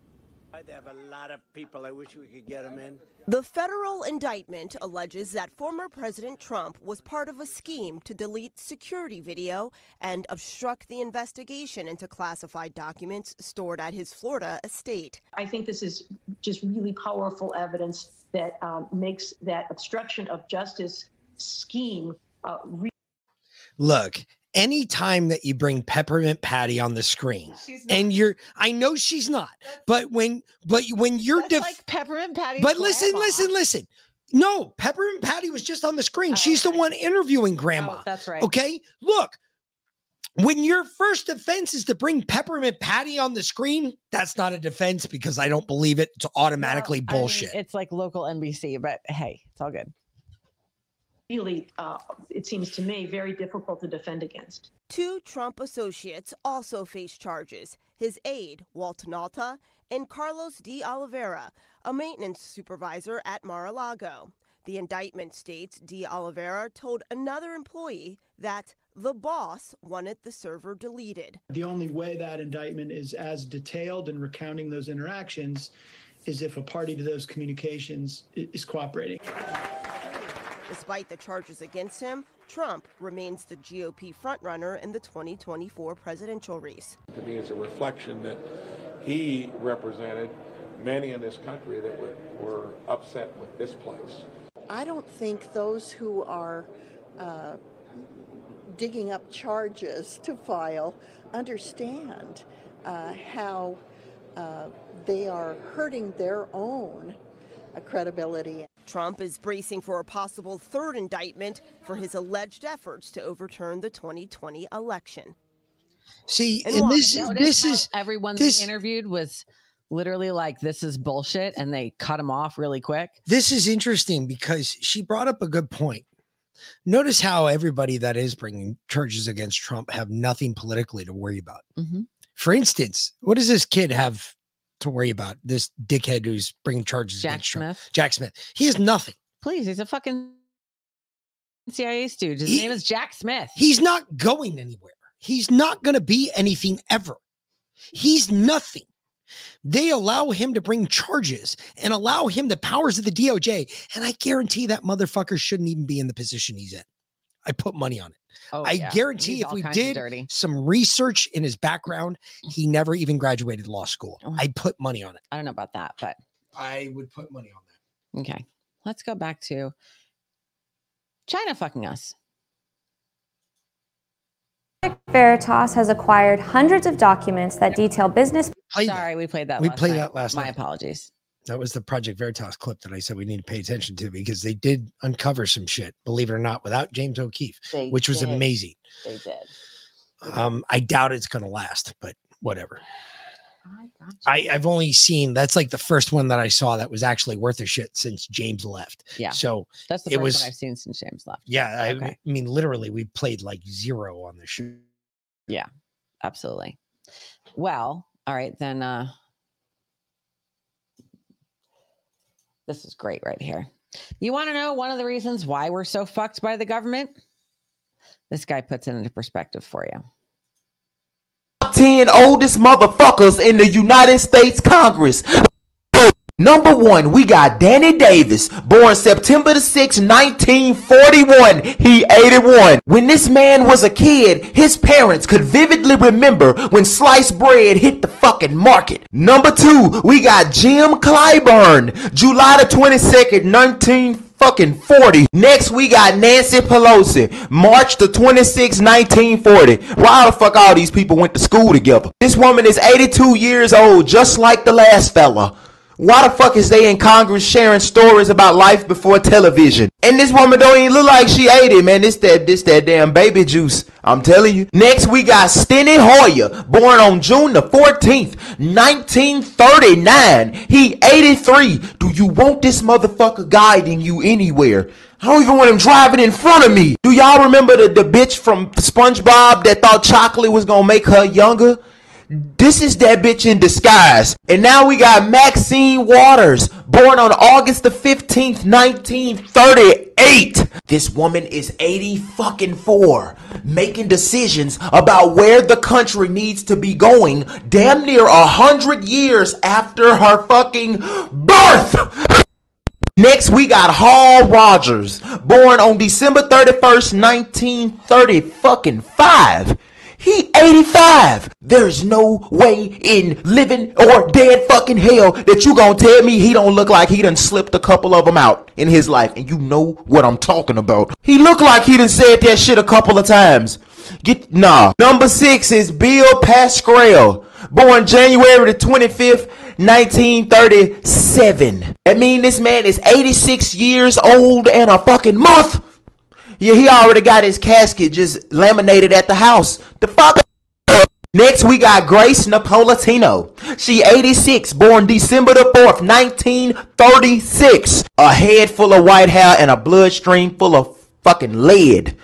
They have a lot of people. I wish we could get them in. The federal indictment alleges that former President Trump was part of a scheme to delete security video and obstruct the investigation into classified documents stored at his Florida estate. I think this is just really powerful evidence that um, makes that obstruction of justice scheme uh, re- Look, anytime that you bring Peppermint Patty on the screen, and you're, I know she's not, but when, but when you're, def- like Peppermint Patty. but listen, listen, listen. No, Peppermint Patty was just on the screen. Oh, she's the one interviewing Grandma. Oh, that's right. Okay, look. When your first defense is to bring Peppermint Patty on the screen, that's not a defense because I don't believe it. It's automatically I mean, bullshit. it's like local NBC, but hey, it's all good. Really, uh, it seems to me, very difficult to defend against. Two Trump associates also face charges his aide, Walt Nauta, and Carlos De Oliveira, a maintenance supervisor at Mar a Lago. The indictment states De Oliveira told another employee that the boss wanted the server deleted. The only way that indictment is as detailed in recounting those interactions is if a party to those communications is cooperating. Despite the charges against him, Trump remains the GOP frontrunner in the 2024 presidential race. To me, it's a reflection that he represented many in this country that were, were upset with this place. I don't think those who are uh, digging up charges to file understand uh, how uh, they are hurting their own uh, credibility. Trump is bracing for a possible third indictment for his alleged efforts to overturn the 2020 election. See, And and why? this is this how is everyone this- interviewed was literally like this is bullshit and they cut him off really quick. This is interesting because she brought up a good point. Notice how everybody that is bringing charges against Trump have nothing politically to worry about. Mhm. For instance, what does this kid have to worry about? This dickhead who's bringing charges Jack against Trump. Smith. Jack Smith. He is nothing. Please, he's a fucking CIA stooge. His He- name is Jack Smith. He's not going anywhere. He's not going to be anything ever. He's nothing. They allow him to bring charges and allow him the powers of the DOJ. And I guarantee that motherfucker shouldn't even be in the position he's in. I put money on it. Oh, I yeah. guarantee He's if we did some research in his background, mm. he never even graduated law school. Oh. I put money on it. I don't know about that, but I would put money on that. okay. Let's go back to China fucking us. Veritas has acquired hundreds of documents that detail business. Sorry, we played that. We last played night. that last My night. apologies. That was the Project Veritas clip that I said we need to pay attention to because they did uncover some shit, believe it or not, without James O'Keefe, They which was did. amazing. They did. Um, I doubt it's going to last, but whatever. I, I've only seen that's like the first one that I saw that was actually worth a shit since James left. Yeah. So That's the it first was, one I've seen since James left. yeah. I, I mean, literally, we played like zero on the show. Yeah, absolutely. Well, all right, then uh this is great right here. You want to know one of the reasons why we're so fucked by the government? This guy puts it into perspective for you. 10 oldest motherfuckers in the United States Congress. Number one, we got Danny Davis, born September the 6th, 1941. He 81. When this man was a kid, his parents could vividly remember when sliced bread hit the fucking market. Number two, we got Jim Clyburn, July the 22nd, 19 fucking 40. Next, we got Nancy Pelosi, March the 26th, 1940. Why the fuck all these people went to school together? This woman is 82 years old, just like the last fella. Why the fuck is they in Congress sharing stories about life before television? And this woman don't even look like she 80, man. This that this that damn baby juice. I'm telling you. Next we got Steny Hoyer, born on June the 14th, 1939. He 83. Do you want this motherfucker guiding you anywhere? I don't even want him driving in front of me. Do y'all remember the, the bitch from SpongeBob that thought chocolate was gonna make her younger? This is that bitch in disguise. And now we got Maxine Waters, born on August the 15th, 1938. This woman is 80 fucking 4, making decisions about where the country needs to be going damn near a hundred years after her fucking birth. Next, we got Hal Rogers, born on December 31st, 1930 fucking 5. He 85. There's no way in living or dead fucking hell that you gonna tell me he don't look like he done slipped a couple of them out in his life. And you know what I'm talking about. He look like he done said that shit a couple of times. Get, nah. Number six is Bill Pascrell, born January the 25th, 1937. That mean this man is 86 years old and a fucking month. Yeah, he already got his casket just laminated at the house. The fuck. Next, we got Grace Napolitano. She 86, born December the 4th, 1936. A head full of white hair and a bloodstream full of fucking lead.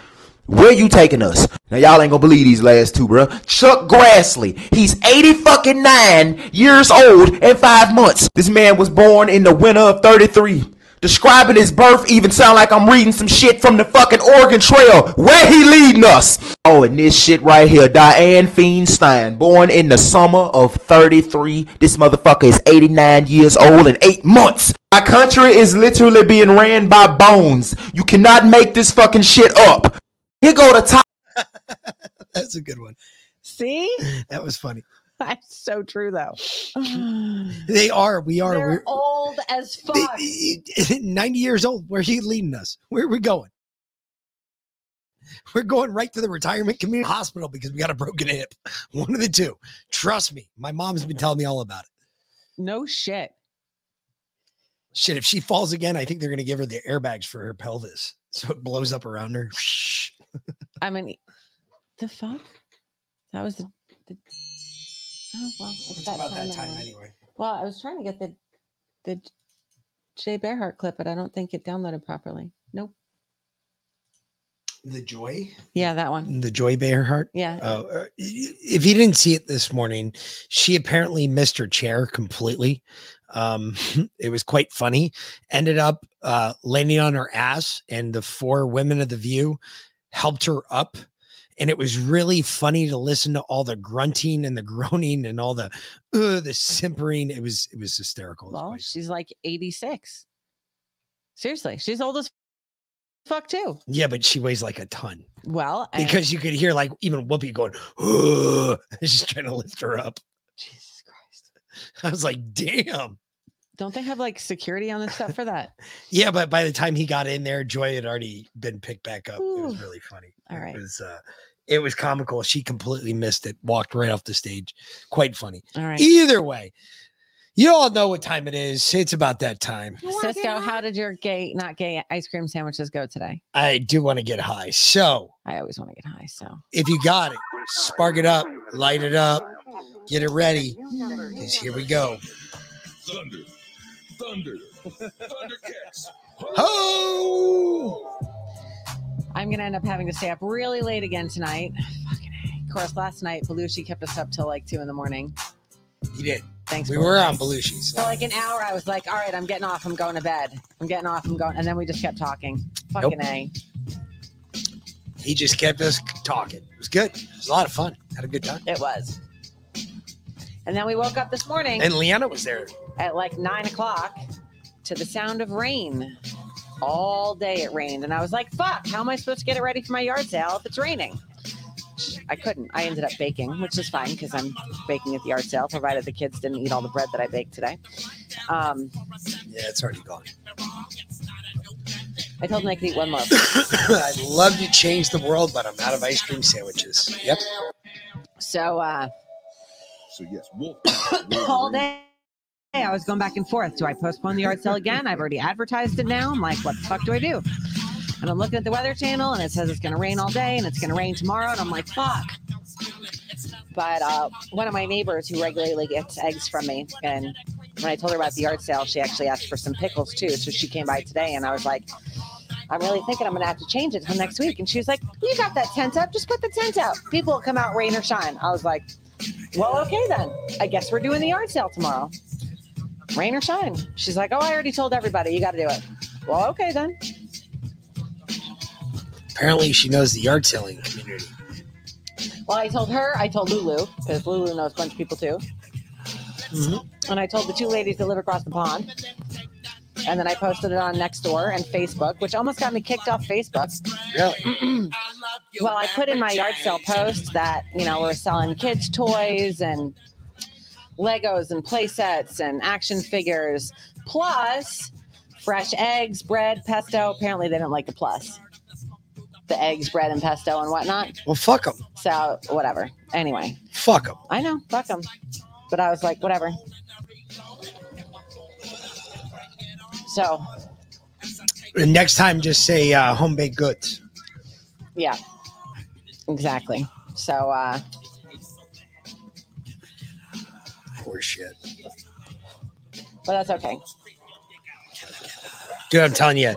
Where you taking us? Now y'all ain't gonna believe these last two, bro. Chuck Grassley. He's 80 fucking 9 years old and 5 months. This man was born in the winter of 33. Describing his birth even sound like I'm reading some shit from the fucking Oregon Trail. Where he leading us? Oh, and this shit right here, Dianne Feinstein, born in the summer of 33. This motherfucker is 89 years old and 8 months. Our country is literally being ran by bones. You cannot make this fucking shit up. Here go the top. That's a good one. See? That was funny. That's so true though. They are. We are. They're We're old as fuck. 90 years old. Where are you leading us? Where are we going? We're going right to the retirement community hospital because we got a broken hip. One of the two. Trust me. My mom's been telling me all about it. No shit. Shit, if she falls again, I think they're going to give her the airbags for her pelvis. So it blows up around her. I mean, the fuck? That was the. The oh, well, it's, that, time, anyway. Well, I was trying to get the the Jay Bearhart clip, but I don't think it downloaded properly. Nope. The Joy? Yeah, that one. The Joy Bearhart? Yeah. Oh, uh, if you didn't see it this morning, she apparently missed her chair completely. Um, it was quite funny. Ended up uh, landing on her ass, and the four women of the View helped her up. And it was really funny to listen to all the grunting and the groaning and all the uh, the simpering. It was it was hysterical. It was Well, she's like 86. Seriously, she's old as fuck too. yeah, but she weighs like a ton. Well, because you could hear like even Whoopi going, "Ugh," just trying to lift her up. Jesus Christ. I was like, damn. Don't they have like security on this stuff for that? Yeah, but by the time he got in there, Joy had already been picked back up. It was really funny. All right. It was uh it was comical. She completely missed it, walked right off the stage. Quite funny. All right. Either way, you all know what time it is. It's about that time. Cisco, how did your gay, not gay ice cream sandwiches go today? I do want to get high. So I always want to get high. So if you got it, spark it up, light it up, get it ready. Because here we go. Thunder, thunder, thundercats. Ho! I'm gonna end up having to stay up really late again tonight. Fucking A. Of course, last night Belushi kept us up till like two in the morning. You did. Thanks. We Belushi. were on Belushi's. For like an hour, I was like, "All right, I'm getting off. I'm going to bed. I'm getting off. I'm going." And then we just kept talking. Fucking a. He just kept us talking. It was good. It was a lot of fun. Had a good time. It was. And then we woke up this morning And Leanna was there. At like nine o'clock to the sound of rain. All day it rained, and I was like, "Fuck! How am I supposed to get it ready for my yard sale if it's raining?" I couldn't. I ended up baking, which is fine because I'm baking at the yard sale, provided the kids didn't eat all the bread that I baked today. Um, Yeah, it's already gone. I told them I could eat one more. I'd love to change the world, but I'm out of ice cream sandwiches. Yep. So uh, So yes, wolf. all day I was going back and forth. Do I postpone the yard sale again? I've already advertised it now. I'm like, what the fuck do I do? And I'm looking at the weather channel and it says it's going to rain all day and it's going to rain tomorrow. And I'm like, fuck. But uh, one of my neighbors who regularly gets eggs from me, and when I told her about the yard sale, she actually asked for some pickles too. So she came by today and I was like, I'm really thinking I'm going to have to change it till next week. And she was like, You got that tent up? Just put the tent out. People will come out, rain or shine. I was like, Well, okay then. I guess we're doing the yard sale tomorrow. Rain or shine. She's like, Oh, I already told everybody. You got to do it. Well, okay then. Apparently, she knows the yard selling community. Well, I told her, I told Lulu, because Lulu knows a bunch of people too. Mm-hmm. And I told the two ladies that live across the pond. And then I posted it on Nextdoor and Facebook, which almost got me kicked off Facebook. Really? well, I put in my yard sale post that, you know, we're selling kids' toys and Legos and play sets and action figures, plus fresh eggs, bread, pesto. Apparently, they didn't like the plus. The eggs, bread, and pesto and whatnot. Well, fuck them. So, whatever. Anyway, Fuck them. I know, fuck them. But I was like, whatever. So, And next time, just say uh, home baked goods. yeah, exactly. So, uh, Poor shit. but that's okay. Dude, I'm telling you,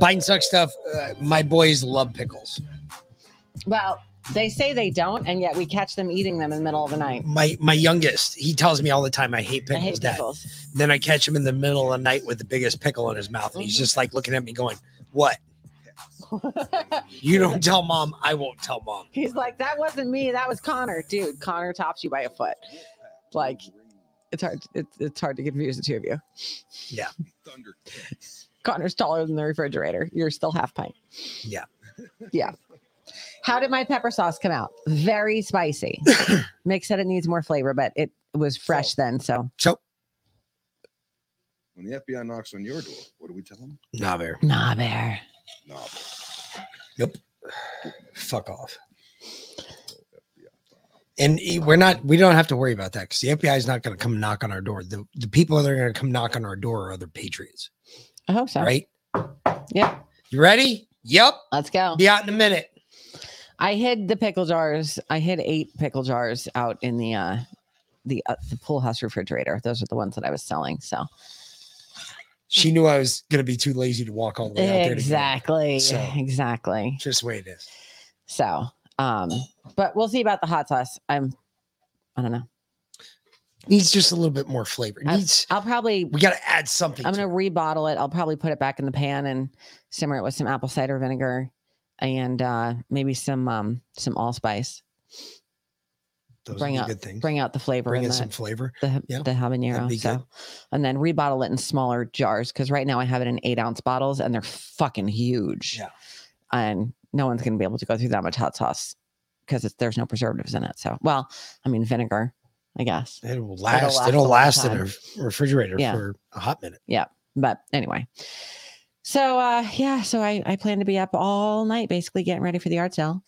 bite suck stuff. Uh, my boys love pickles. Well, they say they don't, and yet we catch them eating them in the middle of the night. My my youngest, he tells me all the time, I hate I pickles, hate Dad. pickles. Then I catch him in the middle of the night with the biggest pickle in his mouth, and he's Mm-hmm. just like looking at me, going, "What? you don't tell mom, I won't tell mom." He's like, that wasn't me. That was Connor. Dude, Connor tops you by a foot. Like, it's hard. It's, it's hard to confuse the two of you. Yeah. Connor's taller than the refrigerator. You're still half pint. Yeah. Yeah. How did my pepper sauce come out? Very spicy. Mick said it needs more flavor, but it was fresh then. So, so When the FBI knocks on your door, what do we tell them? Nah, bear. nah, bear. Nah. Yep. Fuck off. And we're not. We don't have to worry about that because the FBI is not going to come knock on our door. The the people that are going to come knock on our door are other patriots, I hope so. right? Yep. You ready? Yep. Let's go. Be out in a minute. I hid the pickle jars. I hid eight pickle jars out in the uh the uh, the pool house refrigerator. Those are the ones that I was selling. So She knew I was going to be too lazy to walk all the way out there. to get it. exactly, So, exactly. just the way it is. So, um, but we'll see about the hot sauce. I'm, I don't know. Needs just a little bit more flavor. Needs. I'll probably. We got to add something. I'm to gonna rebottle it. I'll probably put it back in the pan and simmer it with some apple cider vinegar and uh, maybe some um, some allspice. Those bring out good things. bring out the flavor. Bring in in some flavor. The Yeah, the habanero. So, good. and then rebottle it in smaller jars because right now I have it in eight ounce bottles and they're fucking huge. Yeah. And no one's gonna be able to go through that much hot sauce because there's no preservatives in it. So, well, I mean vinegar, I guess. It will last. last It'll last in a refrigerator Yeah. for a hot minute. Yeah. But anyway. So uh yeah, so I, I plan to be up all night basically getting ready for the art sale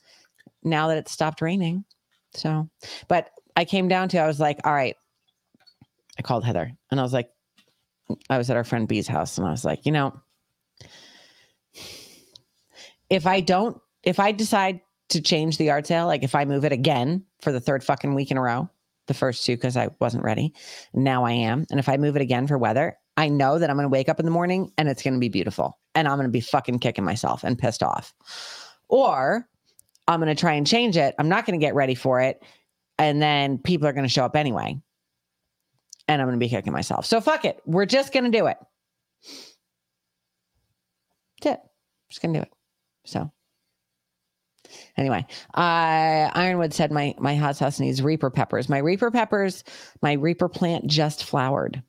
now that it's stopped raining. So but I came down to I was like, all right. I called Heather and I was like, I was at our friend B's house and I was like, you know, if I don't, if I decide to change the art sale, like if I move it again for the third fucking week in a row, the first two because I wasn't ready. Now I am. And if I move it again for weather, I know that I'm going to wake up in the morning and it's going to be beautiful. And I'm going to be fucking kicking myself and pissed off. Or I'm going to try and change it. I'm not going to get ready for it. And then people are going to show up anyway. And I'm going to be kicking myself. So fuck it. We're just going to do it. That's it. Just going to do it. So anyway, uh, Ironwood said my my hot sauce needs Reaper peppers. My Reaper peppers, my Reaper plant just flowered,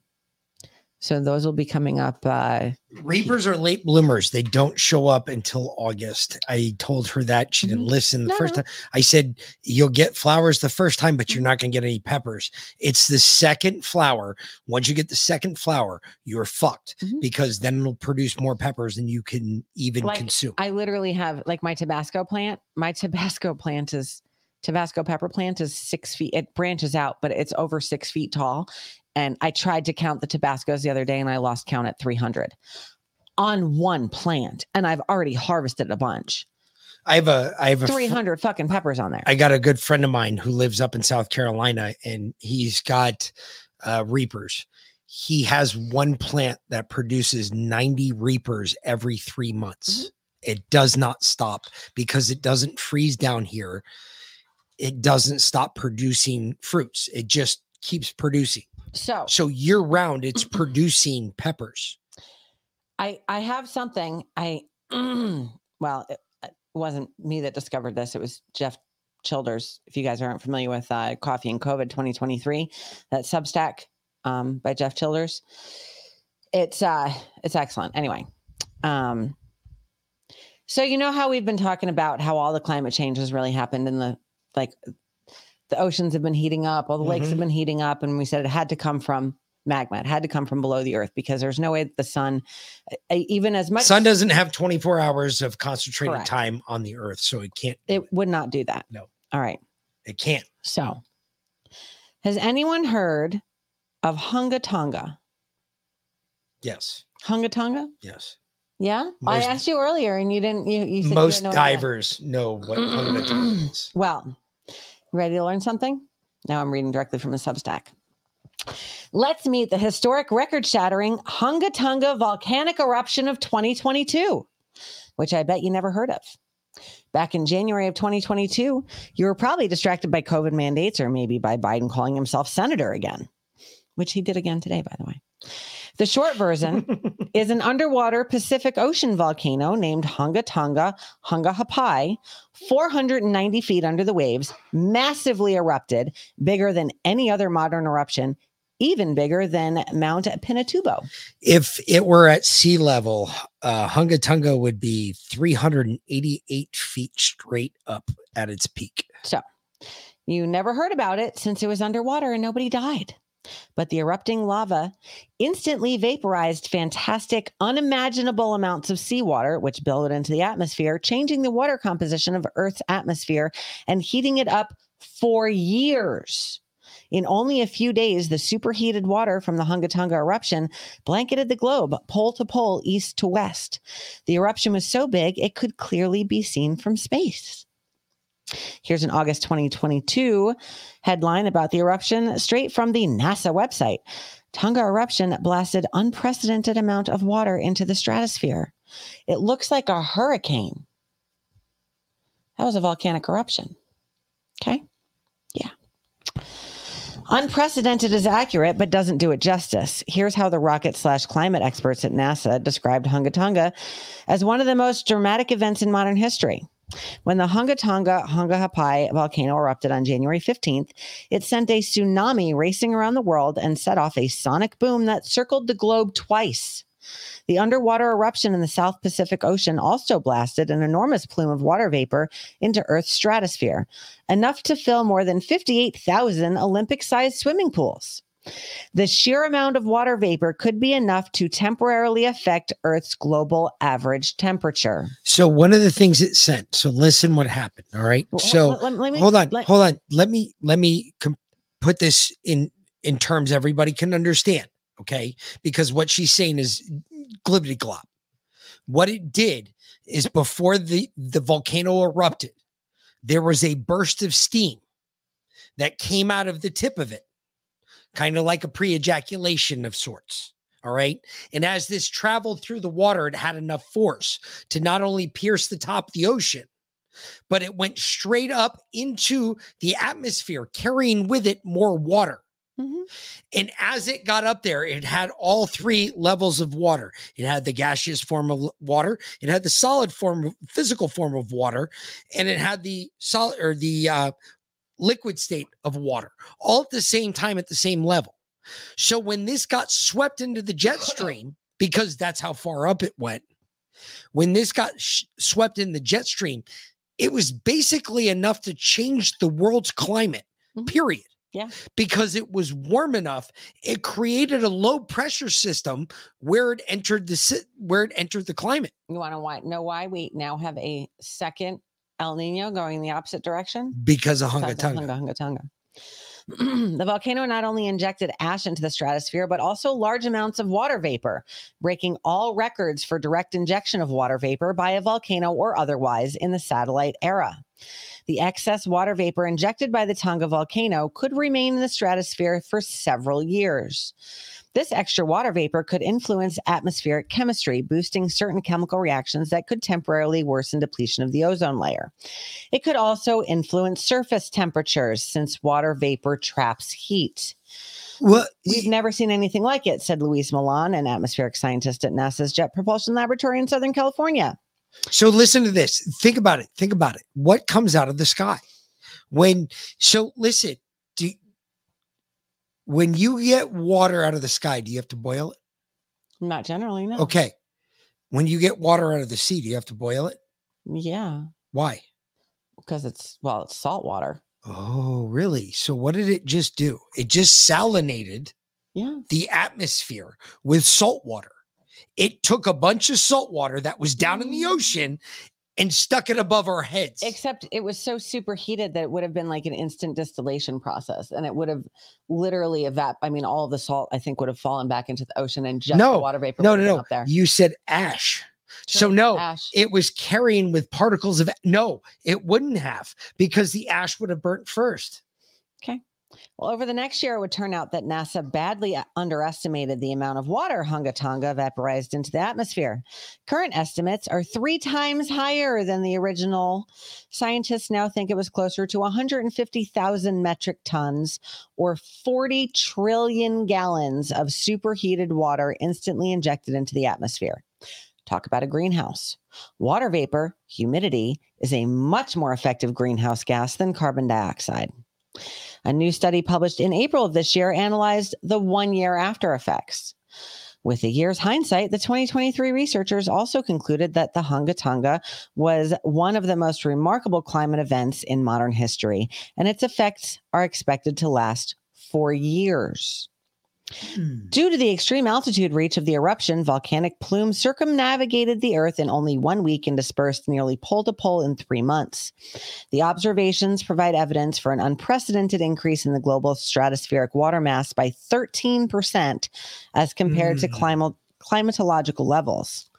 so those will be coming up. Uh, Reapers are late bloomers. They don't show up until August. I told her that she didn't listen the No, first time. I said, You'll get flowers the first time, but you're not going to get any peppers. It's the second flower. Once you get the second flower, you're fucked because then it'll produce more peppers than you can even like consume. I literally have like my Tabasco plant. My Tabasco plant is Tabasco pepper plant is six feet. It branches out, but it's over six feet tall. And I tried to count the Tabascos the other day, and I lost count at three hundred on one plant. And I've already harvested a bunch. I have a, I have a, fr- Three hundred fucking peppers on there. I got a good friend of mine who lives up in South Carolina and he's got uh, reapers. He has one plant that produces 90 reapers every three months. It does not stop because it doesn't freeze down here. It doesn't stop producing fruits. It just keeps producing. So, So year round, it's producing peppers. I I have something. I well, it, it wasn't me that discovered this. It was Jeff Childers. If you guys aren't familiar with uh, Coffee and COVID 2023, that Substack um, by Jeff Childers. It's uh it's excellent. Anyway, um, so you know how we've been talking about how all the climate change has really happened in the like the oceans have been heating up, all the lakes have Mhm. been heating up, and we said it had to come from magma. It had to come from below the earth because there's no way that the sun, even as much Sun doesn't have 24 hours of concentrated Correct. time on the earth, so it can't. it would not do that. No. All right. It can't. So, has anyone heard of Hunga Tonga? Yes. Hunga Tonga? Yes. Yeah, I asked you earlier, and you didn't. You, you said you Most no idea. divers know what Hunga Tonga is. Well, you ready to learn something? Now I'm reading directly from a Substack. Let's meet the historic record shattering Hunga Tonga volcanic eruption of 2022, which I bet you never heard of. Back in January of 2022, you were probably distracted by COVID mandates or maybe by Biden calling himself senator again, which he did again today, by the way. The short version is an underwater Pacific Ocean volcano named Hunga Tonga Hunga Hapai, 490 feet under the waves, massively erupted, bigger than any other modern eruption, even bigger than Mount Pinatubo. If it were at sea level, uh, Hunga Tonga would be 388 feet straight up at its peak. So you never heard about it since it was underwater and nobody died. But the erupting lava instantly vaporized fantastic, unimaginable amounts of seawater, which billowed into the atmosphere, changing the water composition of Earth's atmosphere and heating it up for years. In only a few days, the superheated water from the Hunga Tonga eruption blanketed the globe, pole to pole, east to west. The eruption was so big, it could clearly be seen from space. Here's an August 2022 headline about the eruption straight from the NASA website. Tonga eruption blasted unprecedented amount of water into the stratosphere. It looks like a hurricane. That was a volcanic eruption. Okay. Yeah. Unprecedented is accurate, but doesn't do it justice. Here's how the rocket slash climate experts at NASA described Hunga Tonga as one of the most dramatic events in modern history. When the Hunga Tonga Hunga Hapai volcano erupted on January 15th, it sent a tsunami racing around the world and set off a sonic boom that circled the globe twice. The underwater eruption in the South Pacific Ocean also blasted an enormous plume of water vapor into Earth's stratosphere, enough to fill more than 58,000 Olympic sized swimming pools. The sheer amount of water vapor could be enough to temporarily affect Earth's global average temperature. So one of the things it sent. So listen, what happened. All right. Well, So let- let- me- hold on, let- hold on. Let me let me put this in in terms everybody can understand. Okay, because what she's saying is glibbity glop. What it did is before the the volcano erupted, there was a burst of steam that came out of the tip of it, kind of like a pre ejaculation of sorts. All right. And as this traveled through the water, it had enough force to not only pierce the top of the ocean, but it went straight up into the atmosphere, carrying with it more water. And as it got up there, it had all three levels of water. It had the gaseous form of water, it had the solid form, physical form of water, and it had the solid or the uh, liquid state of water, all at the same time at the same level. So when this got swept into the jet stream, because that's how far up it went, when this got sh- swept in the jet stream, it was basically enough to change the world's climate, mm-hmm. period. Yeah. Because it was warm enough, it created a low pressure system where it entered the where it entered the climate. You want to why, know why we now have a second El Nino going the opposite direction? Because of Hunga Because Tonga. Hunga, Hunga Tonga. the volcano not only injected ash into the stratosphere, but also large amounts of water vapor, breaking all records for direct injection of water vapor by a volcano or otherwise in the satellite era. The excess water vapor injected by the Tonga volcano could remain in the stratosphere for several years. This extra water vapor could influence atmospheric chemistry, boosting certain chemical reactions that could temporarily worsen depletion of the ozone layer. It could also influence surface temperatures since water vapor traps heat. Well, We've never seen anything like it, said Louise Millán, an atmospheric scientist at NASA's Jet Propulsion Laboratory in Southern California. So listen to this. Think about it. Think about it. What comes out of the sky? When so listen, do when you get water out of the sky, do you have to boil it? Not generally, no. Okay. When you get water out of the sea, do you have to boil it? Yeah, Why? because it's, well, it's salt water. Oh, really? So what did it just do? It just salinated Yeah. the atmosphere with salt water. It took a bunch of salt water that was down in the mm. ocean and stuck it above our heads. Except it was so superheated that it would have been like an instant distillation process and it would have literally evap. I mean, all the salt, I think, would have fallen back into the ocean and just no water vapor No, no, no. up there. You said ash. So Sure, no, ash. it was carrying with particles of no, it wouldn't have because the ash would have burnt first. Well, over the next year, it would turn out that NASA badly uh, underestimated the amount of water Hunga Tonga vaporized into the atmosphere. Current estimates are three times higher than the original. Scientists now think it was closer to 150,000 metric tons or 40 trillion gallons of superheated water instantly injected into the atmosphere. Talk about a greenhouse. Water vapor, humidity, is a much more effective greenhouse gas than carbon dioxide. A new study published in April of this year analyzed the one year after effects. With a year's hindsight, the 2023 researchers also concluded that the Hunga Tonga was one of the most remarkable climate events in modern history, and its effects are expected to last for years. Hmm. Due to the extreme altitude reach of the eruption, volcanic plume circumnavigated the Earth in only one week and dispersed nearly pole to pole in three months. The observations provide evidence for an unprecedented increase in the global stratospheric water mass by 13% as compared to hmm. climate climatological levels.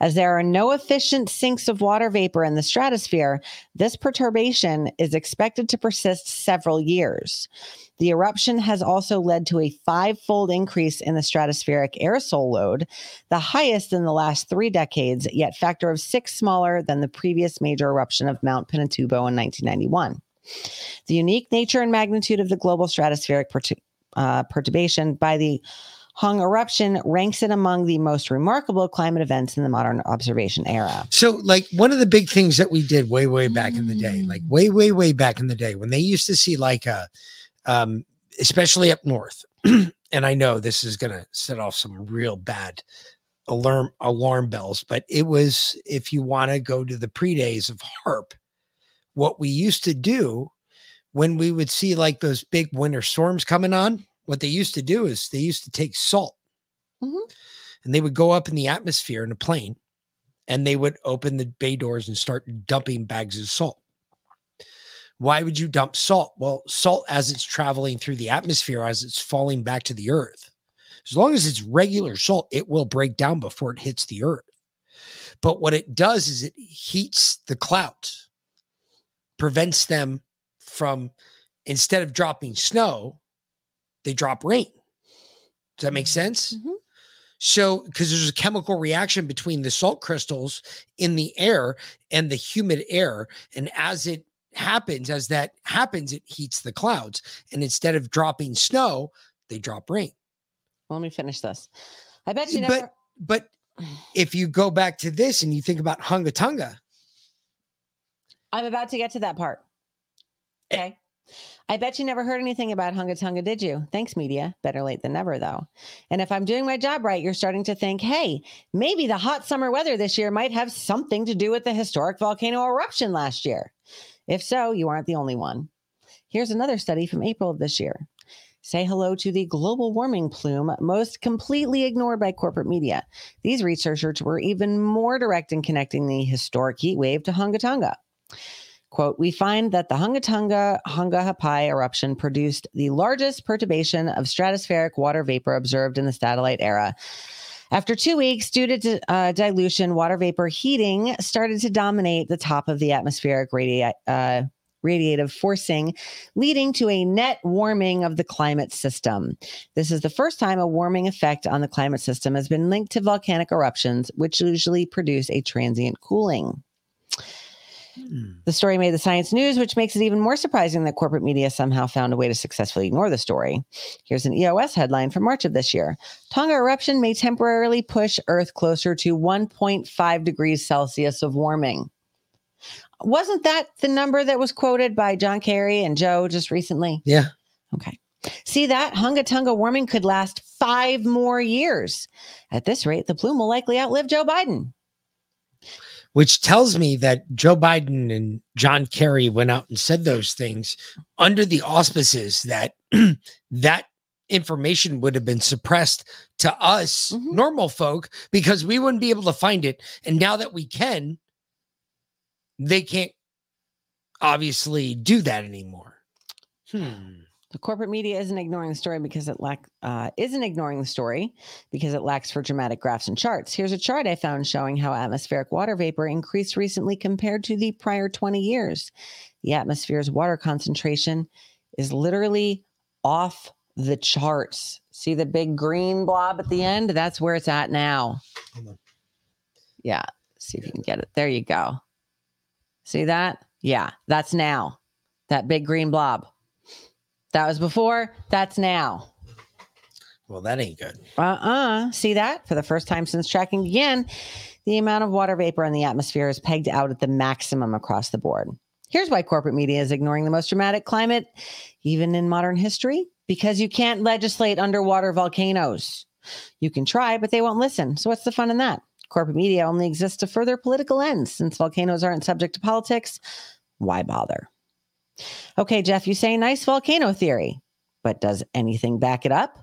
As there are no efficient sinks of water vapor in the stratosphere, this perturbation is expected to persist several years. The eruption has also led to a five fold increase in the stratospheric aerosol load, the highest in the last three decades, yet factor of six smaller than the previous major eruption of Mount Pinatubo in 1991. The unique nature and magnitude of the global stratospheric pertu- uh, perturbation by the Hung eruption ranks it among the most remarkable climate events in the modern observation era. So, like one of the big things that we did way, way back in the day, like way, way, way back in the day, when they used to see like a, um, especially up north, and I know this is going to set off some real bad alarm alarm bells, but it was if you want to go to the pre days of HAARP, what we used to do when we would see like those big winter storms coming on what they used to do is they used to take salt mm-hmm. and they would go up in the atmosphere in a plane and they would open the bay doors and start dumping bags of salt. Why would you dump salt? Well, salt as it's traveling through the atmosphere, as it's falling back to the earth, as long as it's regular salt, it will break down before it hits the earth. But what it does is it heats the clouds, prevents them from, instead of dropping snow, they drop rain. Does that make mm-hmm. sense? Mm-hmm. So, because there's a chemical reaction between the salt crystals in the air and the humid air. And as it happens, as that happens, it heats the clouds. And instead of dropping snow, they drop rain. Let me finish this. I bet you never. But, but if you go back to this and you think about Hunga Tonga, I'm about to get to that part. Okay. I bet you never heard anything about Hunga Tonga, did you? Thanks, media. Better late than never, though. And if I'm doing my job right, you're starting to think, hey, maybe the hot summer weather this year might have something to do with the historic volcano eruption last year. If so, you aren't the only one. Here's another study from April of this year. Say hello to the global warming plume, most completely ignored by corporate media. These researchers were even more direct in connecting the historic heat wave to Hunga Tonga. Quote, we find that the Hunga Tonga Hunga Hapai eruption produced the largest perturbation of stratospheric water vapor observed in the satellite era. After two weeks, due to uh, dilution, water vapor heating started to dominate the top of the atmospheric radi- uh, radiative forcing, leading to a net warming of the climate system. This is the first time a warming effect on the climate system has been linked to volcanic eruptions, which usually produce a transient cooling. The story made the science news, which makes it even more surprising that corporate media somehow found a way to successfully ignore the story. Here's an EOS headline from March of this year Tonga eruption may temporarily push Earth closer to 1.5 degrees Celsius of warming. Wasn't that the number that was quoted by John Kerry and Joe just recently? Yeah. Okay. See that? Hunga Tonga warming could last five more years. At this rate, the plume will likely outlive Joe Biden. Which tells me that Joe Biden and John Kerry went out and said those things under the auspices that that information would have been suppressed to us normal folk because we wouldn't be able to find it. And now that we can they can't obviously do that anymore. Hmm The corporate media isn't ignoring the story because it lack uh, isn't ignoring the story because it lacks for dramatic graphs and charts. Here's a chart I found showing how atmospheric water vapor increased recently compared to the prior 20 years. The atmosphere's water concentration is literally off the charts. See the big green blob at the end? That's where it's at now. Yeah. See if you can get it. There you go. See that? Yeah, that's now. That big green blob. That was before, that's now. well that ain't good Uh-uh. See that? For the first time since tracking began, the amount of water vapor in the atmosphere is pegged out at the maximum across the board. Here's why corporate media is ignoring the most dramatic climate, even in modern history, because you can't legislate underwater volcanoes. You can try, but they won't listen. So what's the fun in that? Corporate media only exists to further political ends. Since volcanoes aren't subject to politics, why bother? Okay, Jeff, you say nice volcano theory, but does anything back it up?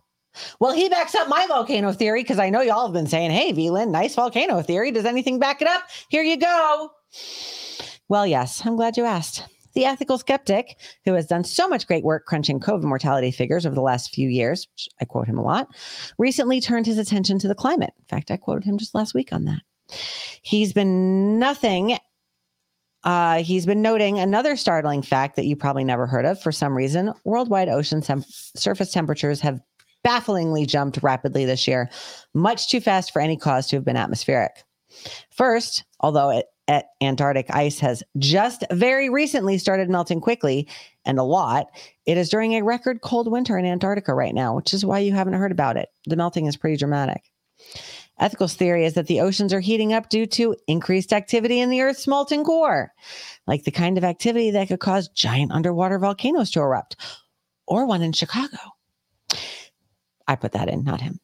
Well, he backs up my volcano theory because I know y'all have been saying, hey, VLIN, nice volcano theory. Does anything back it up? Here you go. Well, yes, I'm glad you asked. the ethical skeptic, who has done so much great work crunching COVID mortality figures over the last few years, which I quote him a lot, recently turned his attention to the climate. In fact, I quoted him just last week on that. He's been nothing. Uh, he's been noting another startling fact that you probably never heard of for some reason. Worldwide ocean temp- surface temperatures have bafflingly jumped rapidly this year, much too fast for any cause to have been atmospheric. First, although it, at Antarctic ice has just very recently started melting quickly and a lot, it is during a record cold winter in Antarctica right now, which is why you haven't heard about it. The melting is pretty dramatic. Ethical's theory is that the oceans are heating up due to increased activity in the Earth's molten core, like the kind of activity that could cause giant underwater volcanoes to erupt, or one in Chicago. I put that in, not him.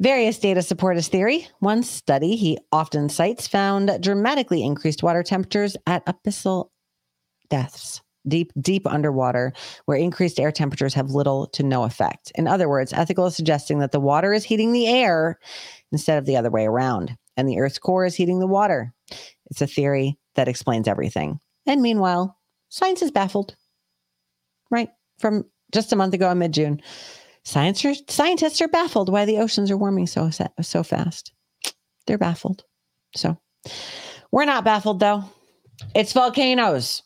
Various data support his theory. One study he often cites found dramatically increased water temperatures at abyssal depths, deep, deep underwater, where increased air temperatures have little to no effect. In other words, ethical is suggesting that the water is heating the air instead of the other way around, and the Earth's core is heating the water. It's a theory that explains everything. And meanwhile, science is baffled. Right? From just a month ago in mid June, science are, scientists are baffled why the oceans are warming so so fast. They're baffled. So we're not baffled though. It's volcanoes.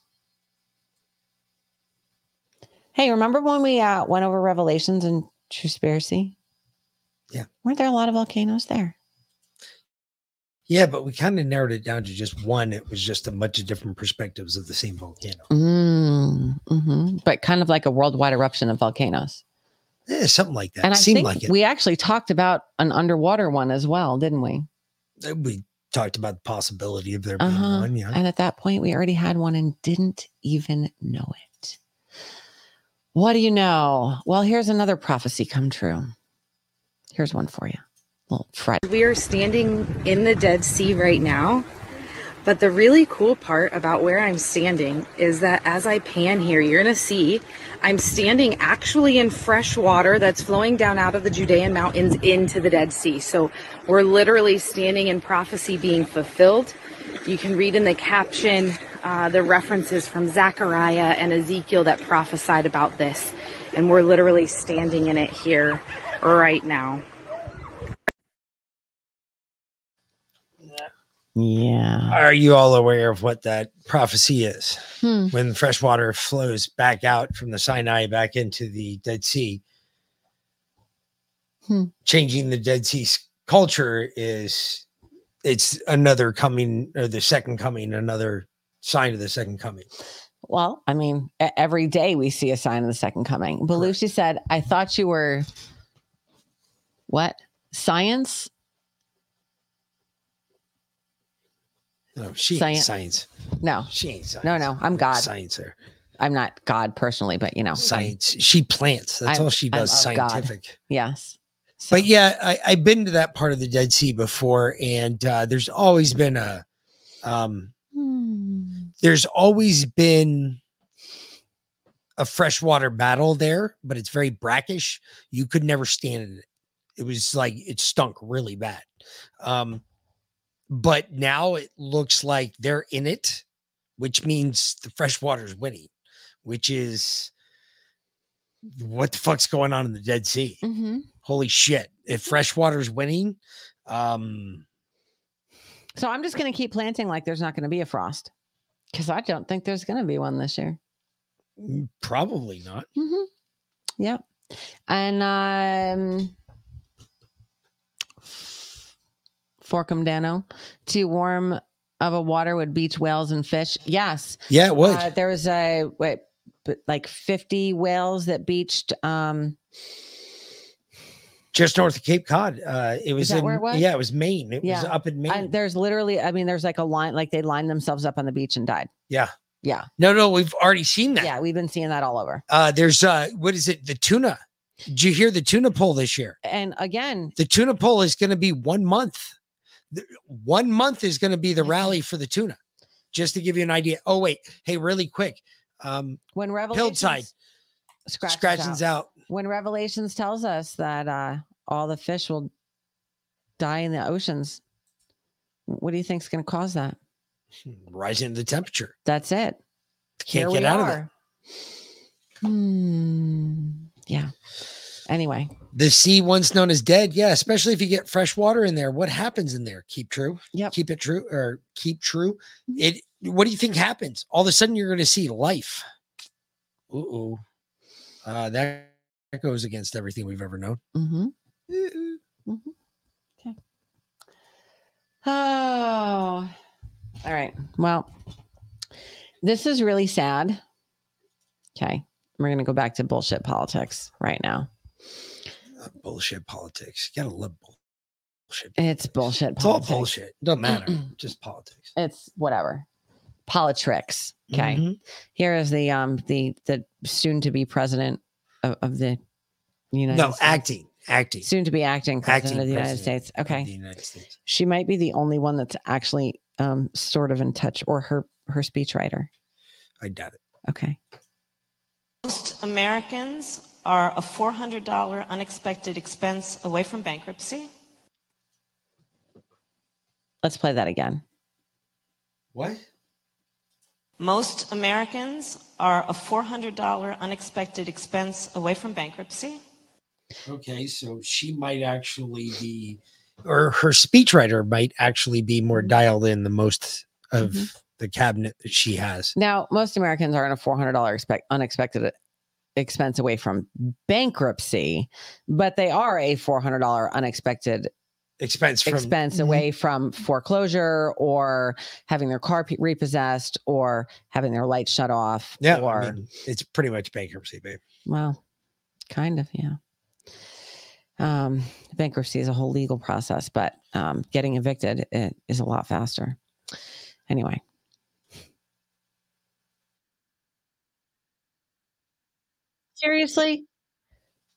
Hey, remember when we uh, went over Revelations and Truspiracy? Yeah. Weren't there a lot of volcanoes there? Yeah, but we kind of narrowed it down to just one. It was just a bunch of different perspectives of the same volcano. Mm, hmm But kind of like a worldwide eruption of volcanoes. Yeah, something like that. And I Seemed think like it. we actually talked about an underwater one as well, didn't we? Uh, we talked about the possibility of there being Uh-huh. one. Yeah. And at that point, we already had one and didn't even know it. What do you know? Well, here's another prophecy come true. Here's one for you. Well, Fred. We are standing in the Dead Sea right now. But the really cool part about where I'm standing is that as I pan here, you're going to see I'm standing actually in fresh water that's flowing down out of the Judean mountains into the Dead Sea. So we're literally standing in prophecy being fulfilled. You can read in the caption uh, the references from Zechariah and Ezekiel that prophesied about this. And we're literally standing in it here right now. Yeah. Are you all aware of what that prophecy is? Hmm. When fresh water flows back out from the Sinai back into the Dead Sea, Hmm. changing the Dead Sea's culture is it's another coming or the second coming, another sign of the second coming. Well, I mean, every day we see a sign of the second coming. Belushi said, I thought you were what? Science? No, she ain't Science. science. No. She ain't science. No, no, I'm God. Science there. I'm not God personally, but you know. I'm- Science. She plants. That's I'm- all she does. of God. Scientific. Yes. But yeah, I, I've been to that part of the Dead Sea before, and uh, there's always been a, um, there's always been a freshwater battle there, but it's very brackish. You could never stand in it. It was like it stunk really bad. Um, but now it looks like they're in it, which means the freshwater is winning, which is what the fuck's going on in the Dead Sea? Mm-hmm. Holy shit! If freshwater's winning, um, So I'm just going to keep planting like there's not going to be a frost because I don't think there's going to be one this year. mm, probably not. Mm-hmm. Yep. And um, Forkum Dano, too warm of a water would beach whales and fish. Yes. Yeah, it would. Uh, there was a what, like 50 whales that beached. Um, just north of Cape Cod. Uh, it was in where it was? yeah, it was Maine. It yeah, was up in Maine. And there's literally, I mean, there's like a line, like they lined themselves up on the beach and died. yeah. Yeah. No, no, we've already seen that. Yeah, we've been seeing that all over. Uh, there's uh, what is it? The tuna. Did you hear the tuna poll this year? And again, The tuna poll is going to be one month. One month is going to be the rally for the tuna. Just to give you an idea. Oh wait, hey, really quick. Um, when Revelations scratches scratchings out. when Revelations tells us that uh, all the fish will die in the oceans, what do you think is going to cause that? rising the temperature. That's it. Can't Here get out of it. Hmm. Yeah. Anyway, The sea once known as dead. Yeah, especially if you get fresh water in there. What happens in there? Keep true. Yeah. Keep it true or keep true. It what do you think happens? All of a sudden you're gonna see life. Ooh. Uh that that goes against everything we've ever known. Mm-hmm. Okay. Oh, all right. Well, this is really sad. Okay. We're going to go back to bullshit politics right now. Bullshit politics. You gotta love bullshit. It's bullshit It's all bullshit. Doesn't matter. Just politics. It's whatever. Politricks. Okay. Mhm. Here is the um the the soon to be president of, of the United No, States. acting. Acting. Soon to be acting president Acting of the United States. Okay. the United States. She might be the only one that's actually um sort of in touch or her her speechwriter. I doubt it. Okay. Most Americans are a $400 unexpected expense away from bankruptcy. Let's play that again. What? Most Americans are a $400 unexpected expense away from bankruptcy. Okay, so she might actually be, or her speechwriter might actually be more dialed in than most of Mm-hmm. the cabinet that she has. Now, most Americans are in a $400 expect, unexpected expense away from bankruptcy, but they are a $400 unexpected Expense from expense Mhm. away from foreclosure or having their car repossessed or having their lights shut off. Yeah, Or, I mean, it's pretty much bankruptcy, babe. well, kind of, yeah. Um, bankruptcy is a whole legal process, but um, getting evicted it is a lot faster. Anyway. Seriously?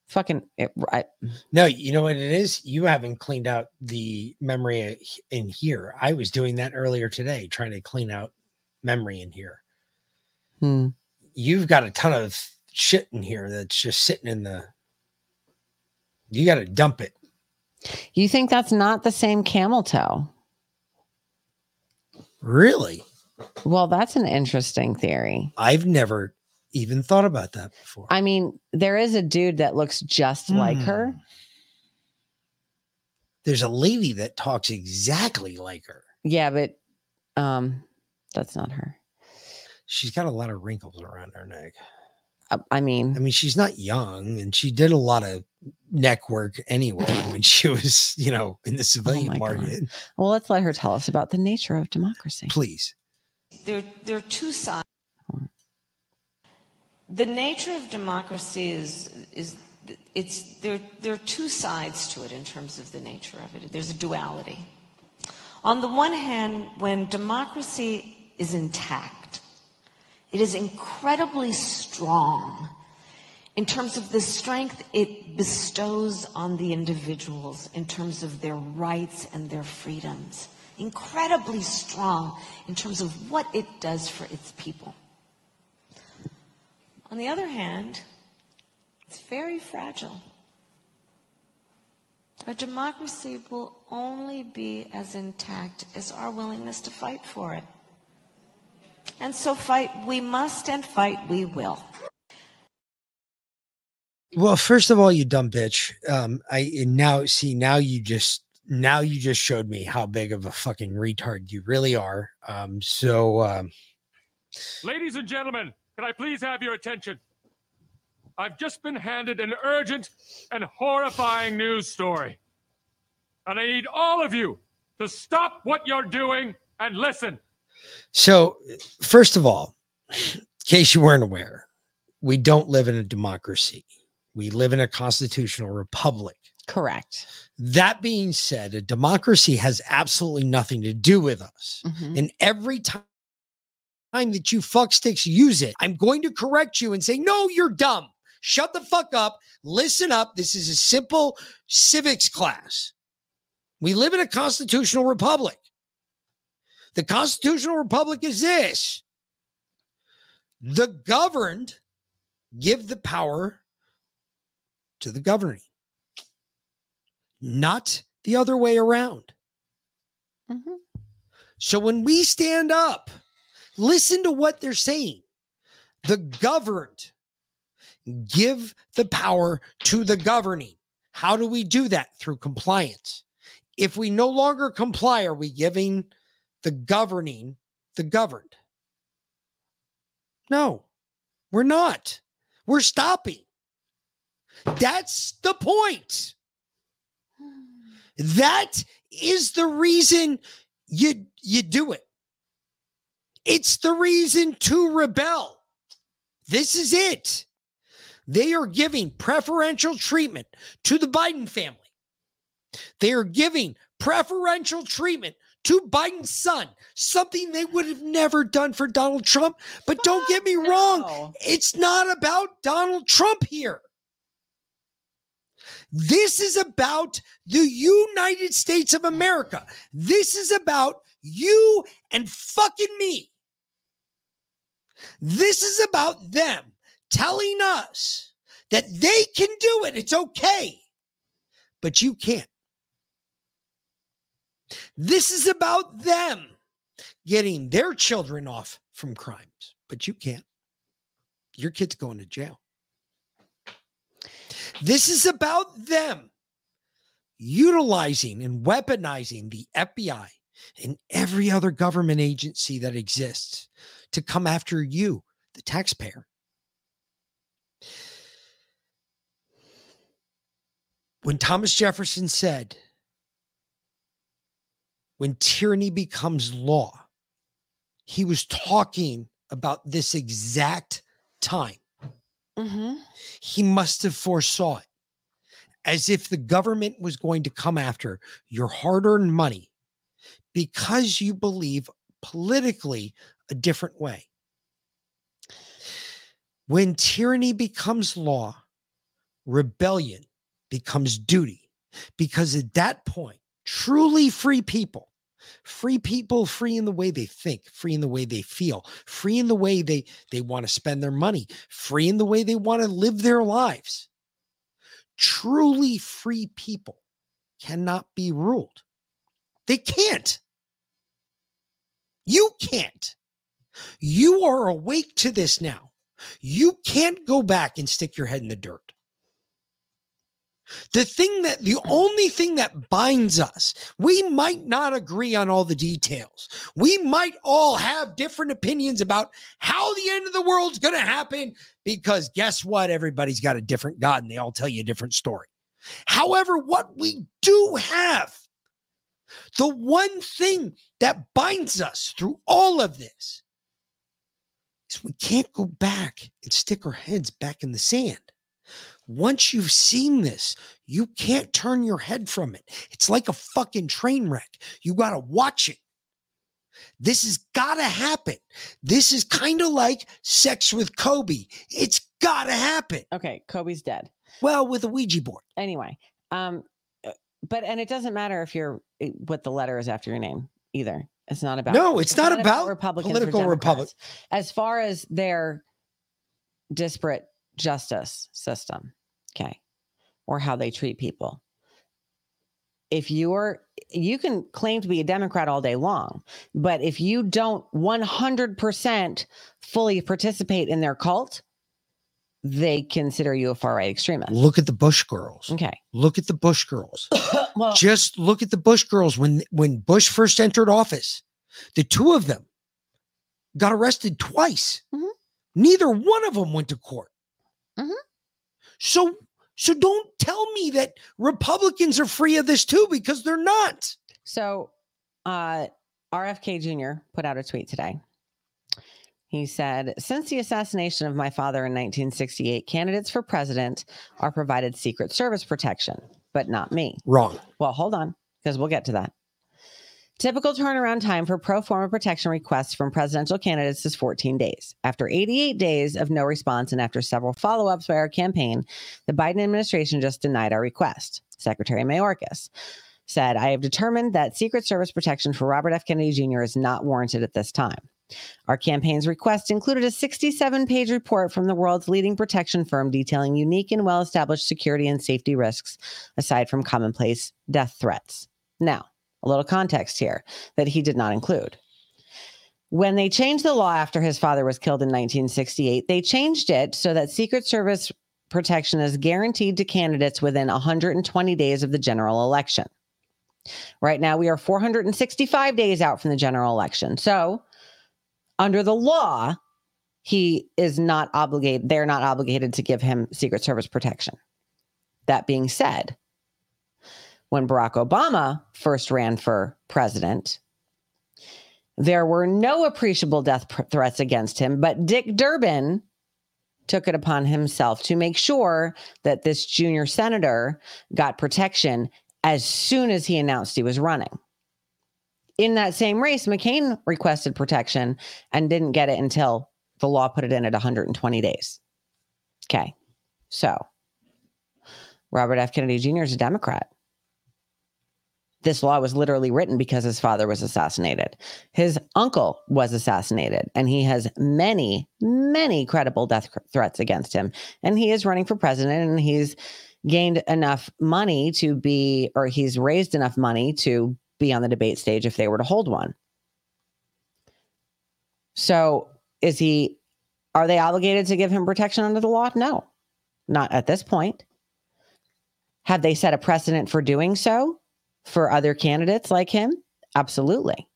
Fucking it, I, No, you know what it is? You haven't cleaned out the memory in here. I was doing that earlier today, trying to clean out memory in here. hmm. You've got a ton of shit in here that's just sitting in the. You got to dump it. You think that's not the same camel toe? Really? Well, that's an interesting theory. I've never even thought about that before. I mean, there is a dude that looks just like her. There's a lady that talks exactly like her. Yeah, but um that's not her. She's got a lot of wrinkles around her neck. Uh, I mean, I mean, she's not young and she did a lot of neck work anyway when she was, you know, in the civilian Oh my God. market. well, let's let her tell us about the nature of democracy. Please. There, there are two sides. The nature of democracy is, is it's, there, there are two sides to it in terms of the nature of it. There's a duality. On the one hand, when democracy is intact, it is incredibly strong in terms of the strength it bestows on the individuals in terms of their rights and their freedoms. Incredibly strong in terms of what it does for its people. On the other hand, it's very fragile. A democracy will only be as intact as our willingness to fight for it. And so fight we must and fight we will. Well, first of all, you dumb bitch. Um, I and now see now you just now you just showed me how big of a fucking retard you really are. Um, so um, Ladies and gentlemen, can I please have your attention? I've just been handed an urgent and horrifying news story. And I need all of you to stop what you're doing and listen. so first of all, in case you weren't aware, we don't live in a democracy. We live in a constitutional republic. Correct. That being said, a democracy has absolutely nothing to do with us. Mhm. And every time time that you fucksticks use it, I'm going to correct you and say, no, you're dumb. Shut the fuck up. Listen up. This is a simple civics class. We live in a constitutional republic. The constitutional republic is this the governed give the power to the governing, not the other way around. Mm-hmm. So when we stand up, listen to what they're saying. The governed give the power to the governing. How do we do that? Through compliance. If we no longer comply, are we giving the governing the governed? No, we're not. We're stopping. That's the point. That is the reason you you do it. It's the reason to rebel. This is it. They are giving preferential treatment to the Biden family. They are giving preferential treatment to Biden's son, something they would have never done for Donald Trump. But don't get me wrong, it's not about Donald Trump here. This is about the United States of America. This is about you and fucking me. This is about them telling us that they can do it. It's okay, but you can't. This is about them getting their children off from crimes, but you can't. Your kid's going to jail. This is about them utilizing and weaponizing the FBI and every other government agency that exists to come after you, the taxpayer. When Thomas Jefferson said, when tyranny becomes law, he was talking about this exact time. Mm-hmm. He must have foresaw it as if the government was going to come after your hard earned money because you believe politically a different way. When tyranny becomes law, rebellion becomes duty because at that point, truly free people free people free in the way they think free in the way they feel free in the way they they want to spend their money free in the way they want to live their lives truly free people cannot be ruled. They can't. You can't you are awake to this now you can't go back and stick your head in the dirt the thing that the only thing that binds us, we might not agree on all the details. We might all have different opinions about how the end of the world's going to happen because guess what? Everybody's got a different God and they all tell you a different story. However, what we do have, the one thing that binds us through all of this is we can't go back and stick our heads back in the sand once you've seen this, you can't turn your head from it. It's like a fucking train wreck. You got to watch it. This has got to happen. This is kind of like sex with Kobe. It's got to happen. Okay, Kobe's dead. Well, with a Ouija board. Anyway, um, uh, but and it doesn't matter if you're eh, what the letter is after your name either. It's not about No, it's not about Republicans. political republic. As far as their disparate justice system, okay, or how they treat people. If you're, you can claim to be a Democrat all day long, but if you don't 100% fully participate in their cult, they consider you a far right extremist. Look at the Bush girls. Okay. Look at the Bush girls. well, Just look at the Bush girls when when Bush first entered office. The two of them got arrested twice. Neither one of them went to court. So so don't tell me that Republicans are free of this too because they're not. So, uh, RFK Jr. put out a tweet today. He said, Since the assassination of my father in 1968, candidates for president are provided Secret Service protection, but not me. Wrong. Well, hold on, because we'll get to that. Typical turnaround time for pro forma protection requests from presidential candidates is 14 days. After 88 days of no response and after several follow ups by our campaign, the Biden administration just denied our request. Secretary Mayorkas said, I have determined that Secret Service protection for Robert F. Kennedy Jr. is not warranted at this time. Our campaign's request included a 67 page report from the world's leading protection firm detailing unique and well established security and safety risks, aside from commonplace death threats. Now, a little context here that he did not include. When they changed the law after his father was killed in 1968, they changed it so that Secret Service protection is guaranteed to candidates within 120 days of the general election. Right now, we are 465 days out from the general election. So, under the law, he is not obligated, they're not obligated to give him Secret Service protection. That being said, when Barack Obama first ran for president, there were no appreciable death threats against him, but Dick Durbin took it upon himself to make sure that this junior senator got protection as soon as he announced he was running. In that same race, McCain requested protection and didn't get it until the law put it in at 120 days. Okay. So Robert F. Kennedy Jr. is a Democrat. This law was literally written because his father was assassinated. His uncle was assassinated, and he has many, many credible death threats against him. And he is running for president, and he's gained enough money to be, or he's raised enough money to be on the debate stage if they were to hold one. So, is he, are they obligated to give him protection under the law? No, not at this point. Have they set a precedent for doing so for other candidates like him? Absolutely.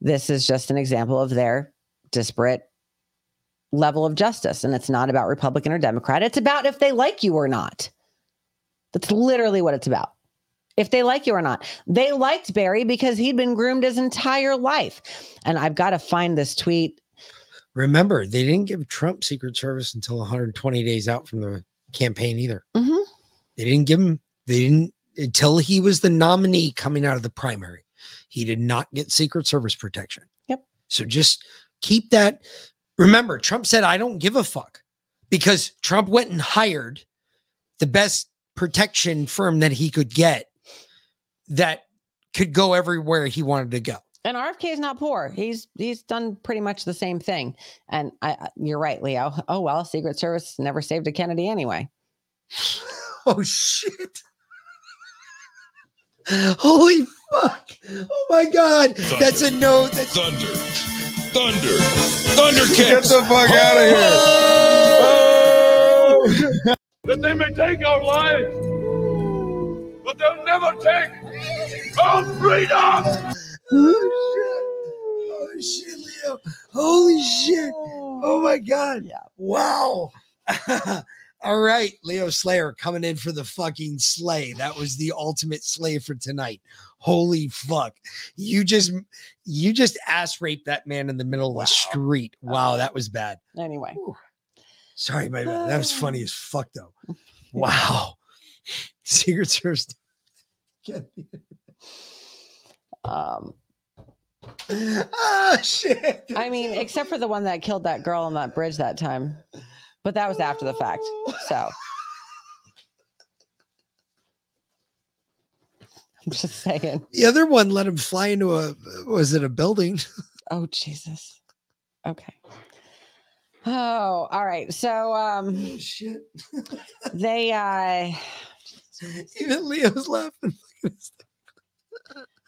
This is just an example of their disparate level of justice. And it's not about Republican or Democrat. It's about if they like you or not. That's literally what it's about. If they like you or not. They liked Barry because he'd been groomed his entire life. And I've got to find this tweet. Remember, they didn't give Trump Secret Service until 120 days out from the campaign either. Mhm. They didn't give him, they didn't, until he was the nominee coming out of the primary, he did not get Secret Service protection. Yep. So just keep that. Remember, Trump said, I don't give a fuck because Trump went and hired the best protection firm that he could get that could go everywhere he wanted to go. And RFK is not poor. He's he's done pretty much the same thing. And I, I- you're right, Leo. Oh well, Secret Service never saved a Kennedy anyway. Oh shit. Holy fuck. Oh my god. That's a note. That's Thunder. Thunder. Thundercats. Get the fuck out of oh! here. Oh! that they may take our lives, but they'll never take our freedom. Oh shit, Leo. Holy shit. Oh my god. Yeah. Wow. All right, Leo Slayer coming in for the fucking slay. That was the ultimate slay for tonight. Holy fuck. You just you just ass raped that man in the middle of the street. Wow, that was bad. Anyway. Sorry, my bad. That was funny as fuck though. Wow. Secret Service. Um ah shit. I mean, except for the one that killed that girl on that bridge that time. But that was after the fact. So I'm just saying. The other one let him fly into a was it a building? Oh Jesus. Okay. Oh, all right. So um shit. they uh Even Leo's laughing.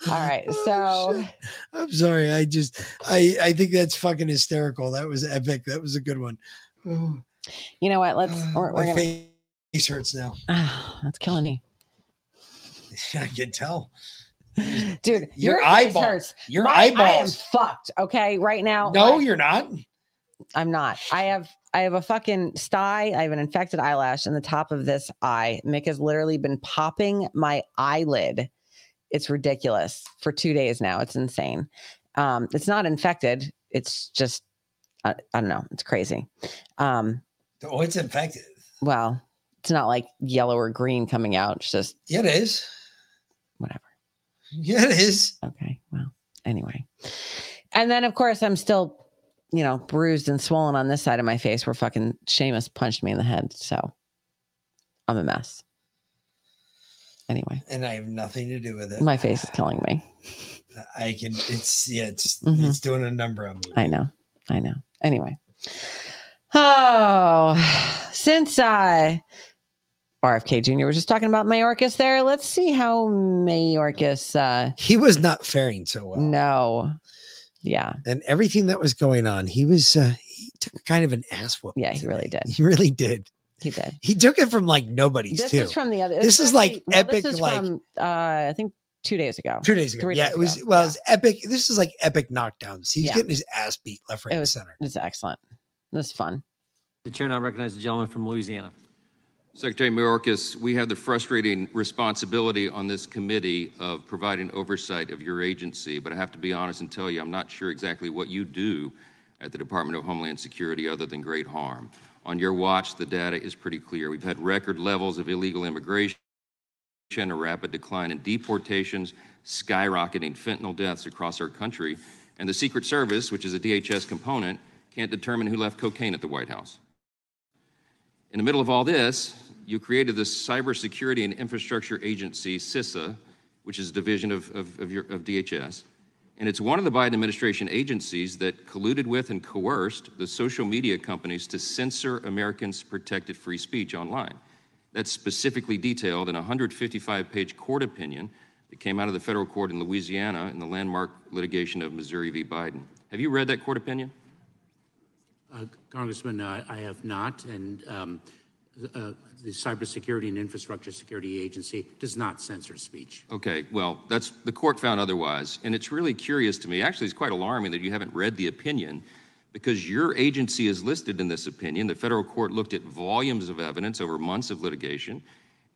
All right. Oh, so I'm sorry. I just I I think that's fucking hysterical. That was epic. That was a good one. Oh, you know what? Let's uh, we're, my we're gonna face hurts now. that's killing me. I can tell. Dude, Your face eyeball- hurts. your My- I am eyeballs. fucked. Okay, right now. No, my- you're not. I'm not. I have I have a fucking sty. I have an infected eyelash in the top of this eye. Mick has literally been popping my eyelid. It's ridiculous for two days now. It's insane. Um, it's not infected. It's just I, I don't know. It's crazy. Um, Oh, it's infected. well, it's not like yellow or green coming out. It's just Yeah, it is. Whatever. Yeah, it is. Okay. Well, anyway. And then of course I'm still, you know, bruised and swollen on this side of my face where fucking Seamus punched me in the head. So I'm a mess. Anyway, And I have nothing to do with it. my face is killing me. I can it's yeah, it's Mhm. it's doing a number on me. I know. I know. Anyway. Oh, since I RFK Jr. was just talking about Mayorkas there, let's see how Mayorkas uh He was not faring so well. no. Yeah. And everything that was going on, he was uh, he took kind of an ass whoop. Yeah, he really did. He really did. He did. He took it from like nobody's This too. is from the other. This is like actually- no, epic. This is like from uh, I think two days ago. two days ago. Three yeah, days it was. ago. Well, it was epic. This is like epic knockdowns. He's Yeah. getting his ass beat left, right, It and was. center. It's excellent. This is fun. The chair now recognizes the gentleman from Louisiana. Secretary Mayorkas, we have the frustrating responsibility on this committee of providing oversight of your agency, but I have to be honest and tell you, I'm not sure exactly what you do at the Department of Homeland Security other than great harm. On your watch, the data is pretty clear. We've had record levels of illegal immigration, a rapid decline in deportations, skyrocketing fentanyl deaths across our country, and the Secret Service, which is a DHS component, can't determine who left cocaine at the White House. In the middle of all this, you created the Cybersecurity and Infrastructure Agency, CISA, which is a division of, of, of, your, of DHS. And it's one of the Biden administration agencies that colluded with and coerced the social media companies to censor Americans' protected free speech online. That's specifically detailed in a 155 page court opinion that came out of the federal court in Louisiana in the landmark litigation of Missouri v. Biden. Have you read that court opinion? Uh, Congressman, uh, I have not, and um, uh, the Cybersecurity and Infrastructure Security Agency does not censor speech. Okay, well, that's the court found otherwise, and it's really curious to me. Actually, it's quite alarming that you haven't read the opinion because your agency is listed in this opinion. The federal court looked at volumes of evidence over months of litigation,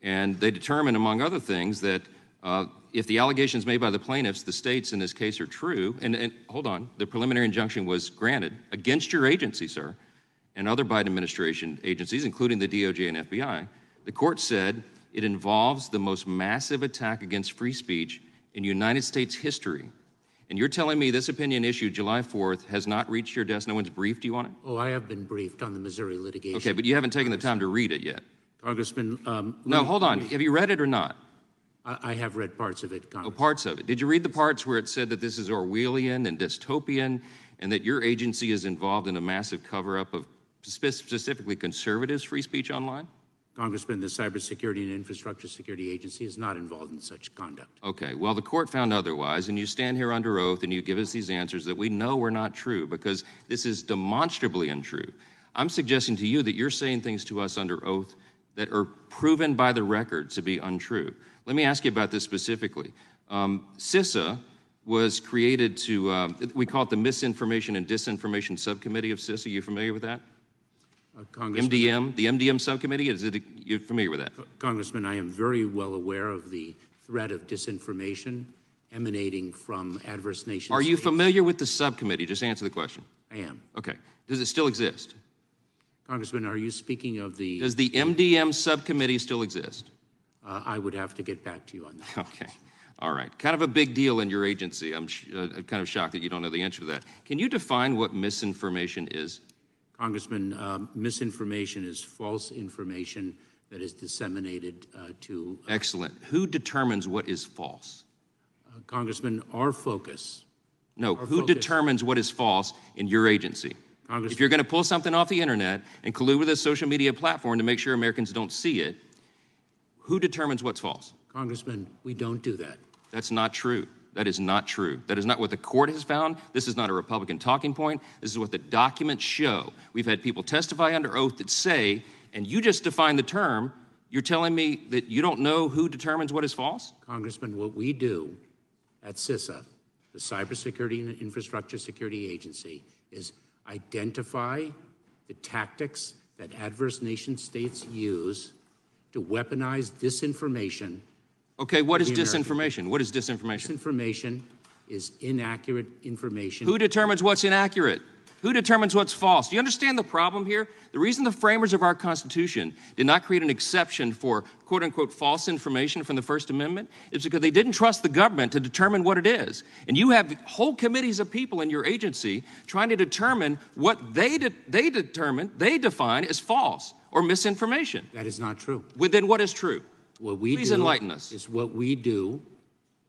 and they determined, among other things, that uh, if the allegations made by the plaintiffs, the states in this case, are true, and, and hold on, the preliminary injunction was granted against your agency, sir, and other Biden administration agencies, including the DOJ and FBI, the court said it involves the most massive attack against free speech in United States history. And you're telling me this opinion issued July 4th has not reached your desk? No one's briefed you on it? Oh, I have been briefed on the Missouri litigation. Okay, but you haven't taken the time to read it yet. Congressman, um, No, hold on. Have you read it or not? I, I have read parts of it, Oh, parts of it. Did you read the parts where it said that this is Orwellian and dystopian and that your agency is involved in a massive cover up of specifically conservatives' free speech online? Congressman, the Cybersecurity and Infrastructure Security Agency is not involved in such conduct. Okay, well, the court found otherwise, and you stand here under oath and you give us these answers that we know are not true because this is demonstrably untrue. I'm suggesting to you that you're saying things to us under oath that are proven by the record to be untrue. Let me ask you about this specifically. Um, CISA was created to, um, we call it the Misinformation and Disinformation Subcommittee of CISA. You familiar with that? Uh, Congressman, MDM, the MDM subcommittee, is it, you're familiar with that? Congressman, I am very well aware of the threat of disinformation emanating from adverse nations. Are you familiar with the subcommittee? Just answer the question. I am. Okay. Does it still exist? Congressman, are you speaking of the? Does the MDM subcommittee still exist? Uh, I would have to get back to you on that. Okay. All right. Kind of a big deal in your agency. I'm, sh- uh, I'm kind of shocked that you don't know the answer to that. Can you define what misinformation is? Congressman, um, misinformation is false information that is disseminated uh, to Excellent. Who determines what is false? uh, Congressman. Our focus. No, Our who focus- determines what is false in your agency? Congressman- If you're going to pull something off the internet and collude with a social media platform to make sure Americans don't see it, who determines what's false? Congressman, we don't do that. That's not true. That is not true. That is not what the court has found. This is not a Republican talking point. This is what the documents show. We've had people testify under oath that say, and you just define the term, you're telling me that you don't know who determines what is false? Congressman, what we do at CISA, the Cybersecurity and Infrastructure Security Agency, is identify the tactics that adverse nation states use to weaponize disinformation. Okay, what is the American disinformation? What is disinformation? Disinformation is inaccurate information. Who determines what's inaccurate? Who determines what's false? Do you understand the problem here? The reason the framers of our Constitution did not create an exception for quote unquote false information from the First Amendment is because they didn't trust the government to determine what it is. And you have whole committees of people in your agency trying to determine what they, de- they determine, they define as false or misinformation. That is not true. Well, then what is true? What we Please do enlighten us. Is what we do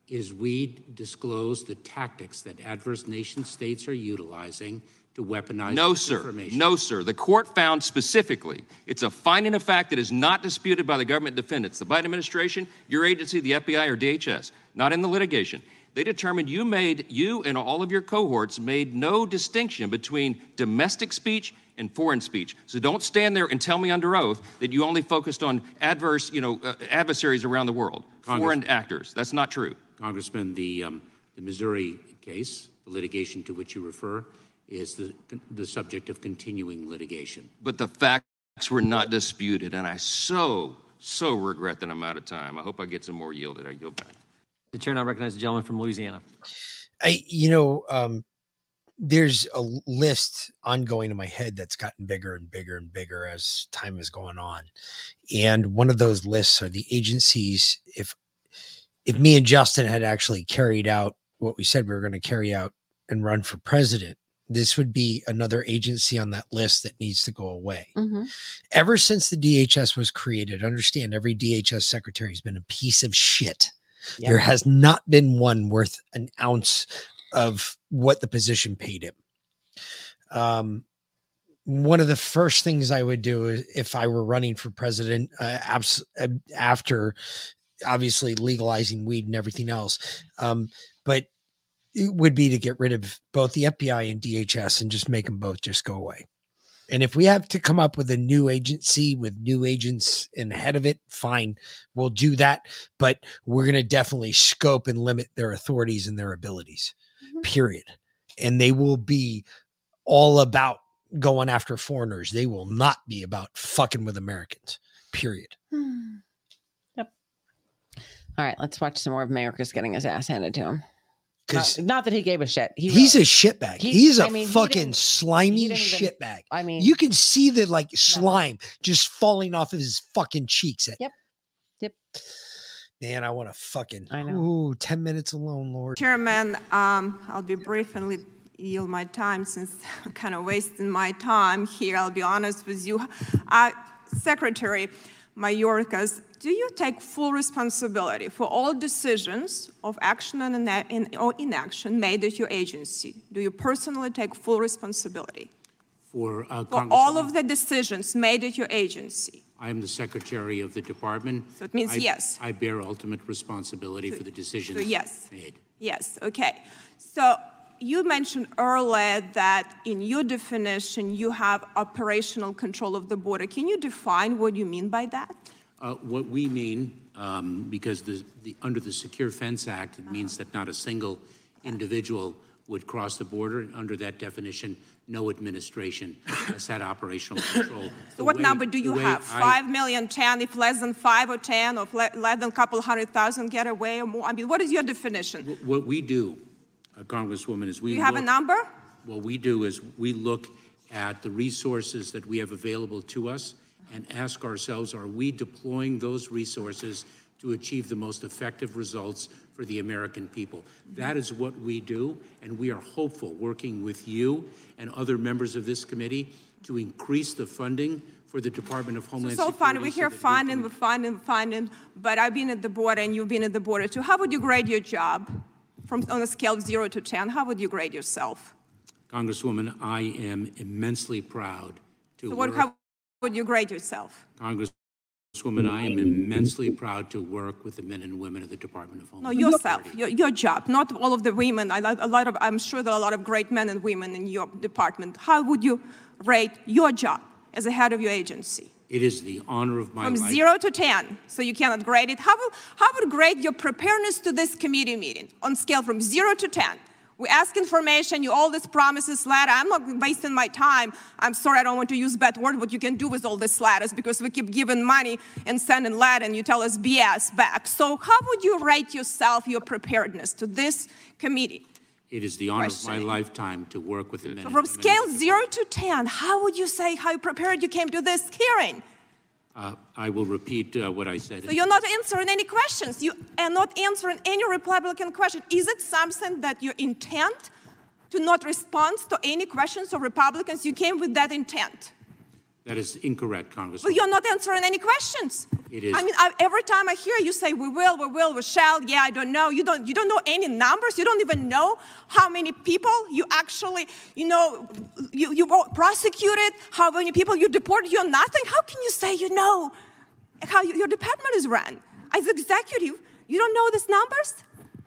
is we disclose the tactics that adverse nation states are utilizing to weaponize information. No, sir. disinformation. No, sir. The court found specifically it's a finding of fact that is not disputed by the government defendants, the Biden administration, your agency, the FBI, or DHS, not in the litigation. They determined you made, you and all of your cohorts made no distinction between domestic speech and foreign speech. So don't stand there and tell me under oath that you only focused on adverse, you know, uh, adversaries around the world, Congress- foreign actors. That's not true. Congressman, the, um, the Missouri case, the litigation to which you refer, is the, the subject of continuing litigation. But the facts were not disputed, and I so, so regret that I'm out of time. I hope I get some more yielded. I yield back. The chair now recognizes the gentleman from Louisiana. I, you know, um, there's a list ongoing in my head that's gotten bigger and bigger and bigger as time is going on. And one of those lists are the agencies. If if me and Justin had actually carried out what we said we were going to carry out and run for president, this would be another agency on that list that needs to go away. Mhm. Ever since the DHS was created, understand every DHS secretary has been a piece of shit. Yep. There has not been one worth an ounce of what the position paid him. Um, one of the first things I would do if I were running for president uh, abs- uh, after obviously legalizing weed and everything else, um, but it would be to get rid of both the FBI and DHS and just make them both just go away. And if we have to come up with a new agency with new agents in head of it, fine, we'll do that. But we're going to definitely scope and limit their authorities and their abilities, period. And they will be all about going after foreigners. They will not be about fucking with Americans, period. Hmm. Yep. All right, let's watch some more of Mayorkas getting his ass handed to him. Uh, 'Cause Not, not that he gave a shit. He He's a really- shitbag. he- He's a I mean, fucking didn't- slimy he didn't shitbag. I mean, you can see the like slime just falling off of his fucking cheeks. Yep. Yep. Man, I want to fucking. I know. Ooh, 10 minutes alone, Lord. Chairman, um, I'll be brief and li- yield my time since I'm kind of wasting my time here. I'll be honest with you. Uh, Secretary Mayorkas, do you take full responsibility for all decisions of action and ina- in- or inaction made at your agency? Do you personally take full responsibility For, uh, for all Congresswoman, of the decisions made at your agency? I am the secretary of the department. So it means I- yes. I bear ultimate responsibility for the So decisions yes. made. Yes, okay. So you mentioned earlier that in your definition, you have operational control of the border. Can you define what you mean by that? Uh, What we mean, um, because the, the, under the Secure Fence Act, it Uh-huh. means that not a single individual would cross the border. And Under that definition, no administration has had operational control. So The what way- number do the you way have? I- Five million, 10, if less than five or 10, or le- less than a couple hundred thousand get away or more? I mean, what is your definition? What we do, uh, Congresswoman, is we Do you have a look- number? What we do is we look at the resources that we have available to us and ask ourselves, are we deploying those resources to achieve the most effective results for the American people? That is what we do, and we are hopeful, working with you and other members of this committee, to increase the funding for the Department of Homeland so Security. fine, we so hear that we hear funding, can- we're funding, funding, but I've been at the border and you've been at the border too. How would you grade your job? From, on a scale of zero to 10, how would you grade yourself? Congresswoman, I am immensely proud to So what, work. how would you grade yourself? Congresswoman, I am immensely proud to work with the men and women of the Department of Homeland No, yourself, your, your job, not all of the women. I, like- a lot of, I'm sure there are a lot of great men and women in your department. How would you rate your job as a head of your agency? It is the honor of my From life. zero to 10, so you cannot grade it. How would, how would grade your preparedness to this committee meeting on scale from zero to 10? We ask information, you all these promises, letter. I'm not wasting my time. I'm sorry, I don't want to use bad word, what you can do with all these letters because we keep giving money and sending letter and you tell us BS back. So how would you rate yourself, your preparedness to this committee? It is the honor of my Questioning. lifetime to work with the men and From women. scale zero to 10, how would you say how prepared you came to this hearing? Uh, I will repeat uh, what I said. So you're not answering any questions. You are not answering any Republican question. Is it something that your intent to not respond to any questions of Republicans? You came with that intent. That is incorrect, But Congresswoman. you're not answering any questions. It is. I mean, I, every time I hear you say we will, we will, we shall, yeah, I don't know. You don't, you don't know any numbers. You don't even know how many people you actually, you know, you, you prosecuted, how many people you deported. You're nothing. How can you say you know how you- your department is run? As executive, you don't know these numbers?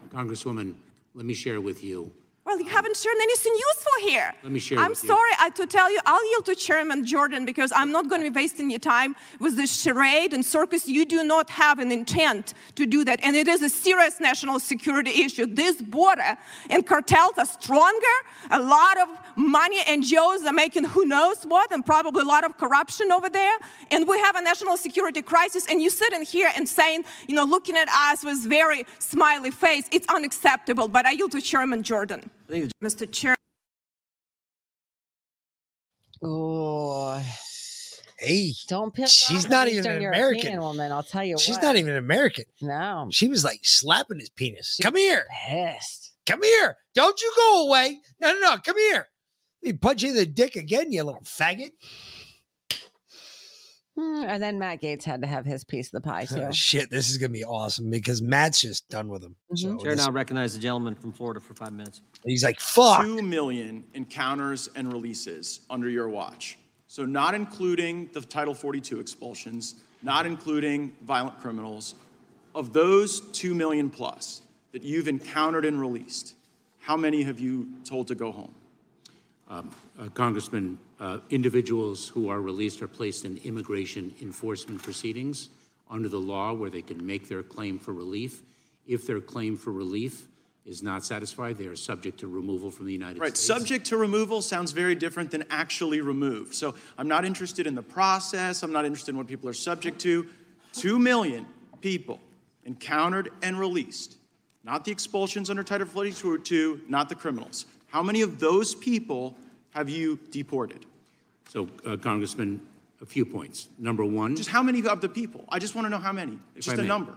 Congresswoman, let me share with you Well, you haven't shared anything useful here. Let me share I'm sorry I, to tell you, I'll yield to Chairman Jordan because I'm not going to be wasting your time with this charade and circus. You do not have an intent to do that. And it is a serious national security issue. This border and cartels are stronger. A lot of money NGOs are making who knows what and probably a lot of corruption over there. And we have a national security crisis. And you sitting here and saying, you know, looking at us with very smiley face, it's unacceptable. But I yield to Chairman Jordan. Mr. Chair. Oh, Hey, don't piss she's off not an even Eastern an European American. woman. I'll tell you She's what. not even American. No. She was like slapping his penis. Come here. Pissed. Come here. Don't you go away. No, no, no. Come here. He punch you in the dick again, you little faggot. Hmm, And then Matt Gaetz had to have his piece of the pie too. Oh, shit, this is gonna be awesome because Matt's just done with him. So Chair this- now recognize the gentleman from Florida for five minutes. he's like, fuck. Two million encounters and releases under your watch. So not including the Title 42 expulsions, not including violent criminals. Of those two million plus that you've encountered and released, how many have you told to go home? Um, uh, Congressman, uh, individuals who are released are placed in immigration enforcement proceedings under the law where they can make their claim for relief. If their claim for relief is not satisfied, they are subject to removal from the United Right, States. subject to removal sounds very different than actually removed. So I'm not interested in the process, I'm not interested in what people are subject to. Two million people encountered and released, not the expulsions under Title 42, not the criminals. How many of those people have you deported? So, uh, Congressman, a few points. Number one. Just how many of the people? I just want to know how many. Just a may. number.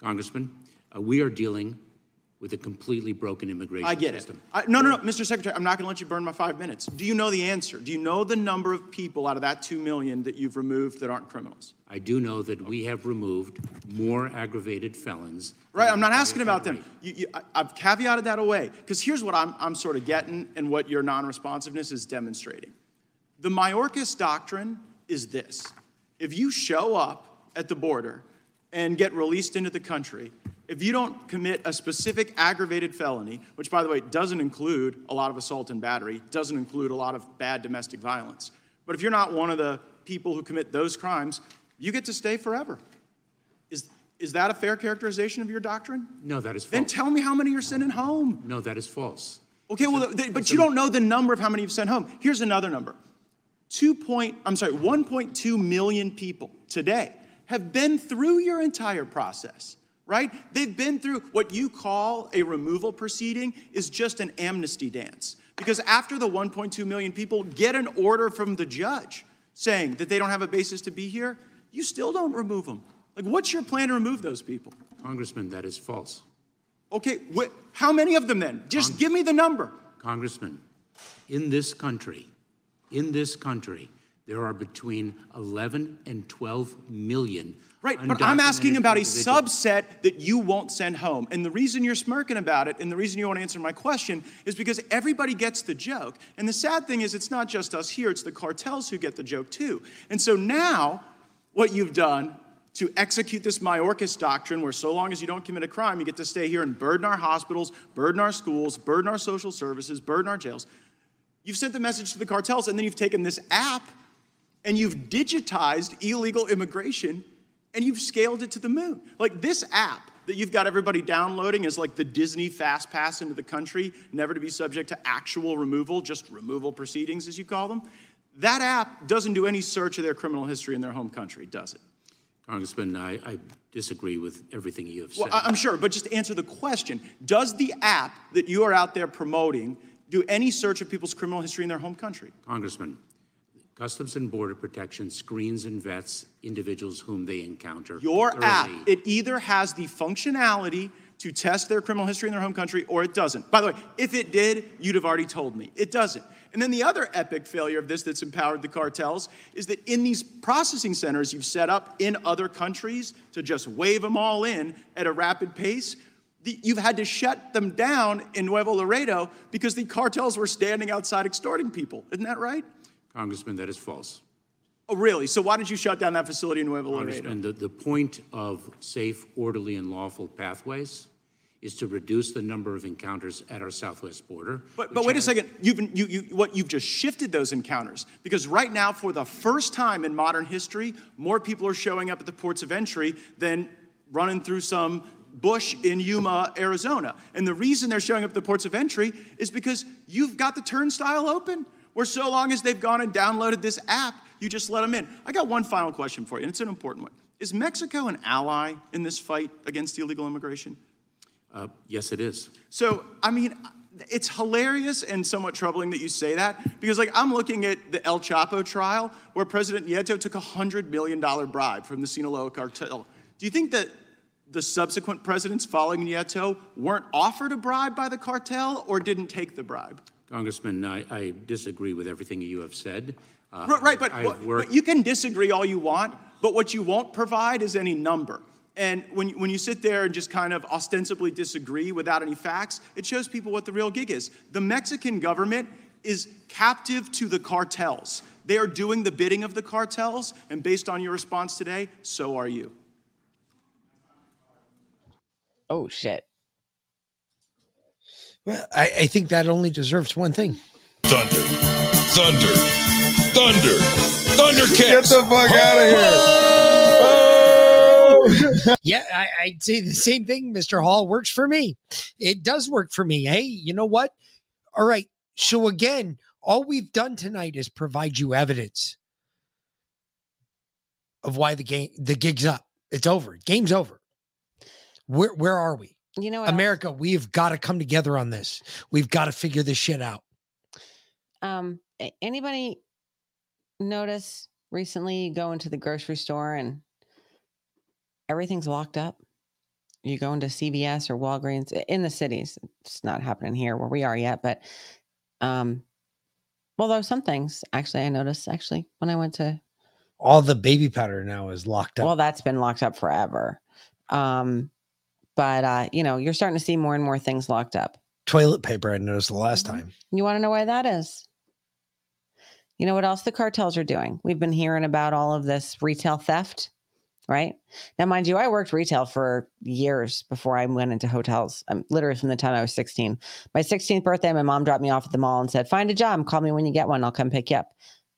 Congressman, uh, we are dealing with a completely broken immigration I get it. system. I, no, no, no, Mr. Secretary, I'm not going to let you burn my five minutes. Do you know the answer? Do you know the number of people out of that two million that you've removed that aren't criminals? I do know that we have removed more aggravated felons. Right, I'm not asking about them. You, you, I, I've caveated that away because here's what I'm, I'm sort of getting and what your non-responsiveness is demonstrating. The Mayorkas doctrine is this: if you show up at the border and get released into the country, if you don't commit a specific aggravated felony, which by the way doesn't include a lot of assault and battery, doesn't include a lot of bad domestic violence, but if you're not one of the people who commit those crimes, you get to stay forever. Is, is that a fair characterization of your doctrine? No, that is false. Then tell me how many you're sending home. No, that is false. Okay, well, th- but you don't know the number of how many you've sent home. Here's another number. Two point, I'm sorry, 1.2 million people today have been through your entire process, right? They've been through what you call a removal proceeding is just an amnesty dance. Because after the 1.2 million people get an order from the judge saying that they don't have a basis to be here, you still don't remove them. Like, what's your plan to remove those people? Congressman, that is false. Okay, wh- how many of them then? Just give me the number. Congressman, in this country, in this country, there are between 11 and 12 million. Right, but I'm asking about a subset that you won't send home. And the reason you're smirking about it and the reason you won't answer my question is because everybody gets the joke. And the sad thing is, it's not just us here, it's the cartels who get the joke too. And so now, what you've done to execute this Mayorkas doctrine, where so long as you don't commit a crime, you get to stay here and burden our hospitals, burden our schools, burden our social services, burden our jails. You've sent the message to the cartels, and then you've taken this app and you've digitized illegal immigration and you've scaled it to the moon. Like this app that you've got everybody downloading is like the Disney Fast Pass into the country, never to be subject to actual removal, just removal proceedings, as you call them. That app doesn't do any search of their criminal history in their home country, does it? Congressman, I, I disagree with everything you have said. Well, I- I'm sure, but just answer the question. Does the app that you are out there promoting do any search of people's criminal history in their home country? Congressman, Customs and Border Protection screens and vets individuals whom they encounter. Your app, thoroughly. it either has the functionality to test their criminal history in their home country or it doesn't. By the way, if it did, you'd have already told me. It doesn't. And then the other epic failure of this that's empowered the cartels is that in these processing centers you've set up in other countries to just wave them all in at a rapid pace, the, you've had to shut them down in Nuevo Laredo because the cartels were standing outside extorting people. Isn't that right? Congressman, that is false. Oh, really? So why did you shut down that facility in Nuevo Laredo? Congressman, the, the point of safe, orderly, and lawful pathways is to reduce the number of encounters at our southwest border. But, but wait a second. You've been, you, you, what you've just shifted those encounters because right now, for the first time in modern history, more people are showing up at the ports of entry than running through some bush in Yuma, Arizona. And the reason they're showing up at the ports of entry is because you've got the turnstile open. Where so long as they've gone and downloaded this app, you just let them in. I got one final question for you, and it's an important one. Is Mexico an ally in this fight against illegal immigration? Uh, yes, it is. So, I mean, it's hilarious and somewhat troubling that you say that because, like, I'm looking at the El Chapo trial where President Nieto took a $100 million bribe from the Sinaloa cartel. Do you think that the subsequent presidents following Nieto weren't offered a bribe by the cartel or didn't take the bribe? Congressman, I, I disagree with everything you have said. Uh, right, right, but, I've what- worked- but you can disagree all you want, but what you won't provide is any number. And when, when you sit there and just kind of ostensibly disagree without any facts, it shows people what the real gig is. The Mexican government is captive to the cartels. They are doing the bidding of the cartels, and based on your response today, so are you. Oh shit. Well, I, I think that only deserves one thing. Thunder, thunder, thunder, Thundercats. Get the fuck out of here. Oh! Oh! yeah, I, I'd say the same thing, Mr. Hall. Works for me. It does work for me. Hey, you know what? All right. So again, all we've done tonight is provide you evidence of why the game the gig's up. It's over. Game's over. Where where are we? You know what else? America, we've got to come together on this. We've got to figure this shit out. Um, anybody notice recently you go into the grocery store and everything's locked up? You go into CVS or Walgreens in the cities. It's not happening here where we are yet, but um, although some things actually I noticed actually when I went to All the baby powder now is locked up. well, that's been locked up forever. Um, but uh, you know, you're starting to see more and more things locked up. Toilet paper, I noticed the last Mm-hmm. time. You want to know why that is? You know what else the cartels are doing? We've been hearing about all of this retail theft, right? Now, mind you, I worked retail for years before I went into hotels. I'm literally from the time I was 16. My 16th birthday, my mom dropped me off at the mall and said, "Find a job. Call me when you get one. I'll come pick you up."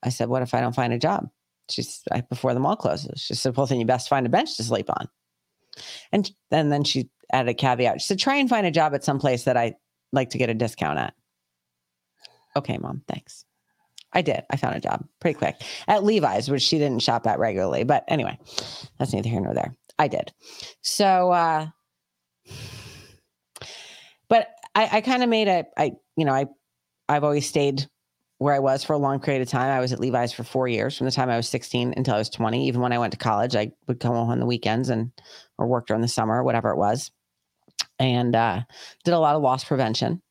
I said, "What if I don't find a job?" She's before the mall closes. She said, "Well, then you best find a bench to sleep on." And and then she added a caveat. She said, "Try and find a job at some place that I like to get a discount at." Okay, mom, thanks. I did. I found a job pretty quick at Levi's, which she didn't shop at regularly. But anyway, that's neither here nor there. I did. So, uh, but I, I kind of made a, I, you know, I, I've always stayed where I was for a long period of time. I was at Levi's for four years from the time I was 16 until I was 20. Even when I went to college, I would come home on the weekends and, or worked during the summer, whatever it was. And, uh, did a lot of loss prevention.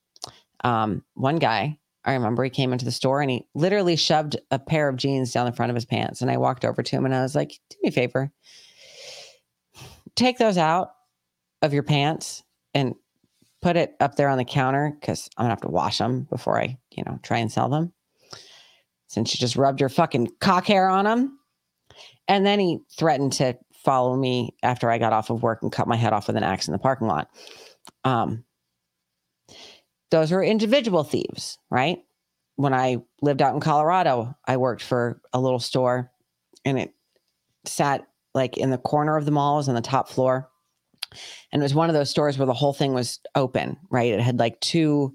Um, one guy, I remember he came into the store and he literally shoved a pair of jeans down the front of his pants. And I walked over to him and I was like, do me a favor. Take those out of your pants and put it up there on the counter because I'm gonna have to wash them before I, you know, try and sell them. Since you just rubbed your fucking cock hair on them. And then he threatened to follow me after I got off of work and cut my head off with an axe in the parking lot. Um, those are individual thieves, right? When I lived out in Colorado, I worked for a little store and it sat like in the corner of the mall, was on the top floor. And it was one of those stores where the whole thing was open, right? It had like two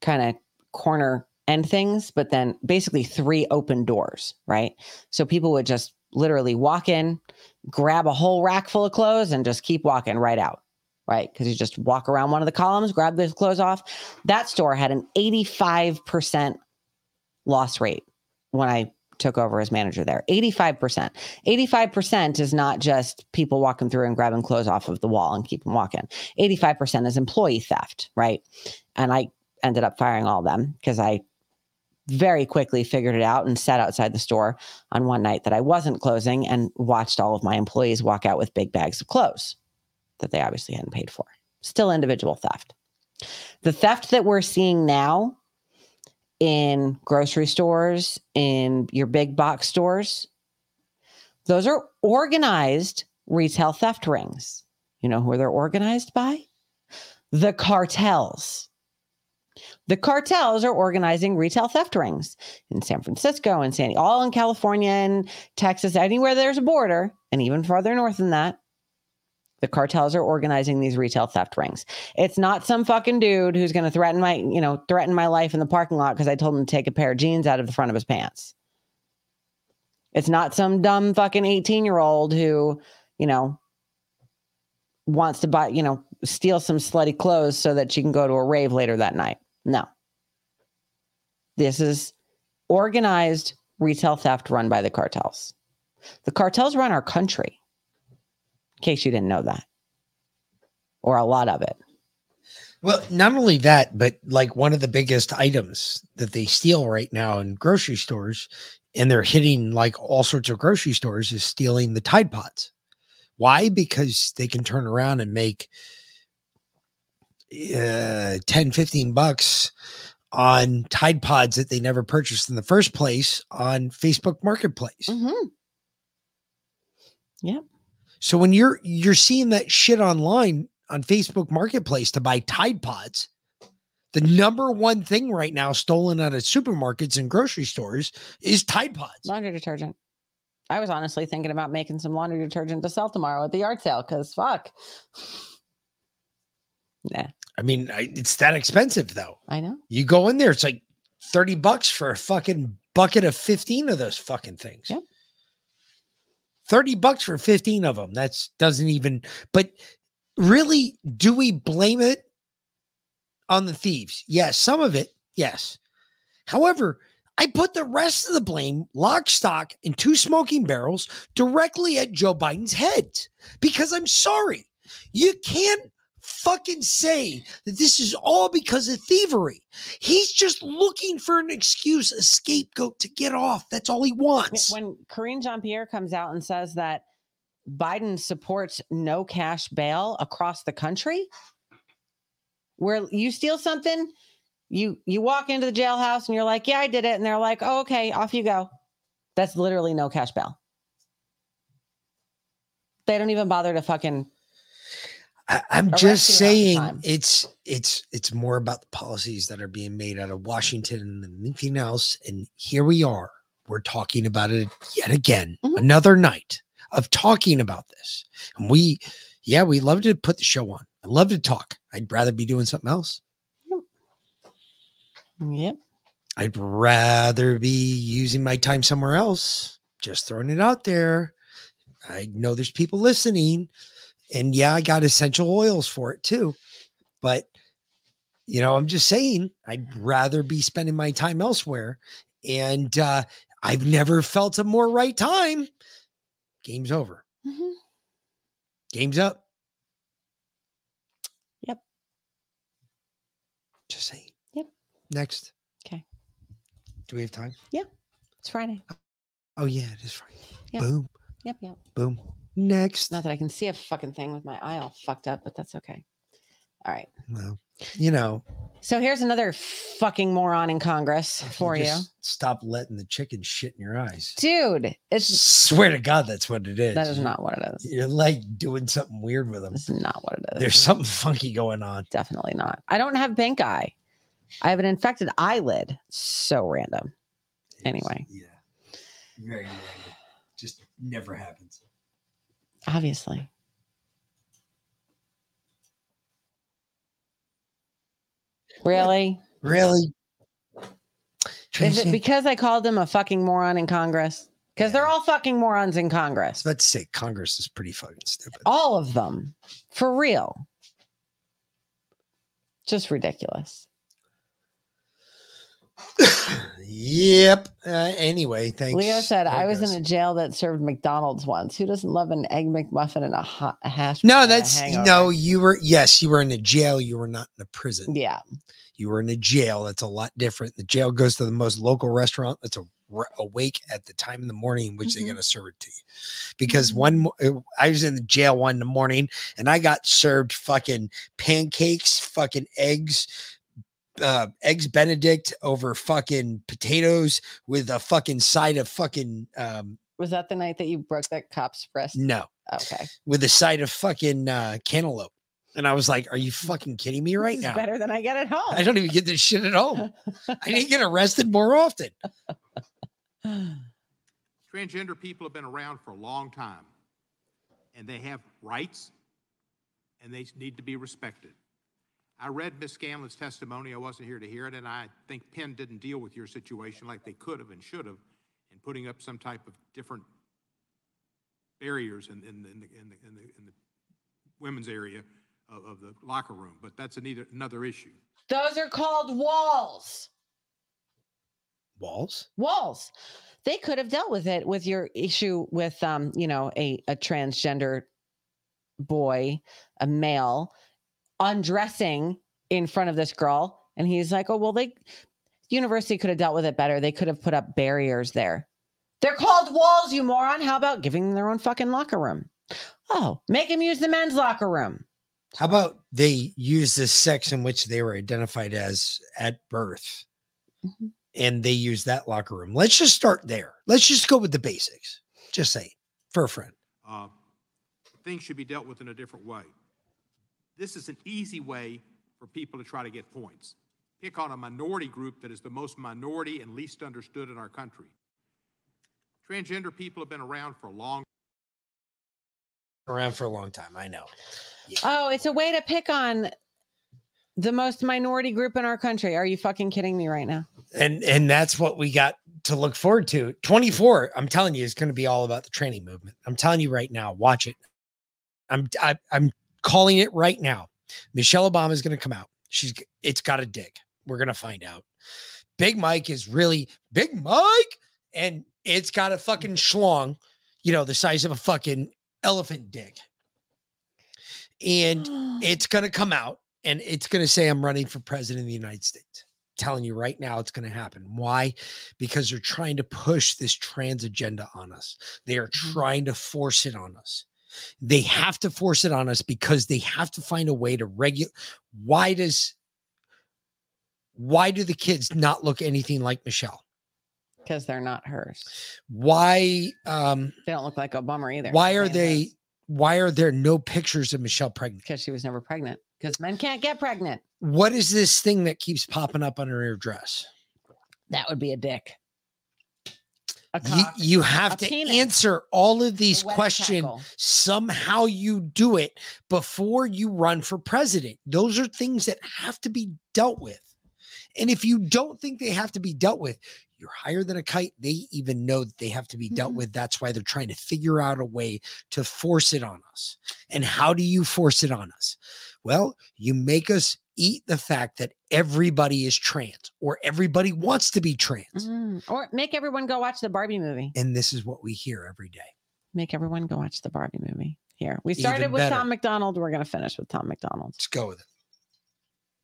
kind of corner end things, but then basically three open doors, right? So people would just literally walk in, grab a whole rack full of clothes, and just keep walking right out right? Because you just walk around one of the columns, grab those clothes off. That store had an 85% loss rate when I took over as manager there. 85%. 85% is not just people walking through and grabbing clothes off of the wall and keep them walking. 85% is employee theft, right? And I ended up firing all of them because I very quickly figured it out and sat outside the store on one night that I wasn't closing and watched all of my employees walk out with big bags of clothes that they obviously hadn't paid for. Still individual theft. The theft that we're seeing now in grocery stores, in your big box stores, those are organized retail theft rings. You know who they're organized by? The cartels. The cartels are organizing retail theft rings in San Francisco and San all in California and Texas, anywhere there's a border, and even farther north than that. The cartels are organizing these retail theft rings. It's not some fucking dude who's going to threaten my, you know, threaten my life in the parking lot because I told him to take a pair of jeans out of the front of his pants. It's not some dumb fucking 18 year old who, you know, wants to buy, you know, steal some slutty clothes so that she can go to a rave later that night. No. This is organized retail theft run by the cartels. The cartels run our country, in case you didn't know that, or a lot of it. Well, not only that, but like one of the biggest items that they steal right now in grocery stores, and they're hitting like all sorts of grocery stores, is stealing the Tide Pods. Why? Because they can turn around and make uh, 10, 15 bucks on Tide Pods that they never purchased in the first place on Facebook Marketplace. Mm-hmm. Yep. So when you're you're seeing that shit online on Facebook Marketplace to buy Tide Pods, the number one thing right now stolen out of supermarkets and grocery stores is Tide Pods. Laundry detergent. I was honestly thinking about making some laundry detergent to sell tomorrow at the yard sale because fuck. Nah, I mean, I, it's that expensive though. I know. You go in there, it's like 30 bucks for a fucking bucket of 15 of those fucking things. Yep. 30 bucks for 15 of them. That's doesn't even, but really, do we blame it on the thieves? Yes, some of it, yes. However, I put the rest of the blame, lock, stock, and two smoking barrels directly at Joe Biden's head because I'm sorry. You can't fucking say that this is all because of thievery. He's just looking for an excuse, a scapegoat to get off. That's all he wants. When Karine Jean Pierre comes out and says that Biden supports no cash bail across the country, where you steal something, you you walk into the jailhouse and you're like, "Yeah, I did it," and they're like, "Oh, okay, off you go." That's literally no cash bail. They don't even bother to fucking. I, I'm just you half the saying it's it's it's more about the policies that are being made out of Washington than anything else. And here we are. We're talking about it yet again. Mm-hmm. Another night of talking about this. And we yeah, we love to put the show on. I love to talk. I'd rather be doing something else. Yep. I'd rather be using my time somewhere else. Just throwing it out there. I know there's people listening, and yeah, I got essential oils for it too. But you know, I'm just saying, I'd rather be spending my time elsewhere. And uh, I've never felt a more right time. Game's over. Mhm. Game's up. Yep. Just saying. Yep. Next. Okay. Do we have time? Yeah. It's Friday. Oh yeah, it is Friday. Yep. Boom. Yep. Yep. Boom. Next. Not that I can see a fucking thing with my eye all fucked up, but that's okay. All right. Well, you know, So here's another fucking moron in Congress for you. Stop letting the chicken shit in your eyes. Dude, it's Swear to God, that's what it is. that is not what it is. You're like doing something weird with them. This is not what it is. There's something funky going on. Definitely not. I don't have pink eye. I have an infected eyelid. So random. Anyway, Yeah. Very random. Just never happens. Obviously. Really? Really? Is it because I called him a fucking moron in Congress? Because they're all fucking morons in Congress. Let's say Congress is pretty fucking stupid. All of them. For real. Just ridiculous. Yep. Uh, anyway, thanks. Leo said, I was Digress. in a jail that served McDonald's once. Who doesn't love an egg McMuffin and a, hot, a hash No, brown and a that's no. You were yes, you were in a jail. You were not in a prison. Yeah. You were in a jail. That's a lot different. The jail goes to the most local restaurant that's a, awake at the time in the morning in which Mm-hmm. they're going to serve it to you. Because one, mo- uh, I was in the jail one in the morning and I got served fucking pancakes, fucking eggs, uh, eggs Benedict over fucking potatoes with a fucking side of fucking um, Was that the night that you broke that cop's breast? no, Okay. with a side of fucking uh, cantaloupe. And I was like, Are you fucking kidding me right This is now? better than I get at home. I don't even get this shit at home. I need to get arrested more often. Transgender people have been around for a long time, and they have rights, and they need to be respected. I read Ms. Scanlan's testimony. I wasn't here to hear it, and I think Penn didn't deal with your situation like they could have and should have in putting up some type of different barriers in, in, in, the, in, the, in, the, in the women's area of, of the locker room. But that's another, another issue. Those are called walls. Walls? Walls. They could have dealt with it with your issue with um, you know, a, a transgender boy, a male, undressing in front of this girl. And he's like, Oh, well, they university could have dealt with it better. They could have put up barriers there. They're called walls, you moron. How about giving them their own fucking locker room? Oh, make them use the men's locker room. How about they use the sex in which they were identified as at birth Mm-hmm. and they use that locker room? Let's just start there. Let's just go with the basics. Just say for a friend. uh, things should be dealt with in a different way. This is an easy way for people to try to get points. Pick on a minority group that is the most minority and least understood in our country. Transgender people have been around for a long Around for a long time. I know. Oh, it's a way to pick on the most minority group in our country. Are you fucking kidding me right now? And and that's what we got to look forward to. 24, I'm telling you, is going to be all about the training movement. I'm telling you right now, watch it. I'm I, I'm calling it right now. Michelle Obama is going to come out. She's it's got a dick. We're going to find out. Big Mike is really Big Mike, and it's got a fucking schlong, you know, the size of a fucking elephant dick. And it's going to come out and it's going to say, I'm running for president of the United States. telling you right now, it's going to happen. Why? Because they're trying to push this trans agenda on us. They are mm-hmm. trying to force it on us. They have to force it on us because they have to find a way to regulate. Why does why do the kids not look anything like Michelle? Because they're not hers. Why um They don't look like Obama either. why are they why are there no pictures of Michelle pregnant? Because she was never pregnant. Because men can't get pregnant. What is this thing that keeps popping up under her dress? That would be a dick. A You, cock, you have to penis, answer all of these questions. tackle. Somehow you do it before you run for president. Those are things that have to be dealt with. And if you don't think they have to be dealt with, you're higher than a kite. They even know that they have to be Mm-hmm. dealt with. That's why they're trying to figure out a way to force it on us. And how do you force it on us? Well, you make us eat the fact that everybody is trans or everybody wants to be trans. Mm, Or make everyone go watch the Barbie movie. And this is what we hear every day. Make everyone go watch the Barbie movie. Here. We Even started with better. Tom MacDonald. We're going to finish with Tom MacDonald. Let's go with it.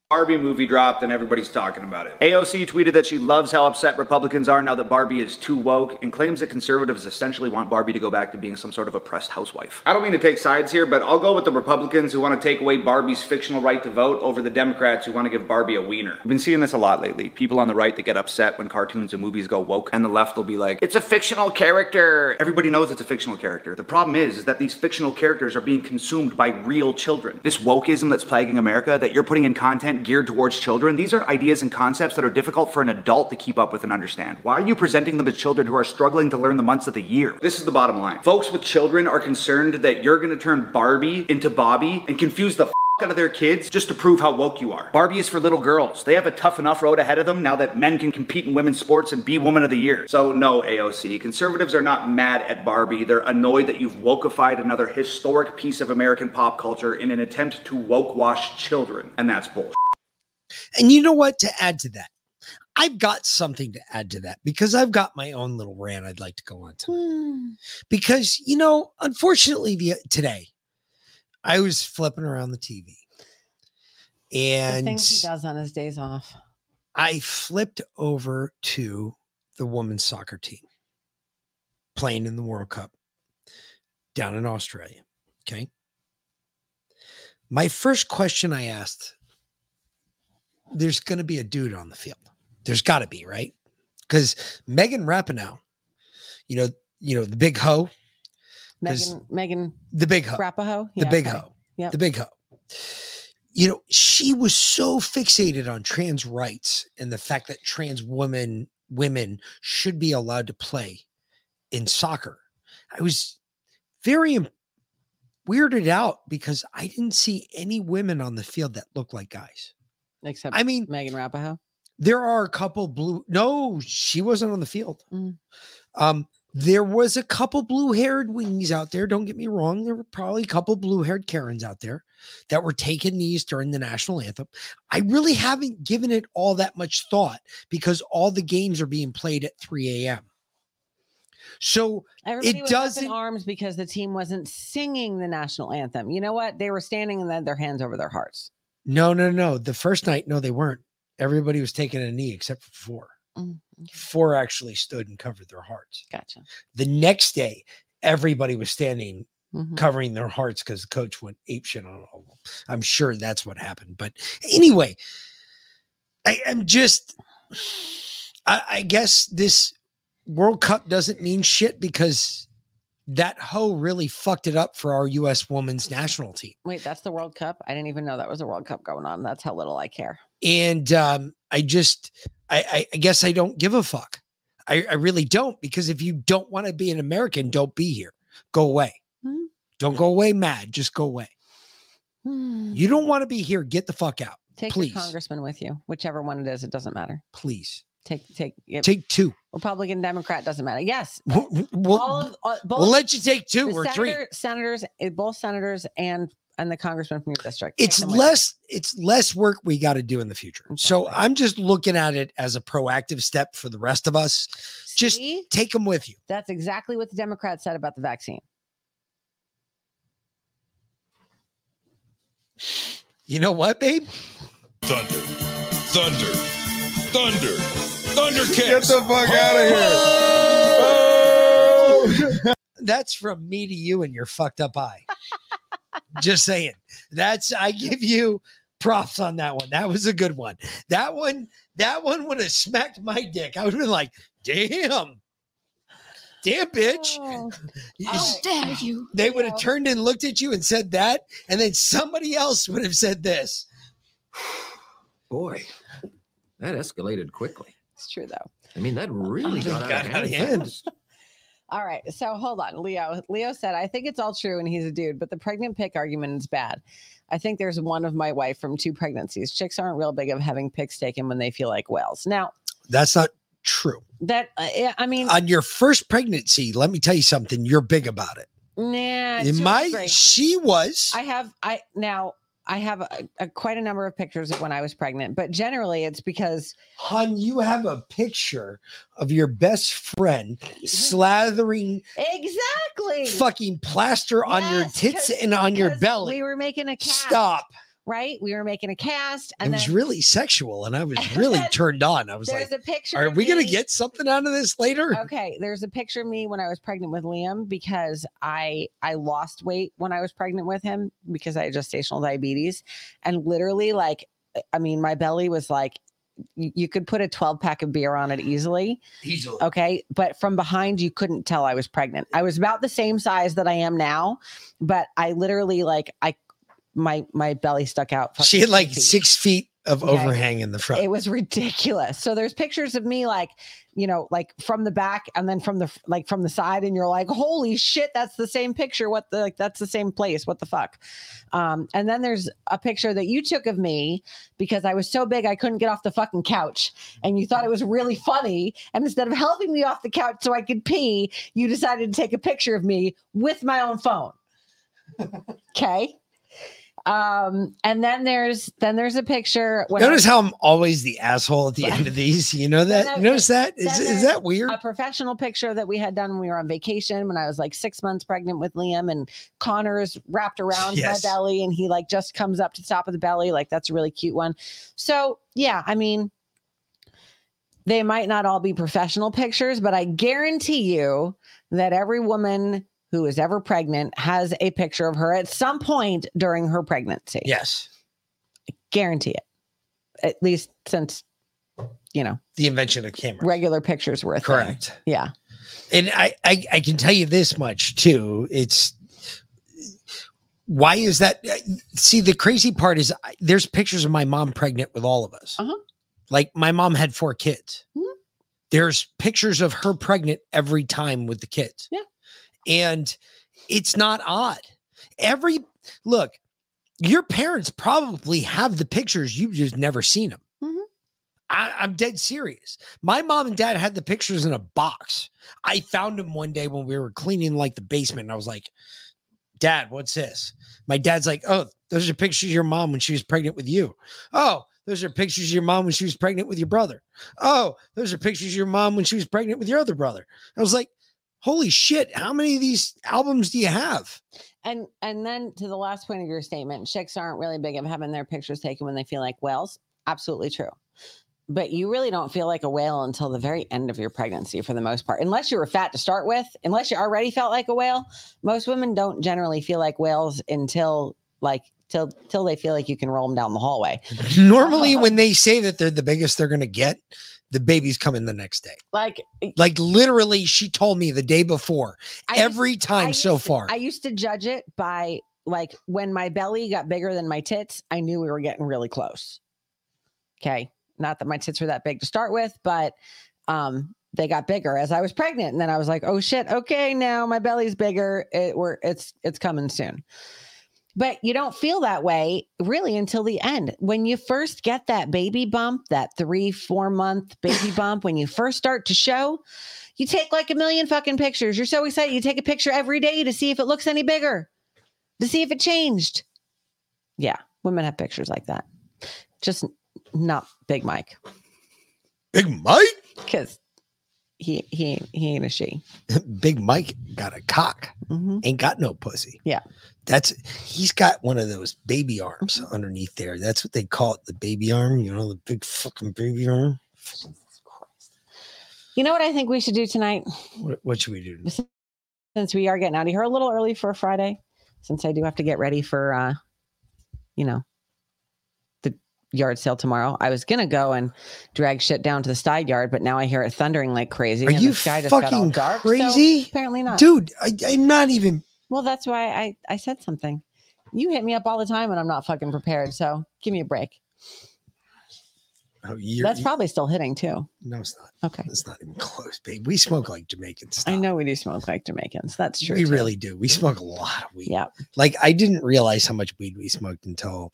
Barbie movie dropped and everybody's talking about it. AOC tweeted that she loves how upset Republicans are now that Barbie is too woke and claims that conservatives essentially want Barbie to go back to being some sort of oppressed housewife. I don't mean to take sides here, but I'll go with the Republicans who want to take away Barbie's fictional right to vote over the Democrats who want to give Barbie a wiener. I've been seeing this a lot lately. People on the right that get upset when cartoons and movies go woke, and the left will be like, it's a fictional character. Everybody knows it's a fictional character. The problem is, is that these fictional characters are being consumed by real children. This wokeism that's plaguing America, that you're putting in content geared towards children, these are ideas and concepts that are difficult for an adult to keep up with and understand. Why are you presenting them to children who are struggling to learn the months of the year? This is the bottom line. Folks with children are concerned that you're gonna turn Barbie into Bobby and confuse the out of their kids just to prove how woke you are. Barbie is for little girls. They have a tough enough road ahead of them now that men can compete in women's sports and be woman of the year. So no, AOC. Conservatives are not mad at Barbie. They're annoyed that you've wokeified another historic piece of American pop culture in an attempt to woke wash children. And that's bullshit. And you know what? To add to that, I've got something to add to that because I've got my own little rant I'd like to go on to. Hmm. Because, you know, unfortunately, the, today I was flipping around the TV The and things he does on his days off. I flipped over to the women's soccer team playing in the World Cup down in Australia. Okay. My first question I asked there's going to be a dude on the field. There's got to be, right? Because Megan Rapinoe, you know, you know, the big hoe. Megan, Megan the big hoe, Rappahoe. the big okay. hoe, yeah, the big hoe. you know, she was so fixated on trans rights and the fact that trans women women should be allowed to play in soccer. I was very weirded out because I didn't see any women on the field that looked like guys. Except I mean Megan Rapahoe. There are a couple blue. No, she wasn't on the field. Mm. Um, there was a couple blue-haired wings out there. Don't get me wrong. There were probably a couple blue-haired Karens out there that were taking knees during the national anthem. I really haven't given it all that much thought because all the games are being played at 3 a.m. So Everybody it was up in doesn't. arms because the team wasn't singing the national anthem. You know what? They were standing and had their hands over their hearts. No, no, no. The first night, no, they weren't. Everybody was taking a knee except for four. Mm, Four actually stood and covered their hearts. Gotcha. The next day, everybody was standing Mhm. covering their hearts because the coach went ape shit on all of them. I'm sure that's what happened. But anyway, I am just I, I guess this World Cup doesn't mean shit because that hoe really fucked it up for our US women's national team. Wait, that's the World Cup? I didn't even know that was a World Cup going on. That's how little I care. and um, I just, I, I, I guess I don't give a fuck. I, I really don't because if you don't want to be an American, don't be here. Go away. Hmm. Don't go away mad. Just go away. You don't want to be here. Get the fuck out, Take please. your congressman with you, whichever one it is. It doesn't matter. Please Take take it- take two. Republican, Democrat doesn't matter. Yes, We'll, all of, uh, both we'll let you take two the or three. senators, uh, both senators, and and the congressman from your district. It's them with less. It's less work we got to do in the future. So I'm just looking at it as a proactive step for the rest of us. Just See? take them with you. That's exactly what the Democrats said about the vaccine. You know what, babe? Thunder, thunder, thunder, thundercats. Get the fuck out of here. That's from me to you and your fucked up eye. Just saying. That's I give you props on that one. That was a good one. That one, that one would have smacked my dick. I would have been like, damn. Damn, bitch. Oh, How dare you? They would have turned and looked at you and said that, and then somebody else would have said this. Boy, that escalated quickly. It's true though. I mean, that really got, Got out out of of hand. hand. All right. So hold on. Leo. Leo said, I think it's all true and he's a dude, but the pregnant pick argument is bad. I think there's one of my wife from two pregnancies. Chicks aren't real big of having pics taken when they feel like whales. Now, That's not true. that, uh, I mean, On your first pregnancy, let me tell you something. You're big about it. nah. In to a my, she was. I have, I now, I have a, a, quite a number of pictures of when I was pregnant, but generally it's because Hun, you have a picture of your best friend slathering exactly fucking plaster on your tits and on your belly. We were making a cast. Stop. Right? We were making a cast. And it was then really sexual, and I was really turned on. I was there's like, a picture. "Are we gonna get something out of this later?" Okay, there's a picture of me when I was pregnant with Liam because I I lost weight when I was pregnant with him because I had gestational diabetes and literally like I mean my belly was like you could put a 12 pack of beer on it easily. Easily. Okay, but from behind you couldn't tell I was pregnant. I was about the same size that I am now, but I literally like I my my belly stuck out. She had like feet. six feet of Okay. overhang in the front. It was ridiculous. So there's pictures of me like, you know, like from the back and then from the like from the side, and you're like, holy shit, that's the same picture. What the like that's the same place. What the fuck? Um, and then there's a picture that you took of me because I was so big I couldn't get off the fucking couch. And you thought it was really funny. And instead of helping me off the couch so I could pee, you decided to take a picture of me with my own phone. Okay. Um, and then there's then there's a picture Notice how I'm always the asshole at the end of these. You know that? Then notice that? Is, Is, that weird? A professional picture that we had done when we were on vacation when I was like six months pregnant with Liam, and Connor is wrapped around Yes. my belly, and he like just comes up to the top of the belly. Like that's a really cute one. So yeah, I mean, they might not all be professional pictures, but I guarantee you that every woman who is ever pregnant has a picture of her at some point during her pregnancy. Yes. I Guarantee it. At least since, you know, The invention of camera. regular pictures were a thing. Correct. Yeah. And I, I I can tell you this much too. It's why is that? See, the crazy part is there's pictures of my mom pregnant with all of us. Uh-huh. Like my mom had four kids. Mhm. There's pictures of her pregnant every time with the kids. Yeah. And it's not odd. Every look, your parents probably have the pictures. You've just never seen them. Mhm. I, I'm dead serious. My mom and dad had the pictures in a box. I found them one day when we were cleaning like the basement. And I was like, Dad, what's this? My dad's like, Oh, those are pictures of your mom when she was pregnant with you. Oh, those are pictures of your mom when she was pregnant with your brother. Oh, those are pictures of your mom when she was pregnant with your other brother. I was like, Holy shit, how many of these albums do you have? And and then to the last point of your statement, chicks aren't really big of having their pictures taken when they feel like whales. Absolutely true. But you really don't feel like a whale until the very end of your pregnancy for the most part. Unless you were fat to start with, unless you already felt like a whale, most women don't generally feel like whales until like till till they feel like you can roll them down the hallway. Normally, when they say that they're the biggest they're gonna get, the baby's coming the next day. Like Like literally, she told me the day before. I used- every time I so used to- far. I used to judge it by like when my belly got bigger than my tits, I knew we were getting really close. Okay. Not that my tits were that big to start with, but um they got bigger as I was pregnant. And then I was like, oh shit, okay, now my belly's bigger. It we're it's it's coming soon. But you don't feel that way really until the end. When you first get that baby bump, that three, four month baby bump, when you first start to show, you take like a million fucking pictures. You're so excited. You take a picture every day to see if it looks any bigger, to see if it changed. Yeah, women have pictures like that. Just not Big Mike. Big Mike? Because he he he ain't a she. Big Mike got a cock, Mhm. ain't got no pussy. Yeah. That's he's got one of those baby arms underneath there. That's what they call it, the baby arm. You know, the big fucking baby arm. You know what I think we should do tonight? What, what should we do? Since we are getting out of here a little early for a Friday, since I do have to get ready for uh, you know, the yard sale tomorrow. I was gonna go and drag shit down to the side yard, but now I hear it thundering like crazy. Are you the sky just got all fucking dark, so crazy? apparently not. Dude, I, I'm not even Well, that's why I I said something. You hit me up all the time when I'm not fucking prepared. So give me a break. oh, you're, That's you- probably still hitting too. no, it's not. Okay. It's not even close, babe. We smoke like Jamaicans. I know we do smoke like Jamaicans. That's true. We too. really do. We smoke a lot of weed. Yeah. Like I didn't realize how much weed we smoked until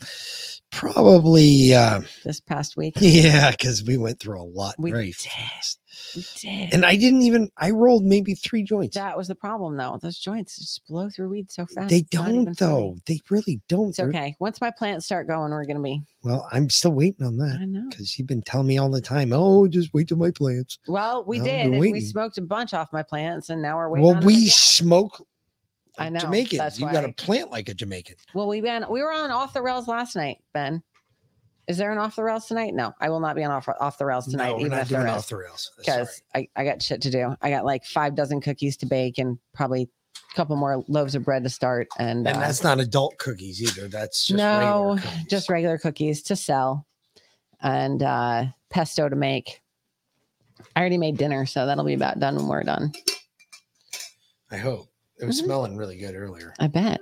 probably uh This past week. yeah, because we went through a lot We very did. fast. And I didn't even I rolled maybe three joints. that was the problem though. Those joints just blow through weed so fast. They It's not even don't funny. though. They really don't. It's okay. Once my plants start going, we're gonna be Well, I'm still waiting on that. I know. Because you've been telling me all the time, oh, just wait till my plants. well, we did, we smoked a bunch off my plants, and now we're waiting. Well, we smoke I know. Jamaicans. That's you got to plant like a Jamaican. Well, we been we were on off the rails last night, Ben. Is there an off the rails tonight? No, I will not be on off off the rails tonight. no, we're even not doing off the rails. because I, I got shit to do. I got like five dozen cookies to bake and probably a couple more loaves of bread to start. And, And uh, that's not adult cookies either. That's just no, regular cookies. just regular cookies to sell and uh, pesto to make. I already made dinner, so that'll be about done when we're done. I hope. It was Mhm. smelling really good earlier. I bet.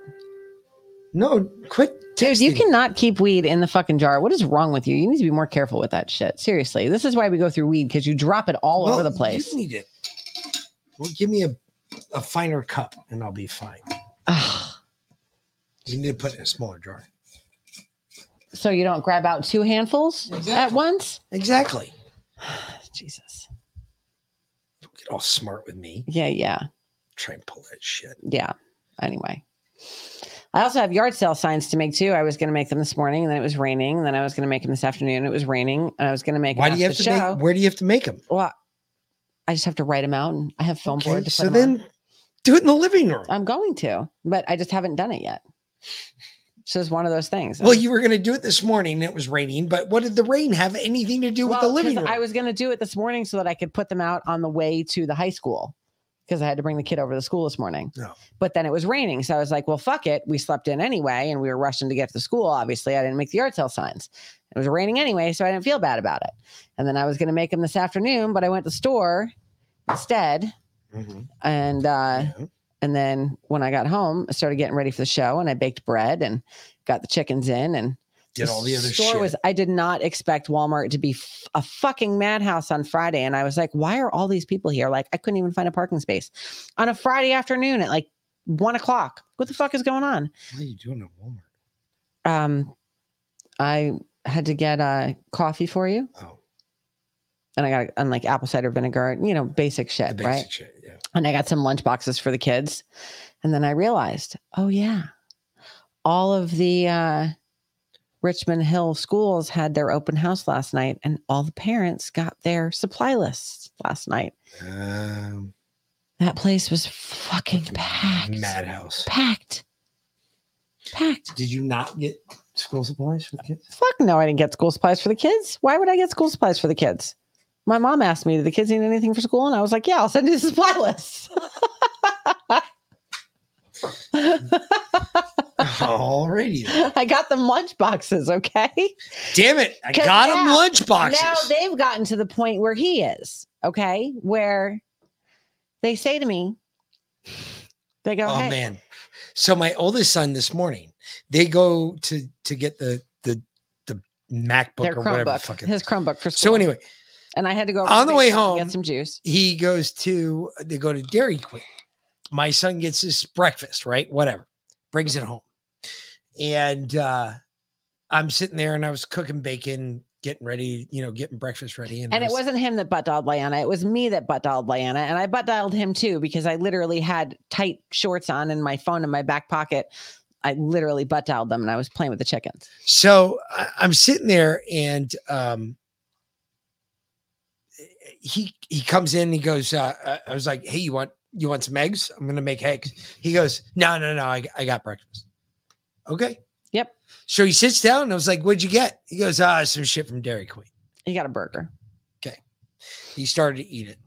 No, quit. Dude, you cannot keep weed in the fucking jar. What is wrong with you? You need to be more careful with that shit. Seriously. This is why we go through weed because you drop it all over the place. You need it. Well, give me a, a finer cup and I'll be fine. You need to put it in a smaller jar. So you don't grab out two handfuls at once? Exactly. Jesus. Don't get all smart with me. Yeah, yeah. Try and pull that shit. Yeah. Anyway. I also have yard sale signs to make too. I was going to make them this morning, and then it was raining. And then I was going to make them this afternoon. It was raining, and I was going to make. Why them do you have to show. make? Where do you have to make them? Well, I just have to write them out, and I have film board Okay, to so put 'em on. then do it in the living room. I'm going to, but I just haven't done it yet. So it's one of those things. Well, you were going to do it this morning. and It was raining, but what did the rain have anything to do with the Well, living room? I was going to do it this morning so that I could put them out on the way to the high school because I had to bring the kid over to school this morning. No. But then it was raining. So I was like, well, fuck it. We slept in anyway and we were rushing to get to school. Obviously, I didn't make the yard sale signs. It was raining anyway. So I didn't feel bad about it. And then I was going to make them this afternoon, but I went to the store instead. Mhm. And uh, And then when I got home, I started getting ready for the show and I baked bread and got the chickens in and Did all the other store shit. was I did not expect Walmart to be f- a fucking madhouse on Friday. And I was like, why are all these people here? Like I couldn't even find a parking space on a Friday afternoon at like one o'clock. What the fuck is going on? What are you doing at Walmart? Um I had to get uh coffee for you. Oh. And I got and like apple cider vinegar, you know, basic shit, basic right? shit, yeah. And I got some lunch boxes for the kids. And then I realized, oh yeah, all of the uh Richmond Hill schools had their open house last night, and all the parents got their supply lists last night. Um, That place was fucking packed. madhouse. Packed. Packed. Did you not get school supplies for the kids? Fuck no, I didn't get school supplies for the kids. Why would I get school supplies for the kids? My mom asked me, "Do the kids need anything for school?" And I was like, "Yeah, I'll send you the supply list." Alrighty. then. I got them lunch boxes. Okay. Damn it. I got now- lunch boxes. Now they've gotten to the point where he is. Okay, where they say to me, they go, oh "Hey, man. So my oldest son this morning, they go to to get the the the MacBook their or whatever Chromebook, fuck it his. Chromebook for school." So anyway, and I had to go on the way home, get some juice. He goes to they go to Dairy Queen. My son gets his breakfast, right? Whatever. Brings it home. And uh I'm sitting there and I was cooking bacon, getting ready, you know, getting breakfast ready. And it was- wasn't him that butt dialed Diana. It was me that butt dialed Diana. And I butt dialed him too because I literally had tight shorts on and my phone in my back pocket. I literally butt dialed them and I was playing with the chickens. So I'm sitting there and um he he comes in, he goes, uh, uh, I was like, Hey, you want you want some eggs? I'm gonna make eggs. He goes, No, no, no, I, I got breakfast. Okay. Yep. So he sits down and I was like, What'd you get? He goes, Ah, some shit from Dairy Queen. He got a burger. Okay. He started to eat it.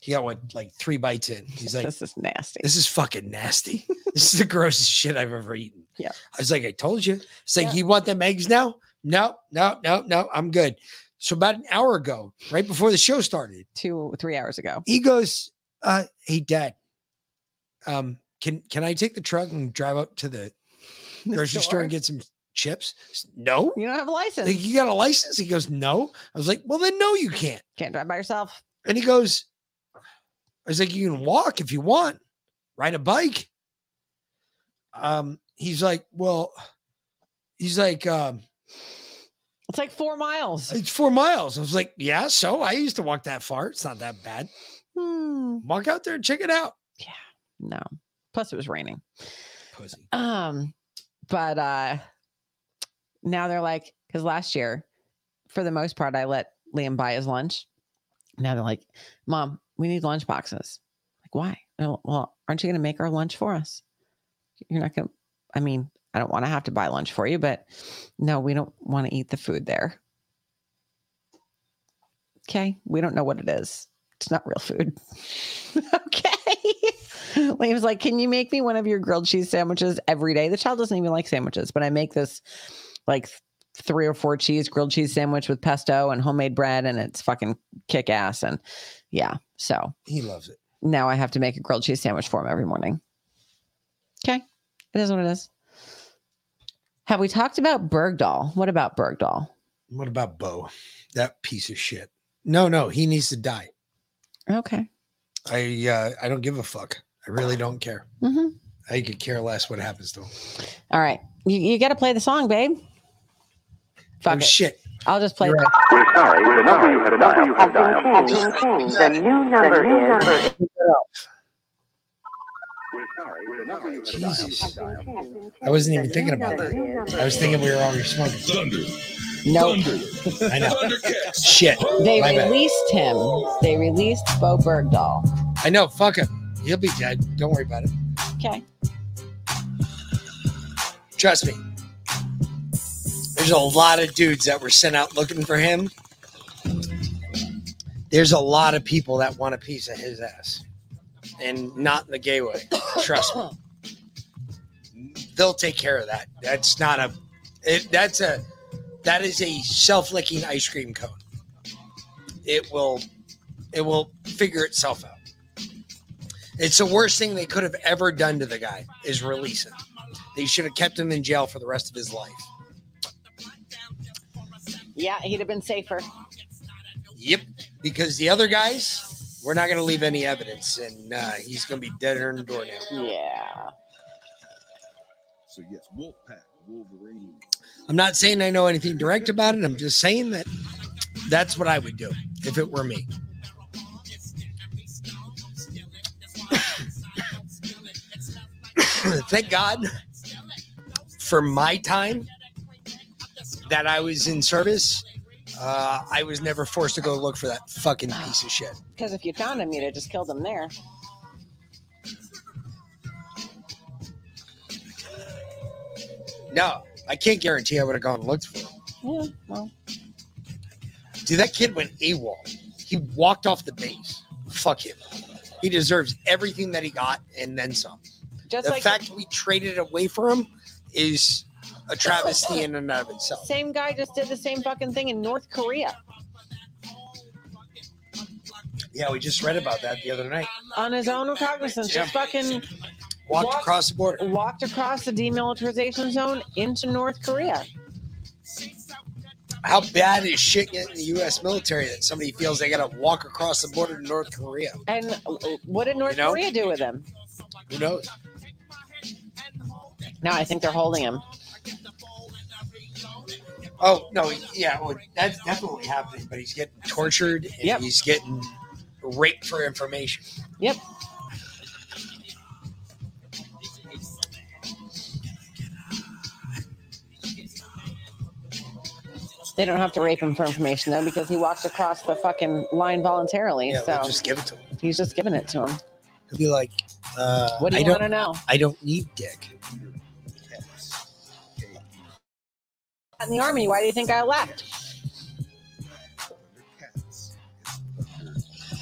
He got what like three bites in. He's like, This is nasty. This is fucking nasty. this is the grossest shit I've ever eaten. Yeah. I was like, I told you. It's like, Yeah. you want them eggs now? No, no, no, no. I'm good. So about an hour ago, right before the show started, Two, three hours ago. he goes, uh, hey dad, um, can can I take the truck and drive up to the grocery store store? and get some chips? No. You don't have a license. Like, you got a license? He goes, No. I was like, Well, then no, you can't. Can't drive by yourself. And he goes, I was like, you can walk if you want, ride a bike. Um, he's like, well, he's like, um, It's like four miles. it's four miles. I was like, yeah, so I used to walk that far. It's not that bad. Hmm. Walk out there and check it out. Yeah. No. Plus it was raining. Pussy. Um, but uh now they're like, because last year, for the most part, I let Liam buy his lunch. Now they're like, Mom, we need lunch boxes. Like, why? "Oh, Well, aren't you gonna make our lunch for us? You're not gonna I mean, I don't want to have to buy lunch for you, but no, we don't want to eat the food there. Okay. We don't know what it is. It's not real food. okay. Liam's like, Can you make me one of your grilled cheese sandwiches every day? The child doesn't even like sandwiches, but I make this like three or four cheese grilled cheese sandwich with pesto and homemade bread, and it's fucking kick ass. And yeah, so He loves it. now I have to make a grilled cheese sandwich for him every morning. Okay. It is what it is. Have we talked about Bergdahl? What about Bergdahl? What about Bowe? That piece of shit. No, no, he needs to die. Okay. I uh, I don't give a fuck. I really don't care. hmm I could care less what happens to him. All right. You, you got to play the song, babe. Fuck Oh, it. shit. I'll just play. You're the- right. We're sorry, the number you had dialed has been changed. The new number is. Jesus. I wasn't even thinking about that. I was thinking we were already smoking. Thunder. Nope. I know. Shit. They My bad. released him. They released Bowe Bergdahl. I know. Fuck him. He'll be dead. Don't worry about it. Okay. Trust me. There's a lot of dudes that were sent out looking for him. There's a lot of people that want a piece of his ass. And not in the gay way. Trust me. They'll take care of that. That's not a it, that's a that is a self-licking ice cream cone. It will it will figure itself out. It's the worst thing they could have ever done to the guy is release him. They should have kept him in jail for the rest of his life. Yeah, he'd have been safer. Yep. Because the other guys, we're not going to leave any evidence, and uh, he's going to be dead on the door now. Yeah. So yes, Wolfpack, Wolverine. I'm not saying I know anything direct about it. I'm just saying that that's what I would do if it were me. Thank God for my time that I was in service. Uh, I was never forced to go look for that fucking piece of shit. Because if you found him, you'd have just killed him there. No, I can't guarantee I would have gone and looked for him. Yeah, well, Dude, that kid went AWOL. He walked off the base. Fuck him. He deserves everything that he got and then some. Just the like- fact we traded away for him is a travesty in and of itself. same guy just did the same fucking thing in North Korea Yeah, we just read about that the other night. on his own recognizance. Just fucking Walked across the border. Walked across the demilitarization zone into North Korea. How bad is shit getting the U.S. military that somebody feels they got to walk across the border to North Korea? And what did North You know? Korea do with him? Who knows? Now I think they're holding him. Oh no, yeah, well, that's definitely happening. But he's getting tortured and he's getting raped for information. Yep. They don't have to rape him for information though, because he walked across the fucking line voluntarily. Yeah, so just give it to him. he's just giving it to him. He'll be like, uh, What do you don't- wanna know? I don't need dick. In the army, why do you think I left?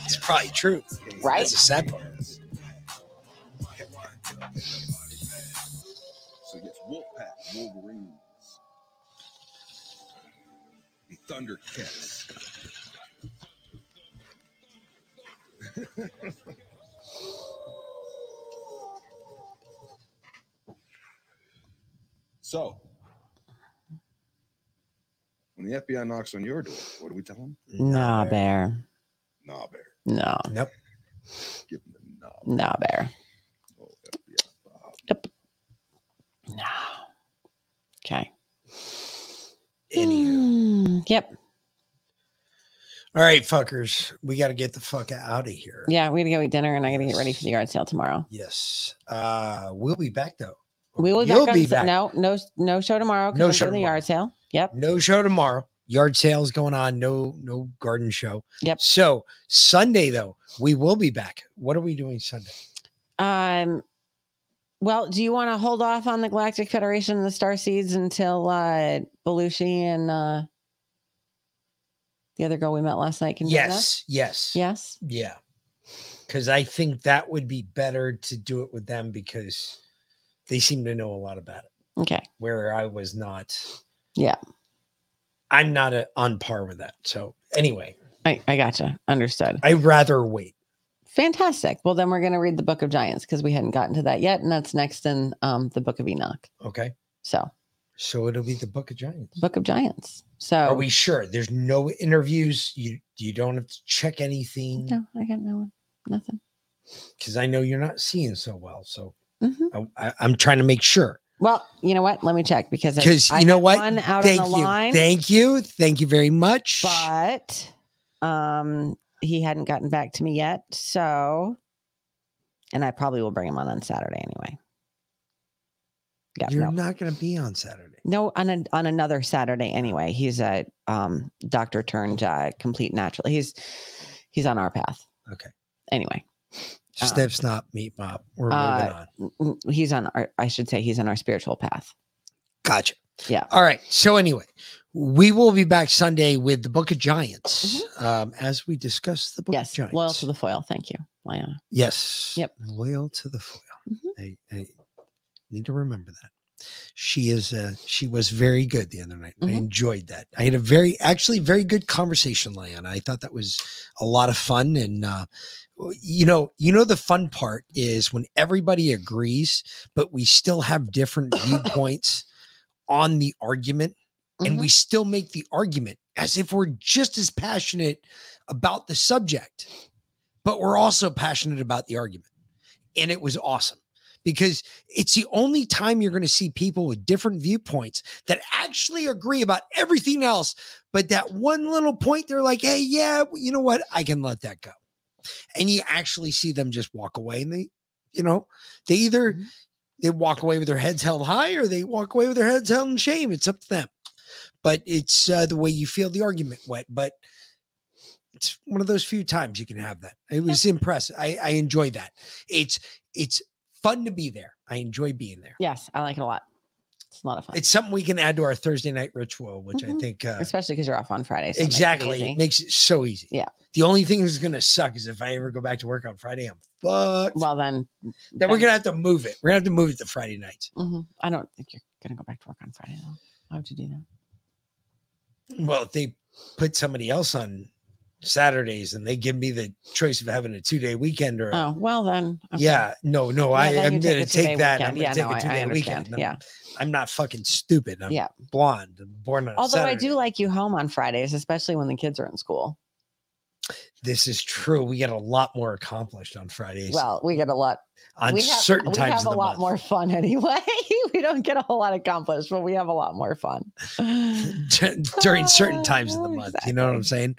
It's probably true. Right? That's a sad part. So yes, Wolfpack, Wolverines. The Thundercats. so, when the FBI knocks on your door, what do we tell them? Nah, bear. Nah, bear. No. Nope. Give them the knob. Nah, bear. Yep. No. Okay. Mm, yep. All right, fuckers, we got to get the fuck out of here. Yeah, we gotta go eat dinner, and I gotta get ready for the yard sale tomorrow. Yes. Uh, we'll be back though. We will be You'll back. be back. No, no, no show tomorrow. 'cause No I'm show doing the tomorrow. yard sale. Yep. No show tomorrow. Yard sales going on. No, no garden show. Yep. So Sunday though, we will be back. What are we doing Sunday? Um. Well, do you want to hold off on the Galactic Federation and the Star Seeds until uh Belushi and uh the other girl we met last night can? Yes. Yes. Yes. Yeah. Because I think that would be better to do it with them because they seem to know a lot about it. Okay. Where I was not. Yeah. I'm not a, on par with that. So anyway, I, I gotcha. Understood. I'd rather wait. Fantastic. Well, then we're going to read the Book of Giants because we hadn't gotten to that yet, and that's next in um the Book of Enoch. Okay. So, So it'll be the Book of Giants. Book of Giants. So, Are we sure? There's no interviews. You you don't have to check anything No, I got no one. Nothing. because I know you're not seeing so well. So Mhm. I, I, I'm trying to make sure. Well, you know what? Let me check because I- Because you know what? One out Thank you. line. Thank you. Thank you very much. but um he hadn't gotten back to me yet so and i probably will bring him on on saturday anyway yeah You're no, not going to be on Saturday. no on, a, on another saturday anyway he's a um doctor turned uh, complete natural he's he's on our path Okay. anyway um, Snip, snop, meat, mop. We're moving uh, on. n- n- he's on our i should say he's on our spiritual path Gotcha. yeah All right. So anyway, we will be back Sunday with the Book of Giants um, as we discuss the Book Mm-hmm. yes of Giants. loyal to the foil thank you Liana. Yes. Yep. Loyal to the foil. Mm-hmm. I, I need to remember that. She is. Uh, she was very good the other night. I Mhm. enjoyed that. I had a very, actually, very good conversation, Leanna. I thought that was a lot of fun, and uh, you know, you know, the fun part is when everybody agrees, but we still have different viewpoints on the argument, and mm-hmm. we still make the argument as if we're just as passionate about the subject, but we're also passionate about the argument. And it was awesome because it's the only time you're going to see people with different viewpoints that actually agree about everything else but that one little point they're like hey yeah you know what? I can let that go and you actually see them just walk away and they you know they either they walk away with their heads held high or they walk away with their heads held in shame it's up to them but it's uh, the way you feel the argument went but it's one of those few times you can have that. It was impressive. I, I enjoy that. It's it's fun to be there. I enjoy being there. Yes, I like it a lot. It's a lot of fun. It's something we can add to our Thursday night ritual, which I Mhm. think uh, especially because you're off on Friday. so it makes it exactly it makes it so easy. Yeah. The only thing that's gonna suck is if I ever go back to work on Friday, I'm fucked. Well, then, then we're gonna have to move it. We're gonna have to move it to Friday nights. Mhm. I don't think you're gonna go back to work on Friday though. Why would you do that? Well, if they put somebody else on Saturdays and they give me the choice of having a two day weekend or Oh well, then. okay. Yeah, no, no, Yeah, I I'm gonna take that. I'm gonna Yeah, take no, a two day weekend. I'm, Yeah. I'm not fucking stupid. I'm Yeah. blonde. I'm born on Although I do like you home on Fridays, especially when the kids are in school. This is true. We get a lot more accomplished on Fridays. Well, we get a lot on we have, certain we times have a lot month. more fun anyway. we don't get a whole lot accomplished, but we have a lot more fun during certain times of the month. You know what I'm saying?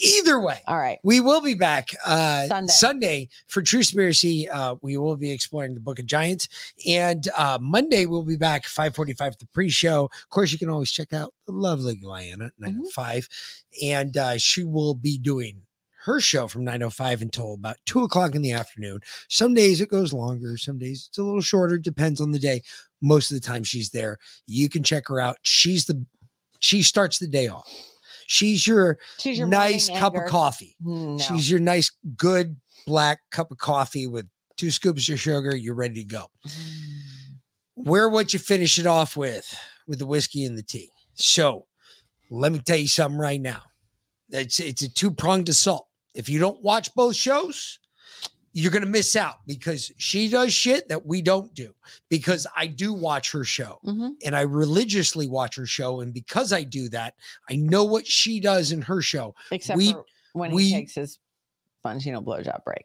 Either way, all right. We will be back uh, Sunday. Sunday for Truspiracy. Uh, we will be exploring the Book of Giants, and uh, Monday we'll be back 5:45 the pre-show. Of course, you can always check out the lovely Guyana at 905, and uh, she will be doing her show from 905 until about two o'clock in the afternoon. Some days it goes longer, some days it's a little shorter, depends on the day. Most of the time she's there. You can check her out. She's the she starts the day off. She's your, She's your nice cup anger. of coffee. No. She's your nice, good black cup of coffee with two scoops of sugar. You're ready to go. Where would you finish it off with? With the whiskey and the tea. So let me tell you something right now. It's it's a two-pronged assault. If you don't watch both shows, you're gonna miss out because she does shit that we don't do. Because I do watch her show Mhm. and I religiously watch her show. And because I do that, I know what she does in her show. Except we when we he takes his Bongino blowjob break.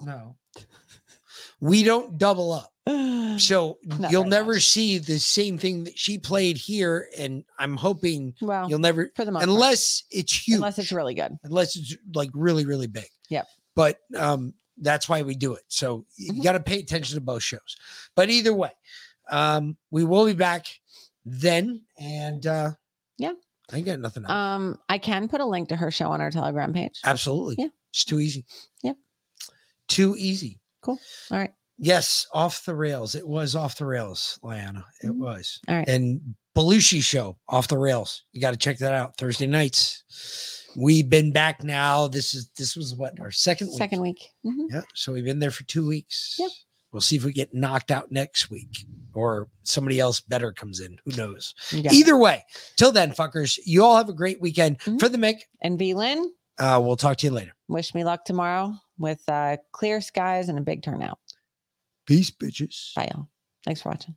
No. we don't double up. So Not you'll never see the same thing that she played here, and I'm hoping Well, you'll never for the most part. unless it's huge, Unless it's really good. unless it's like really really big. Yep. But um, that's why we do it. So you Mm-hmm. got to pay attention to both shows. But either way, um, we will be back then, and uh, Yeah. I ain't got nothing. else. Um, I can put a link to her show on our Telegram page. Absolutely. Yeah. It's too easy. Yep. Too easy. Cool. All right. Yes, off the rails. It was off the rails, Lyanna. It was. Mm-hmm. All right. And Belushi show off the rails. You got to check that out Thursday nights. We've been back now. This is this was what our second week. Second week. Mhm. Yeah. So we've been there for two weeks. Yep. We'll see if we get knocked out next week or somebody else better comes in. Who knows? Got it. Either way, till then, fuckers, you all have a great weekend. For the Mick, And V Lynn, uh, we'll talk to you later. wish me luck tomorrow with uh, clear skies and a big turnout. Peace, bitches. Bye, y'all. Thanks for watching.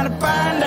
around and find.